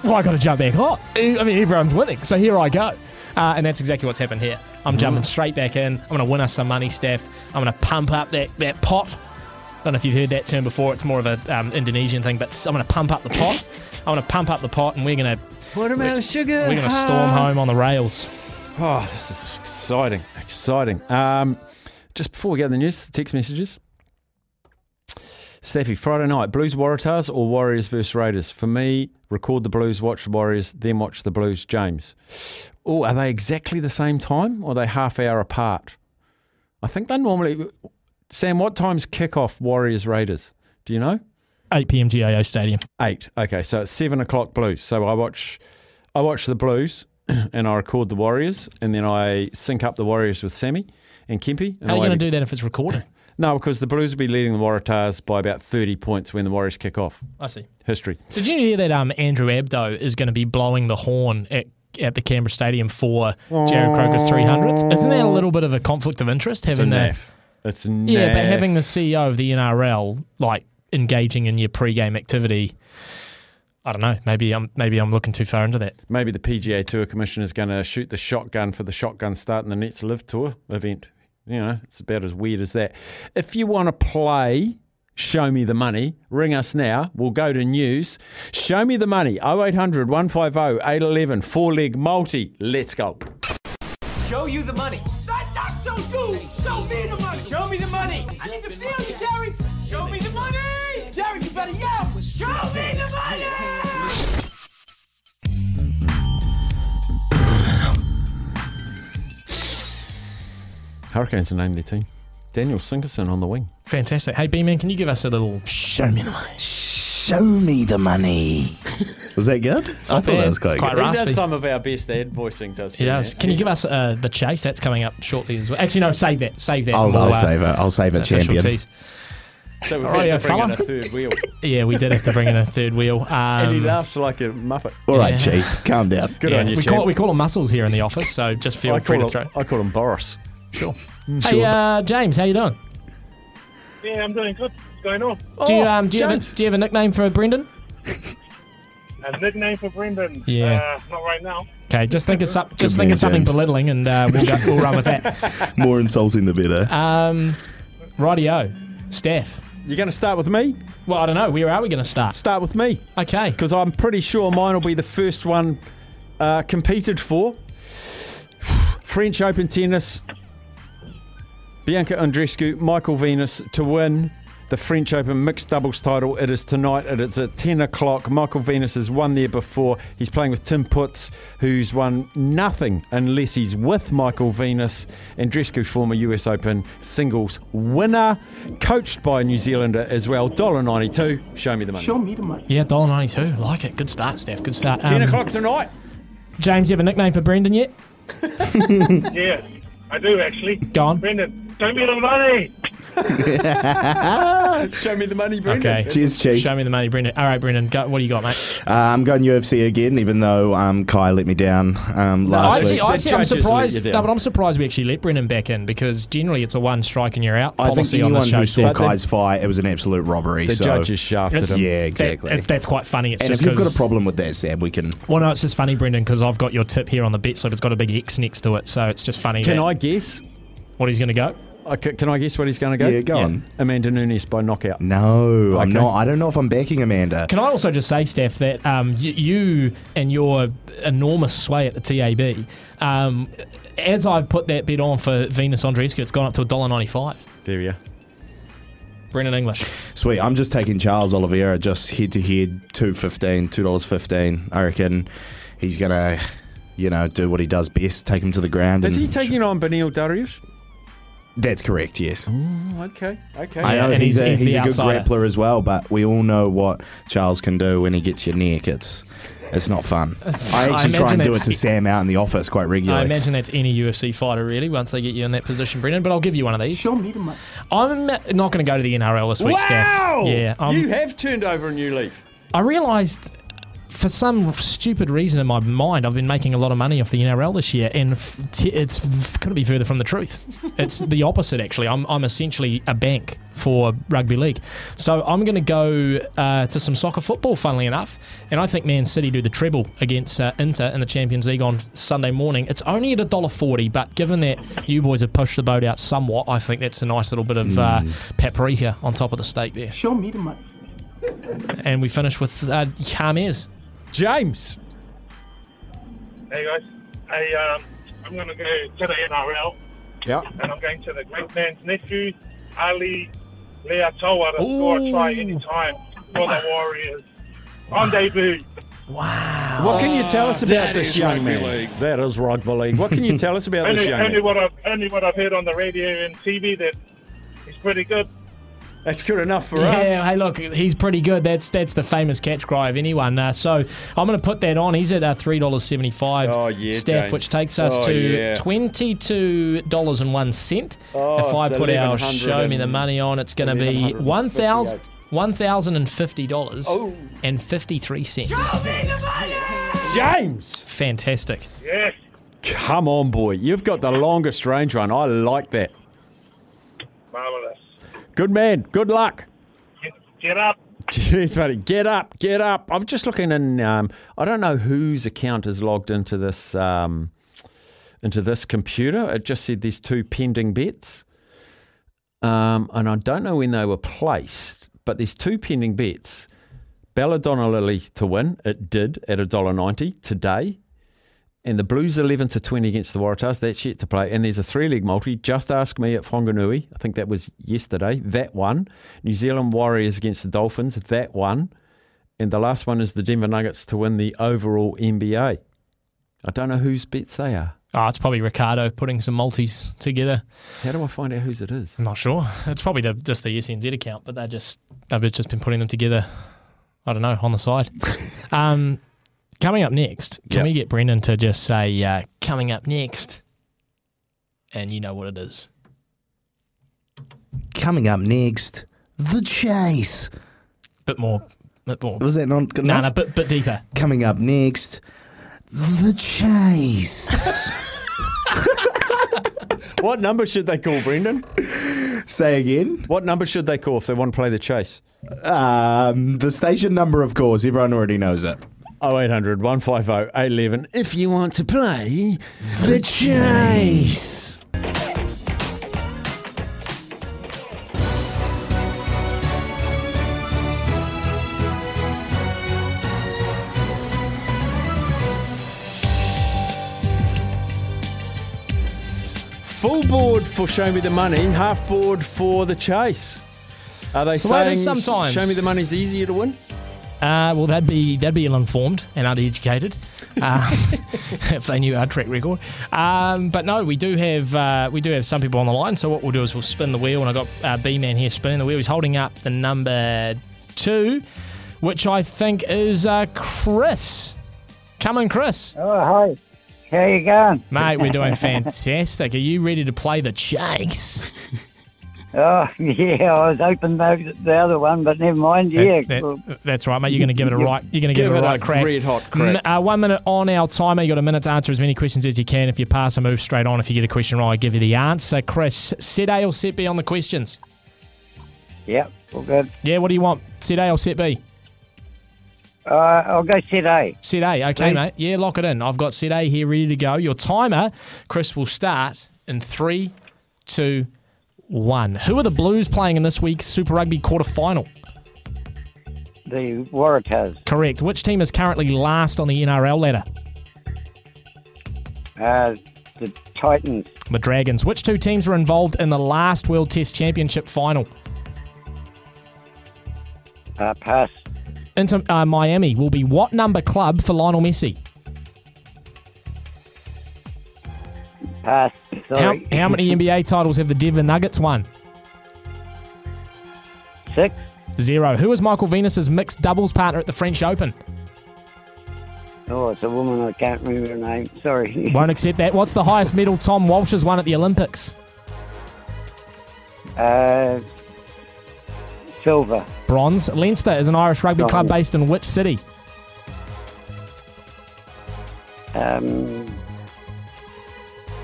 well, I got to jump back on. I mean, everyone's winning, so here I go. Uh, and that's exactly what's happened here. I'm jumping straight back in. I'm going to win us some money, Steph. I'm going to pump up that, that pot. I don't know if you've heard that term before. It's more of a um, Indonesian thing, but I'm going to pump up the pot. *laughs* I'm going to pump up the pot, and we're going to Watermelon sugar. we're going to storm home on the rails. Oh, this is exciting. Exciting. Um, just before we get to the news, the text messages. Steffi, Friday night, Blues Waratahs or Warriors versus Raiders? For me, record the Blues, watch the Warriors, then watch the Blues, James. Oh, are they exactly the same time or are they half hour apart? I think they normally. Sam, what time's kickoff Warriors Raiders? Do you know? 8 p.m. GIO Stadium. Eight. Okay, so it's seven o'clock Blues. So I watch, I watch the Blues, *clears throat* and I record the Warriors, and then I sync up the Warriors with Sammy, and Kempe. How are you going to do that if it's recorded? *laughs* No, because the Blues will be leading the Waratahs by about 30 points when the Warriors kick off. I see. History. Did you hear that um, Andrew Abdo is going to be blowing the horn at, at the Canberra Stadium for Jarrod Croker's 300th? Isn't that a little bit of a conflict of interest? Having the, naff. It's naff. Yeah, but having the CEO of the NRL like engaging in your pre-game activity, I don't know. Maybe I'm maybe I'm looking too far into that. Maybe the PGA Tour Commission is going to shoot the shotgun for the shotgun start in the Nets LIV Tour event. You know, it's about as weird as that. If you want to play Show Me the Money, ring us now. We'll go to news. Show Me the Money, 0800 150 811, four leg multi. Let's go. Show you the money. Not, not show you. Show me the money. Show me the money. I need to feel you, Jerry. Show me the money. Jerry, you better yell. Show me the money. Hurricanes are named their team. Daniel Sinkinson on the wing. Fantastic. Hey, B man, can you give us a little show me the money? Show me the money. *laughs* Was that good? It's not bad. It's quite He raspy. does some of our best ad voicing, does He does. Can you give us uh, the chase? That's coming up shortly as well. Actually, no, save that. Save that. I'll, We'll, I'll uh, save it. I'll save it, official champion. tease. So we've All right, had to bring in fella. a third wheel. *laughs* Yeah, we did have to bring in a third wheel. Um, *laughs* and he laughs like a muppet. All right, Yeah. Chief, calm down. Good yeah, on you, we champ. call, we call him muscles here in the office, so just feel I free call, to him, throw. I call him Boris. Sure. Mm, Hey, sure. uh, James, how you doing? Yeah, I'm doing good. What's going on? do you um do you, have a, do you have a nickname for Brendan? A nickname for Brendan? Yeah. Uh, not right now. Okay, just think of some, just think man, of something James. belittling, and uh, we'll go, we'll run with that. *laughs* More insulting the better. Um, rightio, Steph. You're going to start with me? Well, I don't know. Where are we going to start? Start with me. Okay. Because I'm pretty sure mine will be the first one uh, competed for. *sighs* French Open tennis. Bianca Andreescu, Michael Venus to win the French Open mixed doubles title. It is tonight. And It is at 10 o'clock. Michael Venus has won there before. He's playing with Tim Puetz, who's won nothing unless he's with Michael Venus. Andreescu, former US Open singles winner, coached by a New Zealander as well. $1.92. Show me the money. Show me the money. Yeah, dollar ninety two. Like it. Good start, Steph. Good start. 10 Um, o'clock tonight. James, you have a nickname for Brendan yet? *laughs* yeah, I do actually. Go on. Brendan, show me the money. *laughs* Show me the money, Brendan. Okay. Cheers, Chief. Show me the money, Brendan. All right, Brendan. Go, what do you got, mate? Uh, I'm going UFC again, even though um, Kai let me down um, I last actually, week. I actually, I'm judges let surprised. you No, down. but I'm surprised we actually let Brendan back in because generally it's a one strike and you're out I think policy on anyone this show. who saw Steph. Kai's fight, it was an absolute robbery. The so. judges shafted It's- him. Yeah, That- exactly. that- that's quite funny. It's and just if you've got a problem with that, Sam, we can. Well, no, it's just funny, Brendan, because I've got your tip here on the bet slip. It's got a big X next to it, so it's just funny. Can that- I guess? What he's going to go? I ca- Can I guess what he's going to go? Yeah, go on. Amanda Nunes by knockout. No, I'm Okay. not. I don't know if I'm backing Amanda. Can I also just say, Steph, that um, y- you and your enormous sway at the TAB, um, as I've put that bet on for Venus Andreescu, it's gone up to $1.95. There we are. Brendan English. Sweet. I'm just taking Charles Oliveira just head to head, two fifteen, two dollars fifteen. I reckon he's gonna, you know, do what he does best, take him to the ground. Is and he taking on Beneil Dariush? That's correct. Yes. Oh, okay. Okay. I know and he's, he's- a, he's he's a good outsider. grappler as well, but we all know what Charles can do when he gets your neck. It's it's not fun. I *laughs* I actually try and do it to Sam out in the office quite regularly. I imagine that's any UFC fighter, really, once they get you in that position, Brendan. But I'll give you one of these. Show me the. I'm not going to go to the NRL this week, wow! Steph. Yeah. I'm, you have turned over a new leaf. I realised for some stupid reason in my mind, I've been making a lot of money off the NRL this year, and f- t- it's f- couldn't be further from the truth. *laughs* It's the opposite, actually. I'm, I'm essentially a bank for rugby league. So I'm going to go uh, to some soccer football, funnily enough, and I think Man City do the treble against uh, Inter in the Champions League on Sunday morning. It's only at $1.40, but given that you boys have pushed the boat out somewhat, I think that's a nice little bit of uh, paprika on top of the steak there. Show me the money. And we finish with uh, James. James. Hey guys, hey, um, I'm going to go to the NRL Yeah. and I'm going to the great man's nephew, Ali Leiataua, to score a try any time for the Warriors on debut. Wow. What can you tell us about That this young man? league. That is rugby league. What can you tell us about *laughs* this only, young only man? what I've only what I've heard on the radio and TV that he's pretty good. That's good enough for yeah, us. Yeah, hey, look, he's pretty good. That's that's the famous catch cry of anyone. Uh, so I'm going to put that on. He's at uh, three dollars seventy five. Oh, yeah, Steph, James. which takes us Oh, to yeah. twenty two dollars and one cent. Oh, if I put our 1100 show me the money on, it's going to be one thousand. One thousand and fifty dollars Oh. and fifty three cents. James! Fantastic. Yes. Come on, boy. You've got the longest range run. I like that. Marvellous. Good man. Good luck. Get up. Jeez, buddy. Get up. Get up. I'm just looking in. Um, I don't know whose account is logged into this um, into this computer. It just said there's two pending bets. Um, and I don't know when they were placed, but there's two pending bets. Belladonna Lily to win. It did at $1.90 today. And the Blues 11 to 20 against the Waratahs. That's yet to play. And there's a three leg multi. Just ask me at Whanganui. I think that was yesterday. That one. New Zealand Warriors against the Dolphins. That one. And the last one is the Denver Nuggets to win the overall NBA. I don't know whose bets they are. Oh, it's probably Ricardo putting some multis together. How do I find out whose it is? I'm not sure. It's probably the, just the SNZ account, but they just they've just been putting them together. I don't know on the side. *laughs* um, coming up next, can Yep. we get Brendan to just say uh, coming up next, and you know what it is. Coming up next, the chase. Bit more, bit more. Was that not good No, enough? no, bit bit deeper. Coming up next, the chase. *laughs* What number should they call, Brendan? Say again. What number should they call if they want to play the chase? Um, the station number, of course. Everyone already knows it. 0800 150 811 if you want to play the chase. Full board for Show Me the Money, half board for the chase. Are they It's the way it saying is sometimes. Show Me the Money's easier to win? Uh, well, that'd be that'd be ill-informed and uneducated uh, *laughs* if they knew our track record. Um, but no, we do have uh, we do have some people on the line. So what we'll do is we'll spin the wheel, and I got uh, B man here spinning the wheel. He's holding up the number two, which I think is uh, Chris. Come on, Chris. Oh, hi. How you going? Mate, we're doing *laughs* fantastic. Are you ready to play the chase? *laughs* Oh, *laughs* yeah, I was hoping the, the other one, but never mind. Yeah. That- that- that's right, mate. You're going to give it a right. You're going to give, Give it a it a right crack. red hot crack. M- uh, one minute on our timer. You got a minute to answer as many questions as you can. If you pass, I move straight on. If you get a question right, I give you the answer. Chris, set A or set B on the questions? Yep, all good. Yeah. What do you want? Set A or set B? Uh, I'll go set A. Set A. Okay, Please. mate. Yeah, lock it in. I've got set A here ready to go. Your timer, Chris, will start in three, two, one. Who are the Blues playing in this week's Super Rugby quarter final? The Waratahs. Correct. Which team is currently last on the NRL ladder? Uh, the Titans. The Dragons. Which two teams were involved in the last World Test Championship final? Uh, pass. Inter uh, Miami will be what number club for Lionel Messi? Pass. How, Sorry. how many NBA titles have the Denver Nuggets won? Six. Zero. Who is Michael Venus's mixed doubles partner at the French Open? Oh, it's a woman. I can't remember her name. Sorry. *laughs* Won't accept that. What's the highest medal Tom Walsh has won at the Olympics? Uh, silver. Bronze. Leinster is an Irish rugby Oh. club based in which city? Um,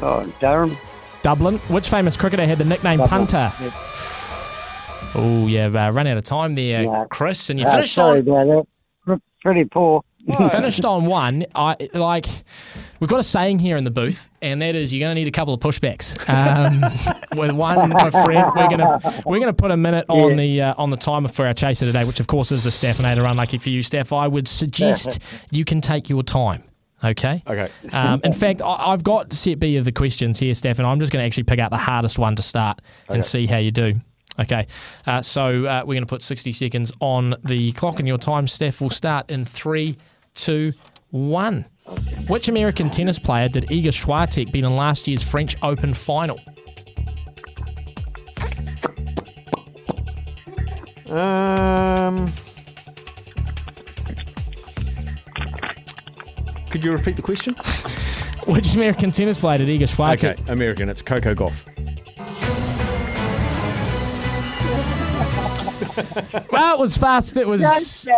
oh, Durham. Dublin. Which famous cricketer had the nickname Dublin. punter? Oh, yeah, uh, run out of time there, Yeah. Chris, and you Uh, finished sorry on about that. Pretty poor. *laughs* finished on one. I like. We've got a saying here in the booth, and that is you're going to need a couple of pushbacks. Um, *laughs* with one, my friend, we're gonna we're gonna put a minute on the uh, on the timer for our chaser today, which of course is the Staffinator. Unlucky for you, Steph. I would suggest *laughs* you can take your time. Okay. Okay. Um, in fact, I, I've got set B of the questions here, Steph, and I'm just going to actually pick out the hardest one to start and Okay. see how you do. Okay, uh, so uh, we're going to put 60 seconds on the clock, and your time, Steph, will start in three, two, one. Which American tennis player did Iga Swiatek beat in last year's French Open final? Um, could you repeat the question? *laughs* Which American tennis player did Iga Swiatek? Okay, American. It's Coco Gauff. *laughs* Well, it was fast. It was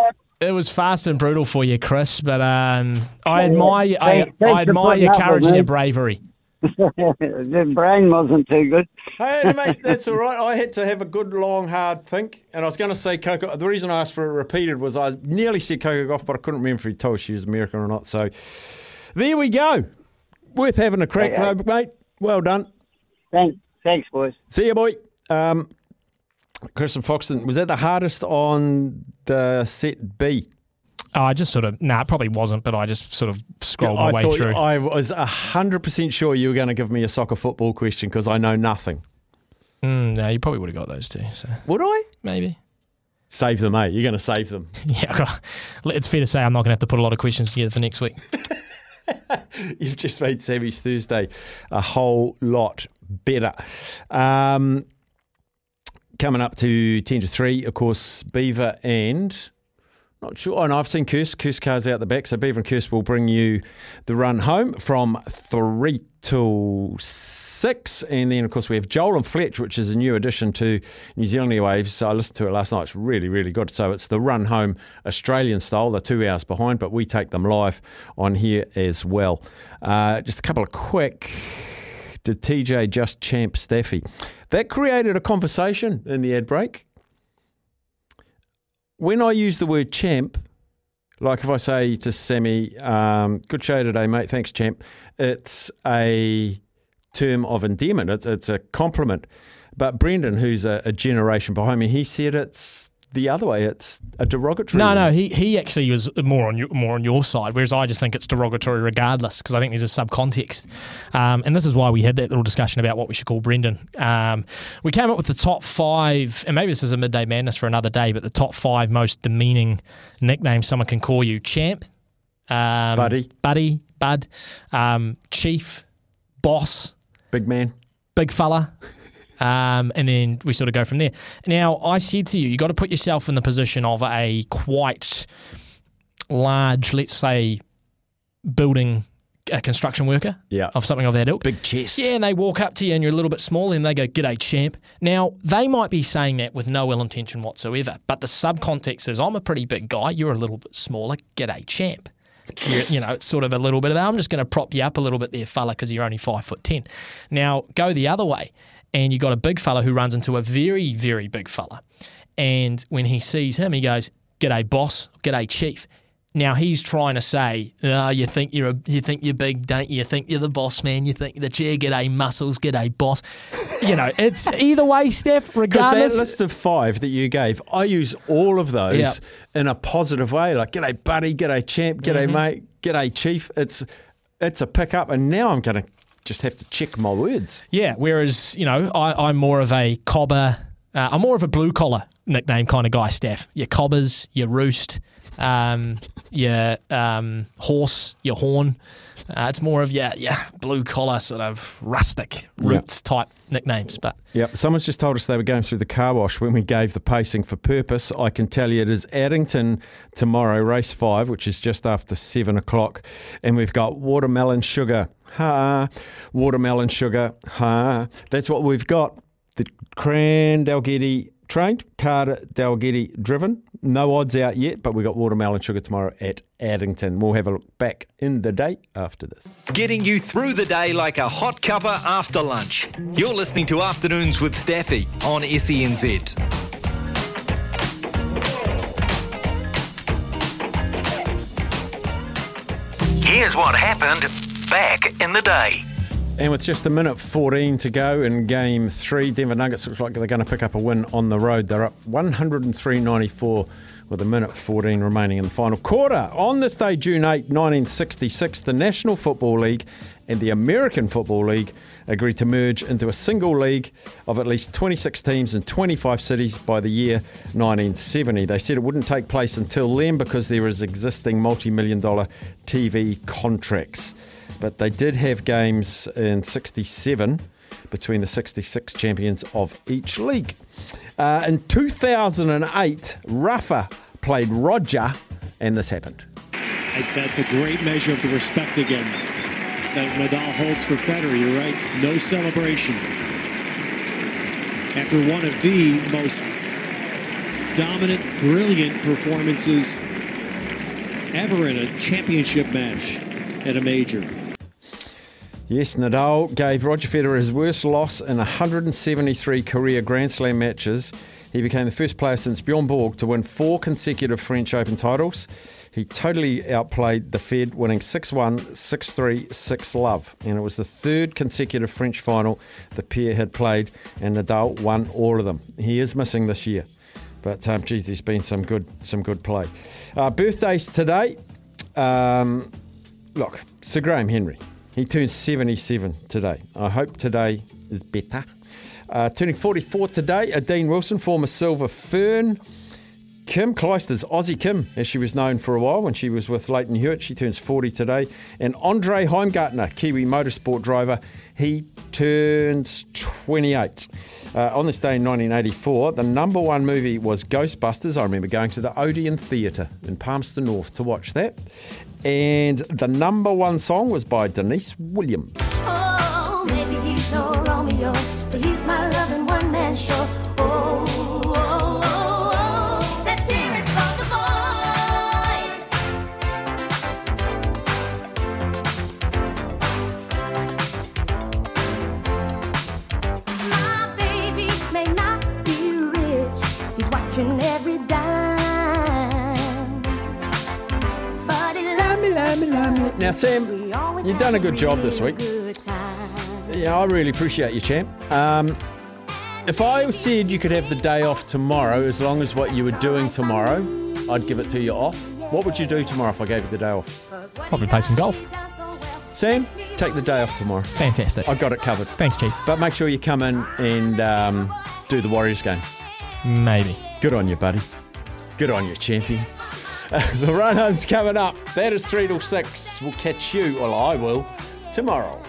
it was fast and brutal for you, Chris. But um, I admire I, Thanks- thanks I admire your courage and your bravery. *laughs* the brain wasn't too good. Hey, mate, *laughs* that's all right. I had to have a good, long, hard think. And I was going to say Coco. The reason I asked for it repeated was I nearly said Coco Gauff, but I couldn't remember if he told us she was American or not. So there we go. Worth having a crack, Okay. though, mate. Well done. Thanks, thanks, boys. See you, boy. Um, and Foxton, was that the hardest on the set B? I just sort of nah, it probably wasn't, but I just sort of scrolled my I way through. I was hundred percent sure you were going to give me a soccer football question because I know nothing. Mm, no, you probably would have got those two. So Would I? maybe. Save them, mate. You're going to save them. *laughs* Yeah, got, it's fair to say I'm not going to have to put a lot of questions together for next week. *laughs* You've just made Sammy's Thursday a whole lot better. Um, coming up to 10 to 3, of course, Beaver and. Not sure. Oh, no, I've seen Curse. Curse cars out the back. So Beaver and Curse will bring you the run home from 3 till 6. And then, of course, we have Joel and Fletch, which is a new addition to New Zealand Airwaves. So I listened to it last night. It's really, really good. So it's the run home Australian style. They're two hours behind, but we take them live on here as well. Uh, just a couple of quick. Did TJ just champ Staffy? That created a conversation in the ad break when I use the word champ, like if I say to Sammy, um, good show today, mate, thanks, champ, it's a term of endearment, it's, it's a compliment. But Brendan, who's a, a generation behind me, he said it's the other way, it's a derogatory. No, no, he he actually was more on your, more on your side, whereas I just think it's derogatory regardless because I think there's a subcontext, um, and this is why we had that little discussion about what we should call Brendan. Um, we came up with the top five, and maybe this is a midday madness for another day, but the top five most demeaning nicknames someone can call you: champ, um, Buddy. buddy, bud, um, chief, boss, big man, big fella. Um, and then we sort of go from there. Now, I said to you, you got to put yourself in the position of a quite large, let's say, building a construction worker Yeah. of something of that ilk. Big chest. Yeah, and they walk up to you and you're a little bit small and they go, G'day, champ. Now, they might be saying that with no ill intention whatsoever, but the subcontext is, I'm a pretty big guy, you're a little bit smaller, G'day, champ. You're, you know, it's sort of a little bit of, I'm just going to prop you up a little bit there, fella, because you're only five foot ten. Now, go the other way, and you got a big fella who runs into a very, very big fella. And when he sees him, he goes, G'day, boss, G'day, chief. Now he's trying to say, oh, you think you're a, you think you're big, don't you? You think you're the boss man. You think the chair, g'day muscles, g'day boss. You know, it's *laughs* either way, Steph. Regardless, that list of five that you gave, I use all of those Yeah. in a positive way. Like, g'day, buddy, g'day, champ, g'day, Mhm. mate, g'day, chief. It's it's a pick up, and now I'm going to just have to check my words. Yeah, whereas, you know, I, I'm more of a cobber, uh, I'm more of a blue collar nickname kind of guy, Steph. Your cobbers, your roost, um, your um, horse, your horn. Uh, it's more of your, yeah, blue collar sort of rustic roots type nicknames. But Yep. Someone's just told us they were going through the car wash when we gave the pacing for purpose. I can tell you it is Addington tomorrow, race five, which is just after seven o'clock. And we've got watermelon sugar. Ha. Watermelon sugar. Ha. That's what we've got. The Cran Dalgety trained, Carter Dalgety driven. No odds out yet, but we've got watermelon sugar tomorrow at Addington. We'll have a look back in the day after this. Getting you through the day like a hot cuppa after lunch. You're listening to Afternoons with Staffy on SENZ. Here's what happened back in the day. And with just a minute 14 to go in game three, Denver Nuggets looks like they're going to pick up a win on the road. They're up 103.94 with a minute 14 remaining in the final quarter. On this day, June 8, 1966, the National Football League and the American Football League agreed to merge into a single league of at least 26 teams in 25 cities by the year 1970. They said it wouldn't take place until then because there is existing multi million dollar TV contracts. But they did have games in 67 between the 66 champions of each league. Uh, in 2008, Rafa played Roger, and this happened. That's a great measure of the respect again that Nadal holds for Federer. You're right. No celebration. After one of the most dominant, brilliant performances ever in a championship match at a major. Yes, Nadal gave Roger Federer his worst loss in 173 career Grand Slam matches. He became the first player since Bjorn Borg to win four consecutive French Open titles. He totally outplayed the Fed, winning 6 1, 6 3, 6 love. And it was the third consecutive French final the pair had played, and Nadal won all of them. He is missing this year. But um, geez, there's been some good, some good play. Uh, birthdays today. Um, look, Sir Graham Henry. He turns 77 today. I hope today is better. Uh, turning 44 today, Adine Wilson, former Silver Fern. Kim Clijsters, Aussie Kim, as she was known for a while when she was with Lleyton Hewitt. She turns 40 today. And Andre Heimgartner, Kiwi motorsport driver, he turns 28. Uh, on this day in 1984, the number one movie was Ghostbusters. I remember going to the Odeon Theatre in Palmerston North to watch that. And the number one song was by Deniece Williams. Oh, Now, Sam, you've done a good job this week. Yeah, I really appreciate you, champ. Um, if I said you could have the day off tomorrow, as long as what you were doing tomorrow, I'd give it to you off. What would you do tomorrow if I gave you the day off? Probably play some golf. Sam, take the day off tomorrow. Fantastic. I got it covered. Thanks, Chief. But make sure you come in and um, do the Warriors game. Maybe. Good on you, buddy. Good on you, champion. *laughs* the run home's coming up. That is 3 till 6. We'll catch you, well, I will, tomorrow.